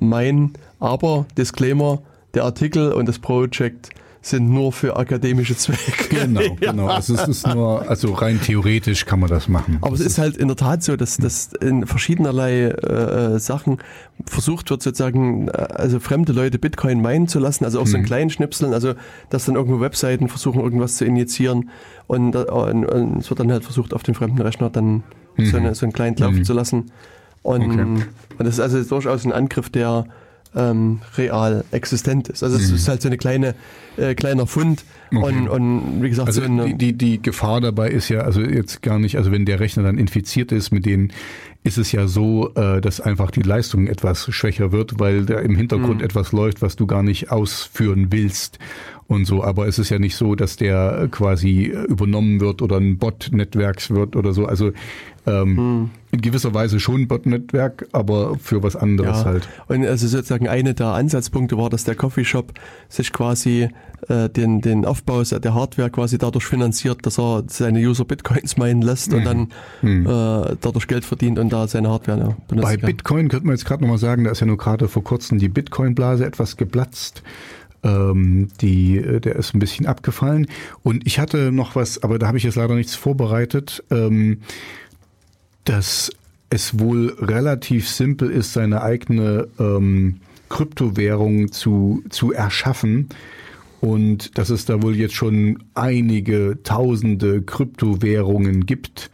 meinen. Aber Disclaimer, der Artikel und das Project sind nur für akademische Zwecke. Genau, genau. Also es ist nur, also rein theoretisch kann man das machen. Aber es ist halt in der Tat so, dass, dass in verschiedenerlei äh, Sachen versucht wird, sozusagen, äh, also fremde Leute Bitcoin meinen zu lassen, also auch so einen kleinen Schnipseln, also dass dann irgendwo Webseiten versuchen, irgendwas zu injizieren und, äh, und, und es wird dann halt versucht, auf dem fremden Rechner dann so, eine, so einen Client laufen zu lassen. Und, Okay. und das ist also durchaus ein Angriff, der ähm, real existent ist. Also es ist halt so eine kleine, äh, kleiner Fund und, und wie gesagt, Also so eine, die, die, die Gefahr dabei ist ja, also jetzt gar nicht, also wenn der Rechner dann infiziert ist mit denen, ist es ja so, äh, dass einfach die Leistung etwas schwächer wird, weil da im Hintergrund etwas läuft, was du gar nicht ausführen willst und so. Aber es ist ja nicht so, dass der quasi übernommen wird oder ein Bot-Netzwerks wird oder so. Also ähm, in gewisser Weise schon ein Bot-Netzwerk, aber für was anderes Ja, halt. und also sozusagen eine der Ansatzpunkte war, dass der Coffeeshop sich quasi äh, den, den Aufbau der Hardware quasi dadurch finanziert, dass er seine User Bitcoins meinen lässt und dann äh, dadurch Geld verdient und da seine Hardware ja, benutzt. Bei ja. Bitcoin könnte man jetzt gerade nochmal sagen, da ist ja nur gerade vor kurzem die Bitcoin-Blase etwas geplatzt. Ähm, die, äh, der ist ein bisschen abgefallen. Und ich hatte noch was, aber da habe ich jetzt leider nichts vorbereitet, ähm, dass es wohl relativ simpel ist, seine eigene ähm, Kryptowährung zu, zu erschaffen. Und dass es da wohl jetzt schon einige tausende Kryptowährungen gibt.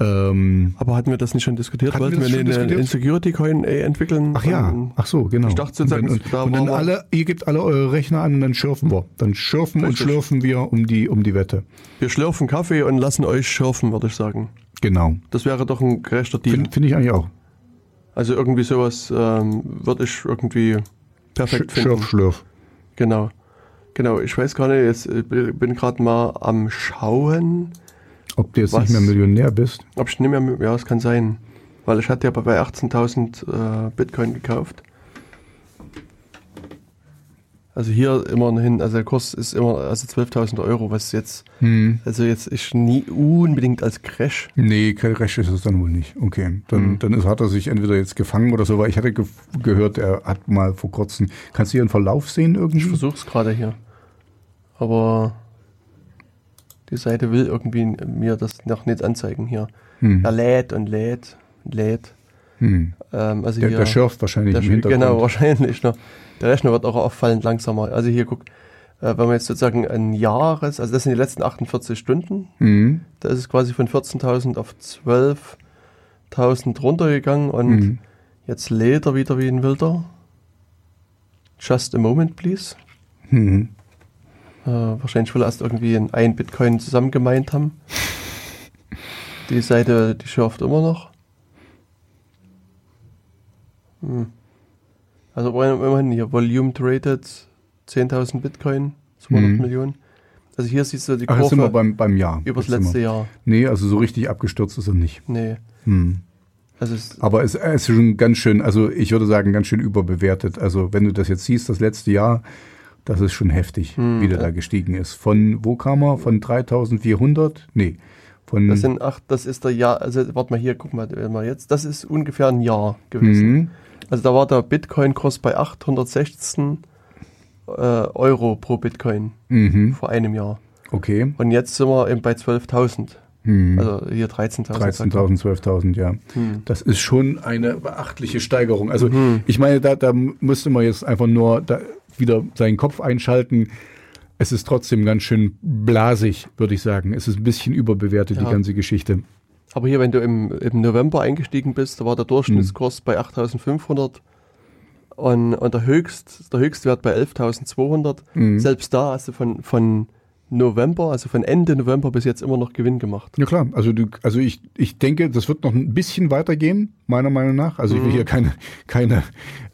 Ähm, Aber hatten wir das nicht schon diskutiert? Hatten wir Wollten das wir schon eine diskutiert? Insecurity Coin äh, entwickeln? Ach ja, Und- ach so, genau. Ich dachte sozusagen, und, da dann- und dann alle, ihr gebt alle eure Rechner an und dann schürfen wir. Dann schürfen Richtig. und schlürfen wir um die, um die Wette. Wir schlürfen Kaffee und lassen euch schürfen, würde ich sagen. Genau. Das wäre doch ein gerechter Deal. Finde find ich eigentlich auch. Also irgendwie sowas ähm, würde ich irgendwie perfekt Sch finden. Schürf, schlürf. Genau. Genau, ich weiß gar nicht, jetzt bin gerade mal am Schauen, Ob du jetzt Was? nicht mehr Millionär bist. ob ich nicht mehr, ja, es kann sein, weil ich hatte ja bei 18.000 äh, Bitcoin gekauft. Also hier immerhin, also der Kurs ist immer, also 12.000 Euro, was jetzt, Hm. also jetzt ich nie unbedingt als Crash. Nee, kein Recht ist es dann wohl nicht. Okay. Dann, Hm. dann ist, hat er sich entweder jetzt gefangen oder so, weil ich hatte ge gehört, er hat mal vor kurzem. Kannst du hier einen Verlauf sehen irgendwie? Ich versuch's gerade hier. Aber die Seite will irgendwie mir das noch nicht anzeigen hier. Hm. Er lädt und lädt und lädt. Hm. Ähm, also Der, hier, der schürft wahrscheinlich der im Sch- Hintergrund. Genau, wahrscheinlich. Ne? Der Rechner wird auch auffallend langsamer. Also hier guck, äh, wenn man jetzt sozusagen ein Jahres, also das sind die letzten 48 Stunden, Mhm. da ist es quasi von 14.000 auf 12.000 runtergegangen und Mhm. jetzt lädt er wieder wie ein Wilder. Just a moment, please. Mhm. Äh, wahrscheinlich will er erst irgendwie in ein Bitcoin zusammen gemeint haben. Die Seite, die schürft immer noch. Hm. Also immerhin hier, Volume traded 10.000 Bitcoin, 200 Mhm. Millionen. Also hier siehst du die Ach, jetzt sind wir Kurve beim, beim Jahr. übers letzte wir. Jahr. Nee, also so richtig abgestürzt ist er nicht. Nee. Hm. Also es, Aber es es ist schon ganz schön, also ich würde sagen, ganz schön überbewertet. Also wenn du das jetzt siehst, das letzte Jahr, das ist schon heftig, Hm, wie der da gestiegen ist. Von, wo kam er? Von 3400? Nee. Von, das sind acht, das ist der Jahr, also warte mal hier, guck mal, mal jetzt, das ist ungefähr ein Jahr gewesen. Mhm. Also da war der Bitcoin-Kurs bei 816 äh, Euro pro Bitcoin Mhm. vor einem Jahr. Okay. Und jetzt sind wir eben bei 12.000. Mhm. Also hier 13.000. 13.000, 12.000, ja. Hm. Das ist schon eine beachtliche Steigerung. Also Mhm. ich meine, da, da müsste man jetzt einfach nur wieder seinen Kopf einschalten. Es ist trotzdem ganz schön blasig, würde ich sagen. Es ist ein bisschen überbewertet, die Ja. ganze Geschichte. Aber hier, wenn du im, im November eingestiegen bist, da war der Durchschnittskurs Hm. bei 8.500 und, und der, Höchst, der Höchstwert bei 11.200. Mhm. Selbst da hast du von, von November, also von Ende November bis jetzt immer noch Gewinn gemacht. Ja klar, also du, also ich, ich denke, das wird noch ein bisschen weitergehen, meiner Meinung nach. Also ich will Mhm. hier keine, keine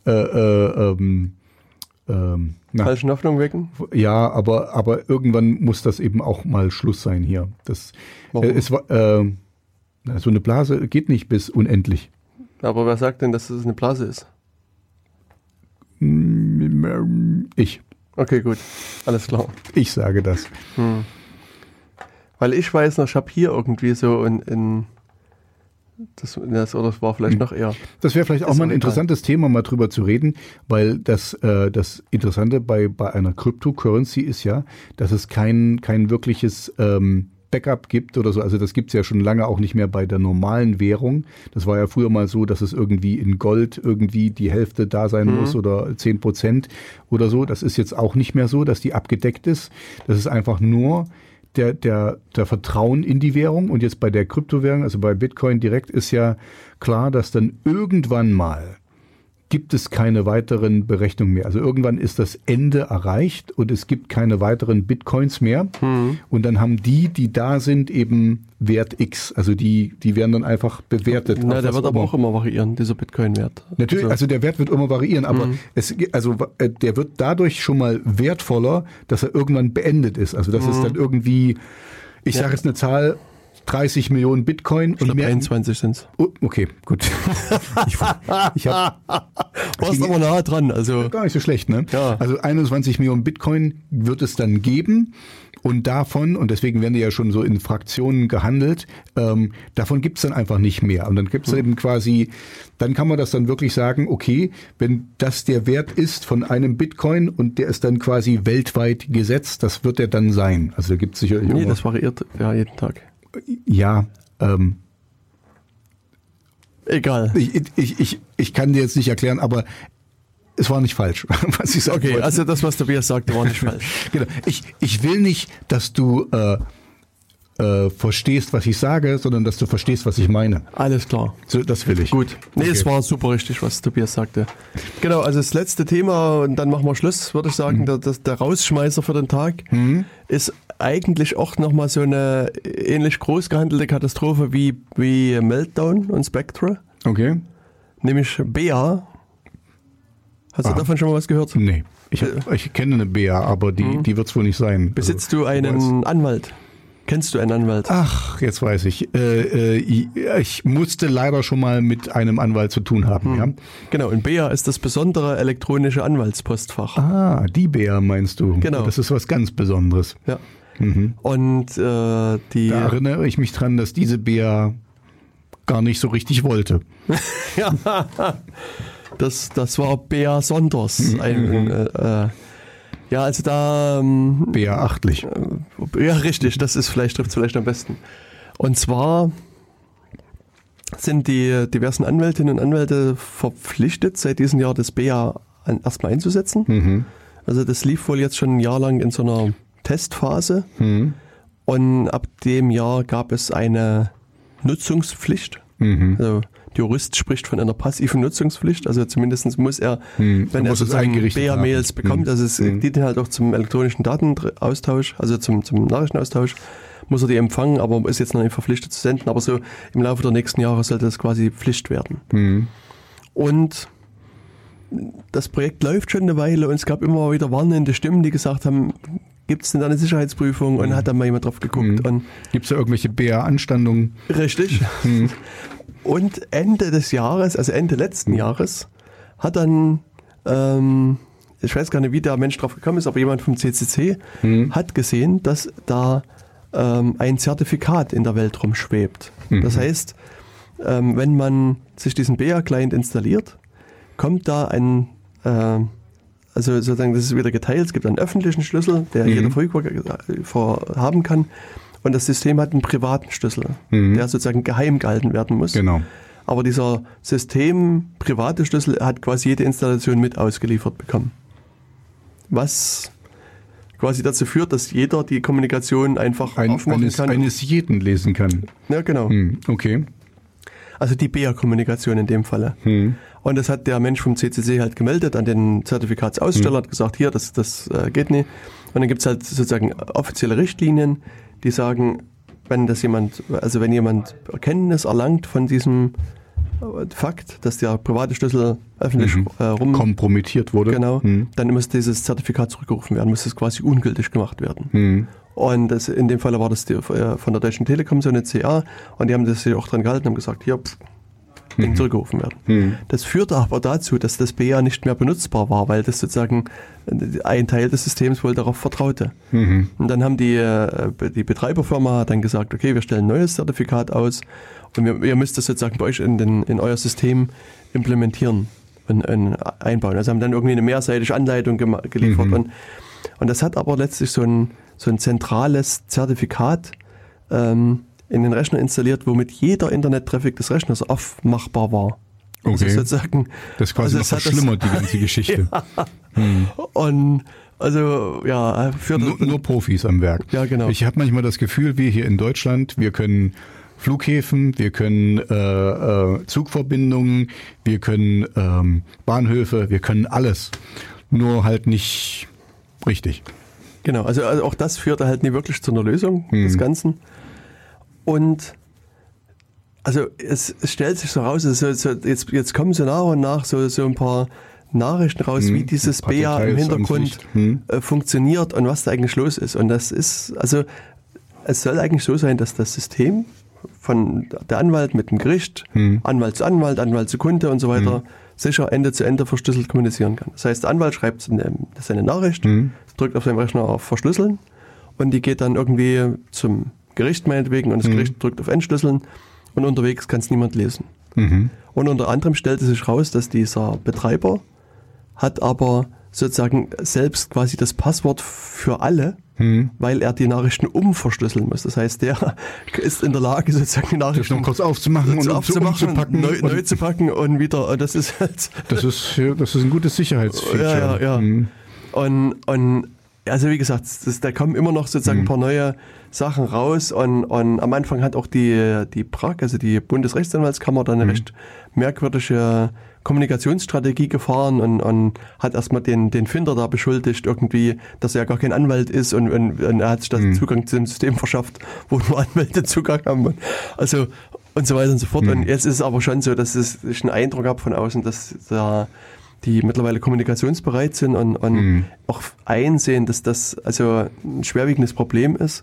äh, äh, ähm, ähm, Falschen Hoffnung wecken? ja, aber, aber irgendwann muss das eben auch mal Schluss sein hier. Das, Warum? äh, es war, äh, so eine Blase geht nicht bis unendlich. Aber wer sagt denn, dass es eine Blase ist? Ich, Okay, gut. Alles klar. ich sage das. Weil ich weiß noch, ich habe hier irgendwie so in, in das, das, oder das war vielleicht noch eher. Das wäre vielleicht auch mal ein interessantes Thema, mal drüber zu reden, weil das, äh, das Interessante bei, bei einer Cryptocurrency ist ja, dass es kein, kein wirkliches ähm, Backup gibt oder so. Also das gibt's ja schon lange auch nicht mehr bei der normalen Währung. Das war ja früher mal so, dass es irgendwie in Gold irgendwie die Hälfte da sein muss oder zehn Prozent oder so. Das ist jetzt auch nicht mehr so, dass die abgedeckt ist. Das ist einfach nur der, der, der Vertrauen in die Währung und jetzt bei der Kryptowährung, also bei Bitcoin direkt, ist ja klar, dass dann irgendwann mal gibt es keine weiteren Berechnungen mehr. Also irgendwann ist das Ende erreicht und es gibt keine weiteren Bitcoins mehr. Und dann haben die, die da sind, eben Wert X. Also die, die werden dann einfach bewertet. Na, der wird aber auch immer variieren, dieser Bitcoin-Wert. Natürlich, Also, also der Wert wird immer variieren, aber es, also äh, der wird dadurch schon mal wertvoller, dass er irgendwann beendet ist. Also das ist dann irgendwie, ich Ja. sage jetzt eine Zahl, 30 Millionen Bitcoin ich glaube, 21 sind es. Oh, okay, gut. ich ich habe Warst aber nah dran. Also, gar nicht so schlecht, ne? Ja. Also 21 Millionen Bitcoin wird es dann geben. Und davon, und deswegen werden die ja schon so in Fraktionen gehandelt, ähm, davon gibt's dann einfach nicht mehr. Und dann gibt's Hm. eben quasi, dann kann man das dann wirklich sagen, okay, wenn das der Wert ist von einem Bitcoin und der ist dann quasi weltweit gesetzt, das wird er dann sein. Also da gibt's sicherlich nee, das variiert ja jeden Tag. Ja, ähm, Egal. ich, ich, ich, ich kann dir jetzt nicht erklären, aber es war nicht falsch, was ich sagen Okay, wollte. also das, was Tobias sagte, war nicht falsch. Genau. Ich, ich will nicht, dass du äh, äh, verstehst, was ich sage, sondern dass du verstehst, was ich meine. Alles klar. So, das will ich. Gut. Nee, Okay. es war super richtig, was Tobias sagte. Genau, also das letzte Thema und dann machen wir Schluss, würde ich sagen. Mhm. Der, der, der Rausschmeißer für den Tag ist eigentlich auch nochmal so eine ähnlich groß gehandelte Katastrophe wie, wie Meltdown und Spectre, Okay. nämlich BA. Hast du Ah. davon schon mal was gehört? Nee. Ich, hab, ich kenne eine Bea, aber die, die wird's wohl nicht sein. Mhm. Besitzt Also, du einen Anwalt? Kennst du einen Anwalt? Ach, jetzt weiß ich. Äh, äh, ich. Musste leider schon mal mit einem Anwalt zu tun haben. Ja? Genau, und BA ist das besondere elektronische Anwaltspostfach. Ah, die Bea meinst du. Genau. Das ist was ganz Besonderes. Ja. Und äh, die. Da erinnere ich mich dran, dass diese Bea gar nicht so richtig wollte. Das, das war Bea Sonders. Mhm. Ein, äh, äh, ja, also da, ähm, Bea achtlich. ja, richtig, das ist vielleicht, trifft vielleicht am besten. Und zwar sind die diversen Anwältinnen und Anwälte verpflichtet, seit diesem Jahr das BA an, erstmal einzusetzen. Mhm. Also das lief wohl jetzt schon ein Jahr lang in so einer Testphase. Mhm. Und ab dem Jahr gab es eine Nutzungspflicht. Mhm. Also der Jurist spricht von einer passiven Nutzungspflicht. Also zumindest muss er, Hm, wenn er er muss es sozusagen haben. bekommt, Hm. also es Hm. dient halt auch zum elektronischen Datenaustausch, also zum, zum Nachrichtenaustausch, muss er die empfangen, aber ist jetzt noch nicht verpflichtet zu senden. Aber so im Laufe der nächsten Jahre sollte das quasi Pflicht werden. Mhm. Und das Projekt läuft schon eine Weile und es gab immer wieder warnende Stimmen, die gesagt haben, gibt es denn da eine Sicherheitsprüfung? Und hat dann mal jemand drauf geguckt. Und Gibt es da irgendwelche Bea-Anstandungen? Richtig. Und Ende des Jahres, also Ende letzten Jahres, hat dann, ähm, ich weiß gar nicht, wie der Mensch drauf gekommen ist, aber jemand vom CCC hat gesehen, dass da ähm, ein Zertifikat in der Welt rumschwebt. Das heißt, ähm, wenn man sich diesen BA-Client installiert, kommt da ein, äh, also sozusagen, das ist wieder geteilt, es gibt einen öffentlichen Schlüssel, der jeder verfügbar haben kann. Und das System hat einen privaten Schlüssel, der sozusagen geheim gehalten werden muss. Genau. Aber dieser System private Schlüssel hat quasi jede Installation mit ausgeliefert bekommen. Was quasi dazu führt, dass jeder die Kommunikation einfach Ein, aufmachen eines, kann. eines jeden lesen kann. ja, genau. Hm, okay. Also die BEA-Kommunikation in dem Falle. Und das hat der Mensch vom CCC halt gemeldet an den Zertifikatsaussteller, hat gesagt, hier, das, das äh, geht nicht. Und dann gibt's halt sozusagen offizielle Richtlinien, die sagen, wenn das jemand, also wenn jemand Erkenntnis erlangt von diesem Fakt, dass der private Schlüssel öffentlich Mhm. äh, rum Kompromittiert wurde. Genau, Mhm. dann muss dieses Zertifikat zurückgerufen werden, muss es quasi ungültig gemacht werden. Mhm. Und das, in dem Fall war das die, äh, von der Deutschen Telekom so eine CA und die haben das sich auch dran gehalten und haben gesagt, hier, pff, Ding zurückgerufen werden. Mhm. Das führte aber dazu, dass das BA nicht mehr benutzbar war, weil das sozusagen äh, ein Teil des Systems wohl darauf vertraute. Mhm. Und dann haben die, die Betreiberfirma dann gesagt, okay, wir stellen ein neues Zertifikat aus und wir, ihr müsst das sozusagen bei euch in, den, in euer System implementieren und, und einbauen. Also haben dann irgendwie eine mehrseitige Anleitung geliefert. Mhm. Und, und das hat aber letztlich so ein, so ein zentrales Zertifikat ähm, in den Rechner installiert, womit jeder Internet-Traffic des Rechners aufmachbar war. Also Okay. sozusagen, Das ist quasi also noch verschlimmert, die ganze Geschichte. und also ja, für Nur, nur Profis am Werk. Ja, genau. Ich habe manchmal das Gefühl, wir hier in Deutschland, wir können Flughäfen, wir können äh, äh, Zugverbindungen, wir können ähm, Bahnhöfe, wir können alles. Nur halt nicht richtig. Genau, also, also auch das führte halt nie wirklich zu einer Lösung Mhm. des Ganzen. Und also es, es stellt sich so raus, also so, jetzt, jetzt kommen so nach und nach so, so ein paar Nachrichten raus, Mhm, wie dieses ein paar BA im Hintergrund. Mhm. äh, funktioniert und was da eigentlich los ist. Und das ist, also es soll eigentlich so sein, dass das System von der Anwalt mit dem Gericht, Mhm. Anwalt zu Anwalt, Anwalt zu Kunde und so weiter, sicher Ende zu Ende verschlüsselt kommunizieren kann. Das heißt, der Anwalt schreibt seine, Nachricht, Mhm. drückt auf seinem Rechner auf Verschlüsseln und die geht dann irgendwie zum Gericht meinetwegen und das Gericht drückt auf Entschlüsseln und unterwegs kann es niemand lesen. Mhm. Und unter anderem stellte sich raus, dass dieser Betreiber hat aber sozusagen selbst quasi das Passwort für alle, Mhm. weil er die Nachrichten umverschlüsseln muss. Das heißt, der ist in der Lage, sozusagen die Das Nachrichten noch kurz aufzumachen und zu um, aufzumachen, umzupacken. neu, neu zu packen und wieder. Und das ist halt das, ist, ja, das ist ein gutes Sicherheitsfeature. Ja, ja, ja. Mhm. Und, und also wie gesagt, das, da kommen immer noch sozusagen ein Mhm. paar neue Sachen raus und, und am Anfang hat auch die, die PRAG, also die Bundesrechtsanwaltskammer, da eine Mhm. recht merkwürdige Kommunikationsstrategie gefahren und, und hat erstmal den, den Finder da beschuldigt, irgendwie, dass er ja gar kein Anwalt ist und, und, und er hat sich da Mhm. Zugang zu dem System verschafft, wo nur Anwälte Zugang haben. Und, also und so weiter und so fort. Mhm. Und jetzt ist es aber schon so, dass es, ich einen Eindruck habe von außen, dass da die mittlerweile kommunikationsbereit sind und, und Mhm. auch einsehen, dass das also ein schwerwiegendes Problem ist.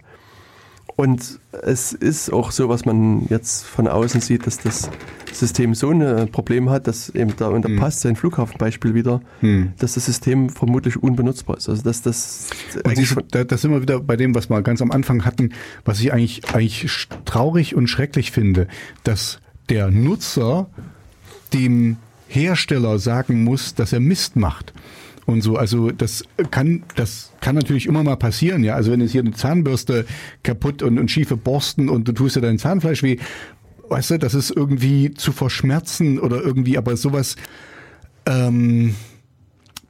Und es ist auch so, was man jetzt von außen sieht, dass das System so ein Problem hat, dass eben da, und da passt sein Flughafenbeispiel wieder, Mhm. dass das System vermutlich unbenutzbar ist. Also dass das Und eigentlich siehst da, da sind wir wieder bei dem, was wir ganz am Anfang hatten, was ich eigentlich, eigentlich traurig und schrecklich finde, dass der Nutzer dem Hersteller sagen muss, dass er Mist macht. Und so, also das kann, das kann natürlich immer mal passieren, ja. Also wenn jetzt hier eine Zahnbürste kaputt und, und schiefe Borsten und du tust dir dein Zahnfleisch weh, weißt du, das ist irgendwie zu verschmerzen oder irgendwie, aber sowas, ähm,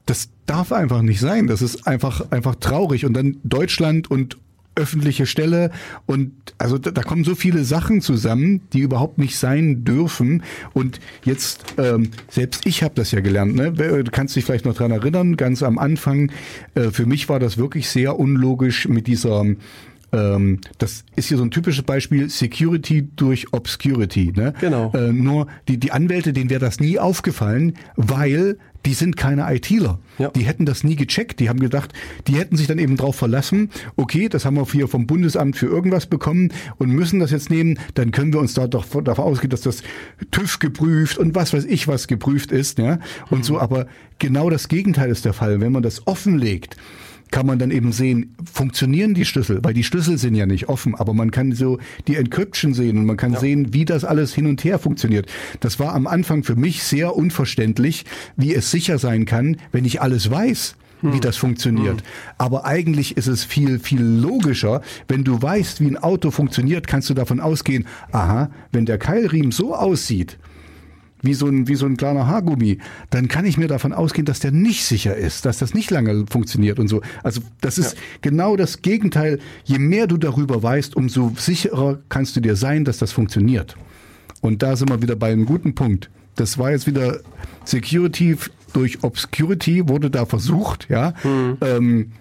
das darf einfach nicht sein. Das ist einfach, einfach traurig. Und dann Deutschland und öffentliche Stelle und also da, da kommen so viele Sachen zusammen, die überhaupt nicht sein dürfen. Und jetzt, ähm, selbst ich habe das ja gelernt, ne? Du kannst dich vielleicht noch dran erinnern, ganz am Anfang, äh, für mich war das wirklich sehr unlogisch mit dieser ähm, das ist hier so ein typisches Beispiel, Security durch Obscurity. Ne? Genau. Äh, nur die, die Anwälte, denen wäre das nie aufgefallen, weil die sind keine ITler. Ja. Die hätten das nie gecheckt. Die haben gedacht, die hätten sich dann eben drauf verlassen, okay, das haben wir hier vom Bundesamt für irgendwas bekommen und müssen das jetzt nehmen, dann können wir uns da doch davon ausgehen, dass das TÜV geprüft und was weiß ich was geprüft ist. Ja? Und so, aber genau das Gegenteil ist der Fall. Wenn man das offenlegt, kann man dann eben sehen, funktionieren die Schlüssel, weil die Schlüssel sind ja nicht offen, aber man kann so die Encryption sehen und man kann sehen, wie das alles hin und her funktioniert. Das war am Anfang für mich sehr unverständlich, wie es sicher sein kann, wenn ich alles weiß wie das funktioniert. Aber eigentlich ist es viel, viel logischer, wenn du weißt, wie ein Auto funktioniert, kannst du davon ausgehen, aha, wenn der Keilriemen so aussieht, wie so ein, wie so ein kleiner Haargummi, dann kann ich mir davon ausgehen, dass der nicht sicher ist, dass das nicht lange funktioniert und so. Also das ist genau das Gegenteil. Je mehr du darüber weißt, umso sicherer kannst du dir sein, dass das funktioniert. Und da sind wir wieder bei einem guten Punkt. Das war jetzt wieder Security durch Obscurity wurde da versucht, ja. Ähm,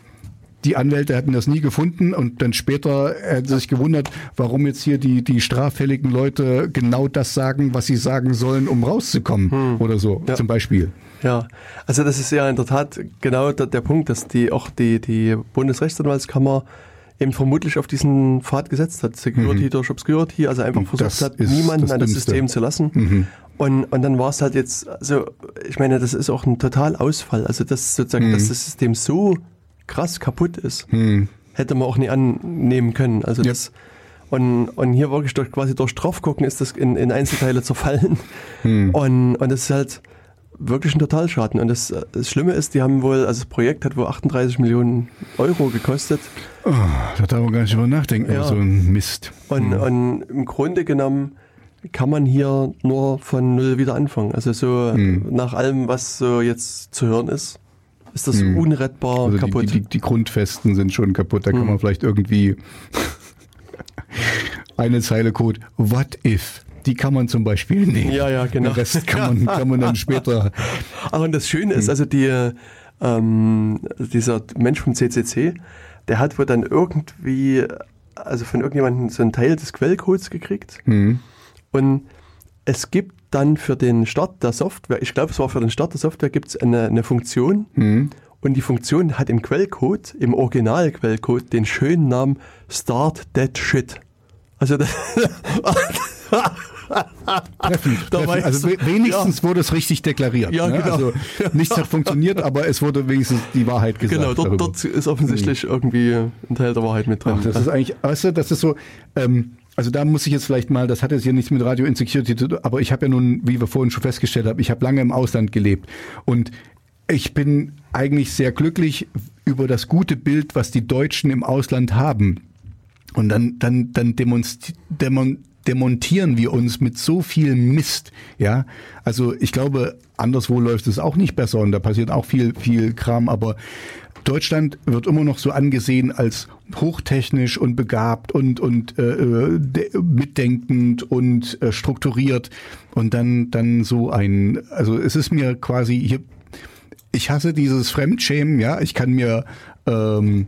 die Anwälte hatten das nie gefunden und dann später hätten sie sich gewundert, warum jetzt hier die, die straffälligen Leute genau das sagen, was sie sagen sollen, um rauszukommen hm. oder so, ja. zum Beispiel. Ja, also das ist ja in der Tat genau der, der Punkt, dass die auch die, die Bundesrechtsanwaltskammer eben vermutlich auf diesen Pfad gesetzt hat. Security mhm. durch Obscurity, also einfach versucht das hat, niemanden das an das System zu lassen. Mhm. Und, und dann war es halt jetzt, also ich meine, das ist auch ein Totalausfall. Also dass sozusagen, mhm. dass das System so krass kaputt ist, mhm. hätte man auch nie annehmen können. Also ja. das und, und hier wirklich durch, quasi durch draufgucken ist das in, in Einzelteile zerfallen. Mhm. Und, und das ist halt wirklich ein Totalschaden. Und das, das Schlimme ist, die haben wohl, also das Projekt hat wohl 38 Millionen Euro gekostet. Oh, da darf man gar nicht drüber nachdenken, ja. so ein Mist. Und, mhm. und im Grunde genommen kann man hier nur von null wieder anfangen. Also so hm. nach allem, was so jetzt zu hören ist, ist das hm. unrettbar also kaputt. Die, die, die, Grundfesten sind schon kaputt. Da hm. kann man vielleicht irgendwie eine Zeile Code What if? Die kann man zum Beispiel nehmen. Ja, ja, genau. Den Rest kann man, kann man dann später. Aber das Schöne ist, also die, ähm, dieser Mensch vom CCC, der hat wohl dann irgendwie, also von irgendjemandem so einen Teil des Quellcodes gekriegt. Mhm und es gibt dann für den Start der Software, ich glaube, es war für den Start der Software, gibt es eine, eine Funktion. Mhm. Und die Funktion hat im Quellcode, im Original-Quellcode, den schönen Namen Start That Shit. Also das treffend, treffend. Also wenigstens ja. wurde es richtig deklariert. Ja, ne? genau. Also nichts hat funktioniert, aber es wurde wenigstens die Wahrheit gesagt. Genau, dort, dort ist offensichtlich mhm. irgendwie ein Teil der Wahrheit mit drin. Ach, das ist eigentlich, weißt du, das ist so, ähm, also da muss ich jetzt vielleicht mal, das hat jetzt hier nichts mit Radio Insecurity zu tun, aber ich habe ja nun, wie wir vorhin schon festgestellt haben, ich habe lange im Ausland gelebt und ich bin eigentlich sehr glücklich über das gute Bild, was die Deutschen im Ausland haben. Und dann, dann, dann demontieren wir uns mit so viel Mist, ja. Also ich glaube, anderswo läuft es auch nicht besser und da passiert auch viel, viel Kram, aber Deutschland wird immer noch so angesehen als hochtechnisch und begabt und und äh, äh mitdenkend und äh, strukturiert. Und dann dann so ein also es ist mir quasi hier ich hasse dieses Fremdschämen ja. Ich kann mir ähm,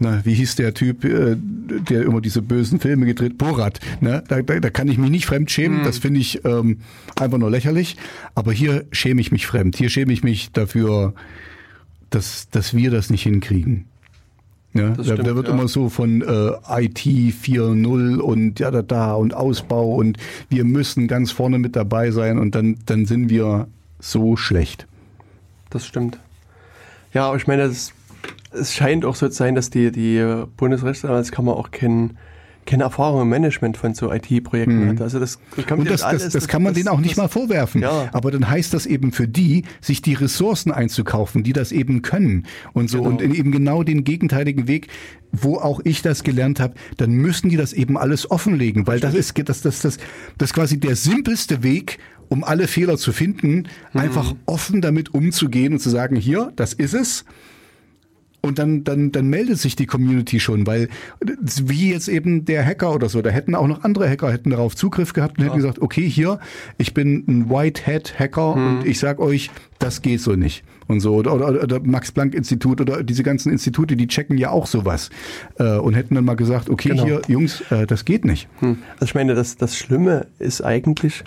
na, wie hieß der Typ, äh, der immer diese bösen Filme gedreht, Borat, ne? da, da, da kann ich mich nicht fremd schämen, mhm. das finde ich ähm, einfach nur lächerlich, aber hier schäme ich mich fremd, hier schäme ich mich dafür, dass, dass wir das nicht hinkriegen. Ja, da, stimmt, da, wird ja. immer so von äh, IT 4.0 und ja da da und Ausbau und wir müssen ganz vorne mit dabei sein und dann, dann sind wir so schlecht. Das stimmt. Ja, aber ich meine, es, es scheint auch so zu sein, dass die, die Bundesrechtsanwaltskammer auch kennen keine Erfahrung im Management von so IT-Projekten mhm. hat. Also das, kommt Und das, alles, das, das, kann man das, denen auch nicht mal vorwerfen. Ja. Aber dann heißt das eben für die, sich die Ressourcen einzukaufen, die das eben können und so genau. und in eben genau den gegenteiligen Weg, wo auch ich das gelernt habe, dann müssen die das eben alles offenlegen, weil das ist das das das das quasi der simpelste Weg, um alle Fehler zu finden, mhm. einfach offen damit umzugehen und zu sagen, hier, das ist es und dann, dann, dann meldet sich die Community schon, weil wie jetzt eben der Hacker oder so, da hätten auch noch andere Hacker hätten darauf Zugriff gehabt und ja. hätten gesagt, okay, hier, ich bin ein White Hat Hacker hm. und ich sag euch, das geht so nicht und so oder, oder, oder Max Planck Institut oder diese ganzen Institute, die checken ja auch sowas äh, und hätten dann mal gesagt, okay, genau. hier Jungs, äh, das geht nicht. Hm. Also ich meine, das, das Schlimme ist eigentlich,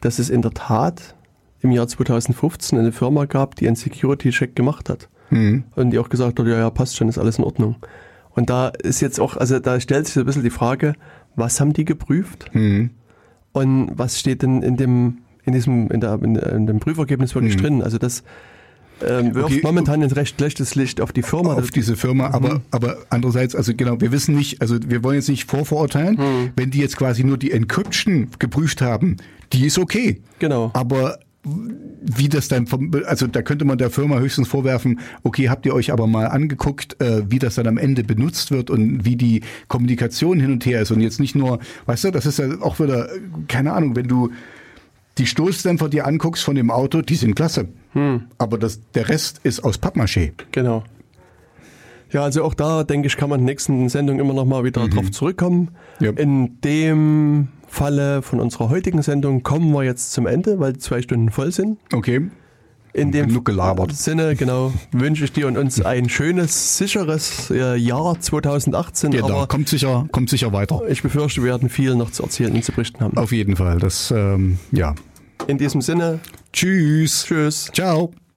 dass es in der Tat im Jahr 2015 eine Firma gab, die einen Security Check gemacht hat. Mhm. Und die auch gesagt hat, ja, ja, passt schon, ist alles in Ordnung. Und da ist jetzt auch, also da stellt sich so ein bisschen die Frage, was haben die geprüft? Mhm. Und was steht denn in dem, in diesem, in, der, in dem Prüfergebnis wirklich mhm. drin? Also das ähm, wirft okay. momentan ein recht schlechtes Licht auf die Firma. Auf diese Firma, aber, mhm. aber andererseits, also genau, wir wissen nicht, also wir wollen jetzt nicht vorverurteilen, mhm. wenn die jetzt quasi nur die Encryption geprüft haben, die ist okay. Genau. Aber wie das dann, vom, also da könnte man der Firma höchstens vorwerfen, okay, habt ihr euch aber mal angeguckt, äh, wie das dann am Ende benutzt wird und wie die Kommunikation hin und her ist und jetzt nicht nur, weißt du, das ist ja auch wieder, keine Ahnung, wenn du die Stoßdämpfer dir anguckst von dem Auto, die sind klasse, hm. aber das, der Rest ist aus Pappmaché. Genau. Ja, also auch da, denke ich, kann man in der nächsten Sendung immer noch mal wieder mhm. drauf zurückkommen. Ja. In dem Falle von unserer heutigen Sendung kommen wir jetzt zum Ende, weil die zwei Stunden voll sind. Okay. In dem. Sinne, genau, wünsche ich dir und uns ein schönes, sicheres äh, Jahr 2018. Genau, Aber kommt sicher, kommt sicher weiter. ich befürchte, wir werden viel noch zu erzählen und zu berichten haben. Auf jeden Fall. Das, ähm, ja. In diesem Sinne, Tschüss. tschüss. Ciao.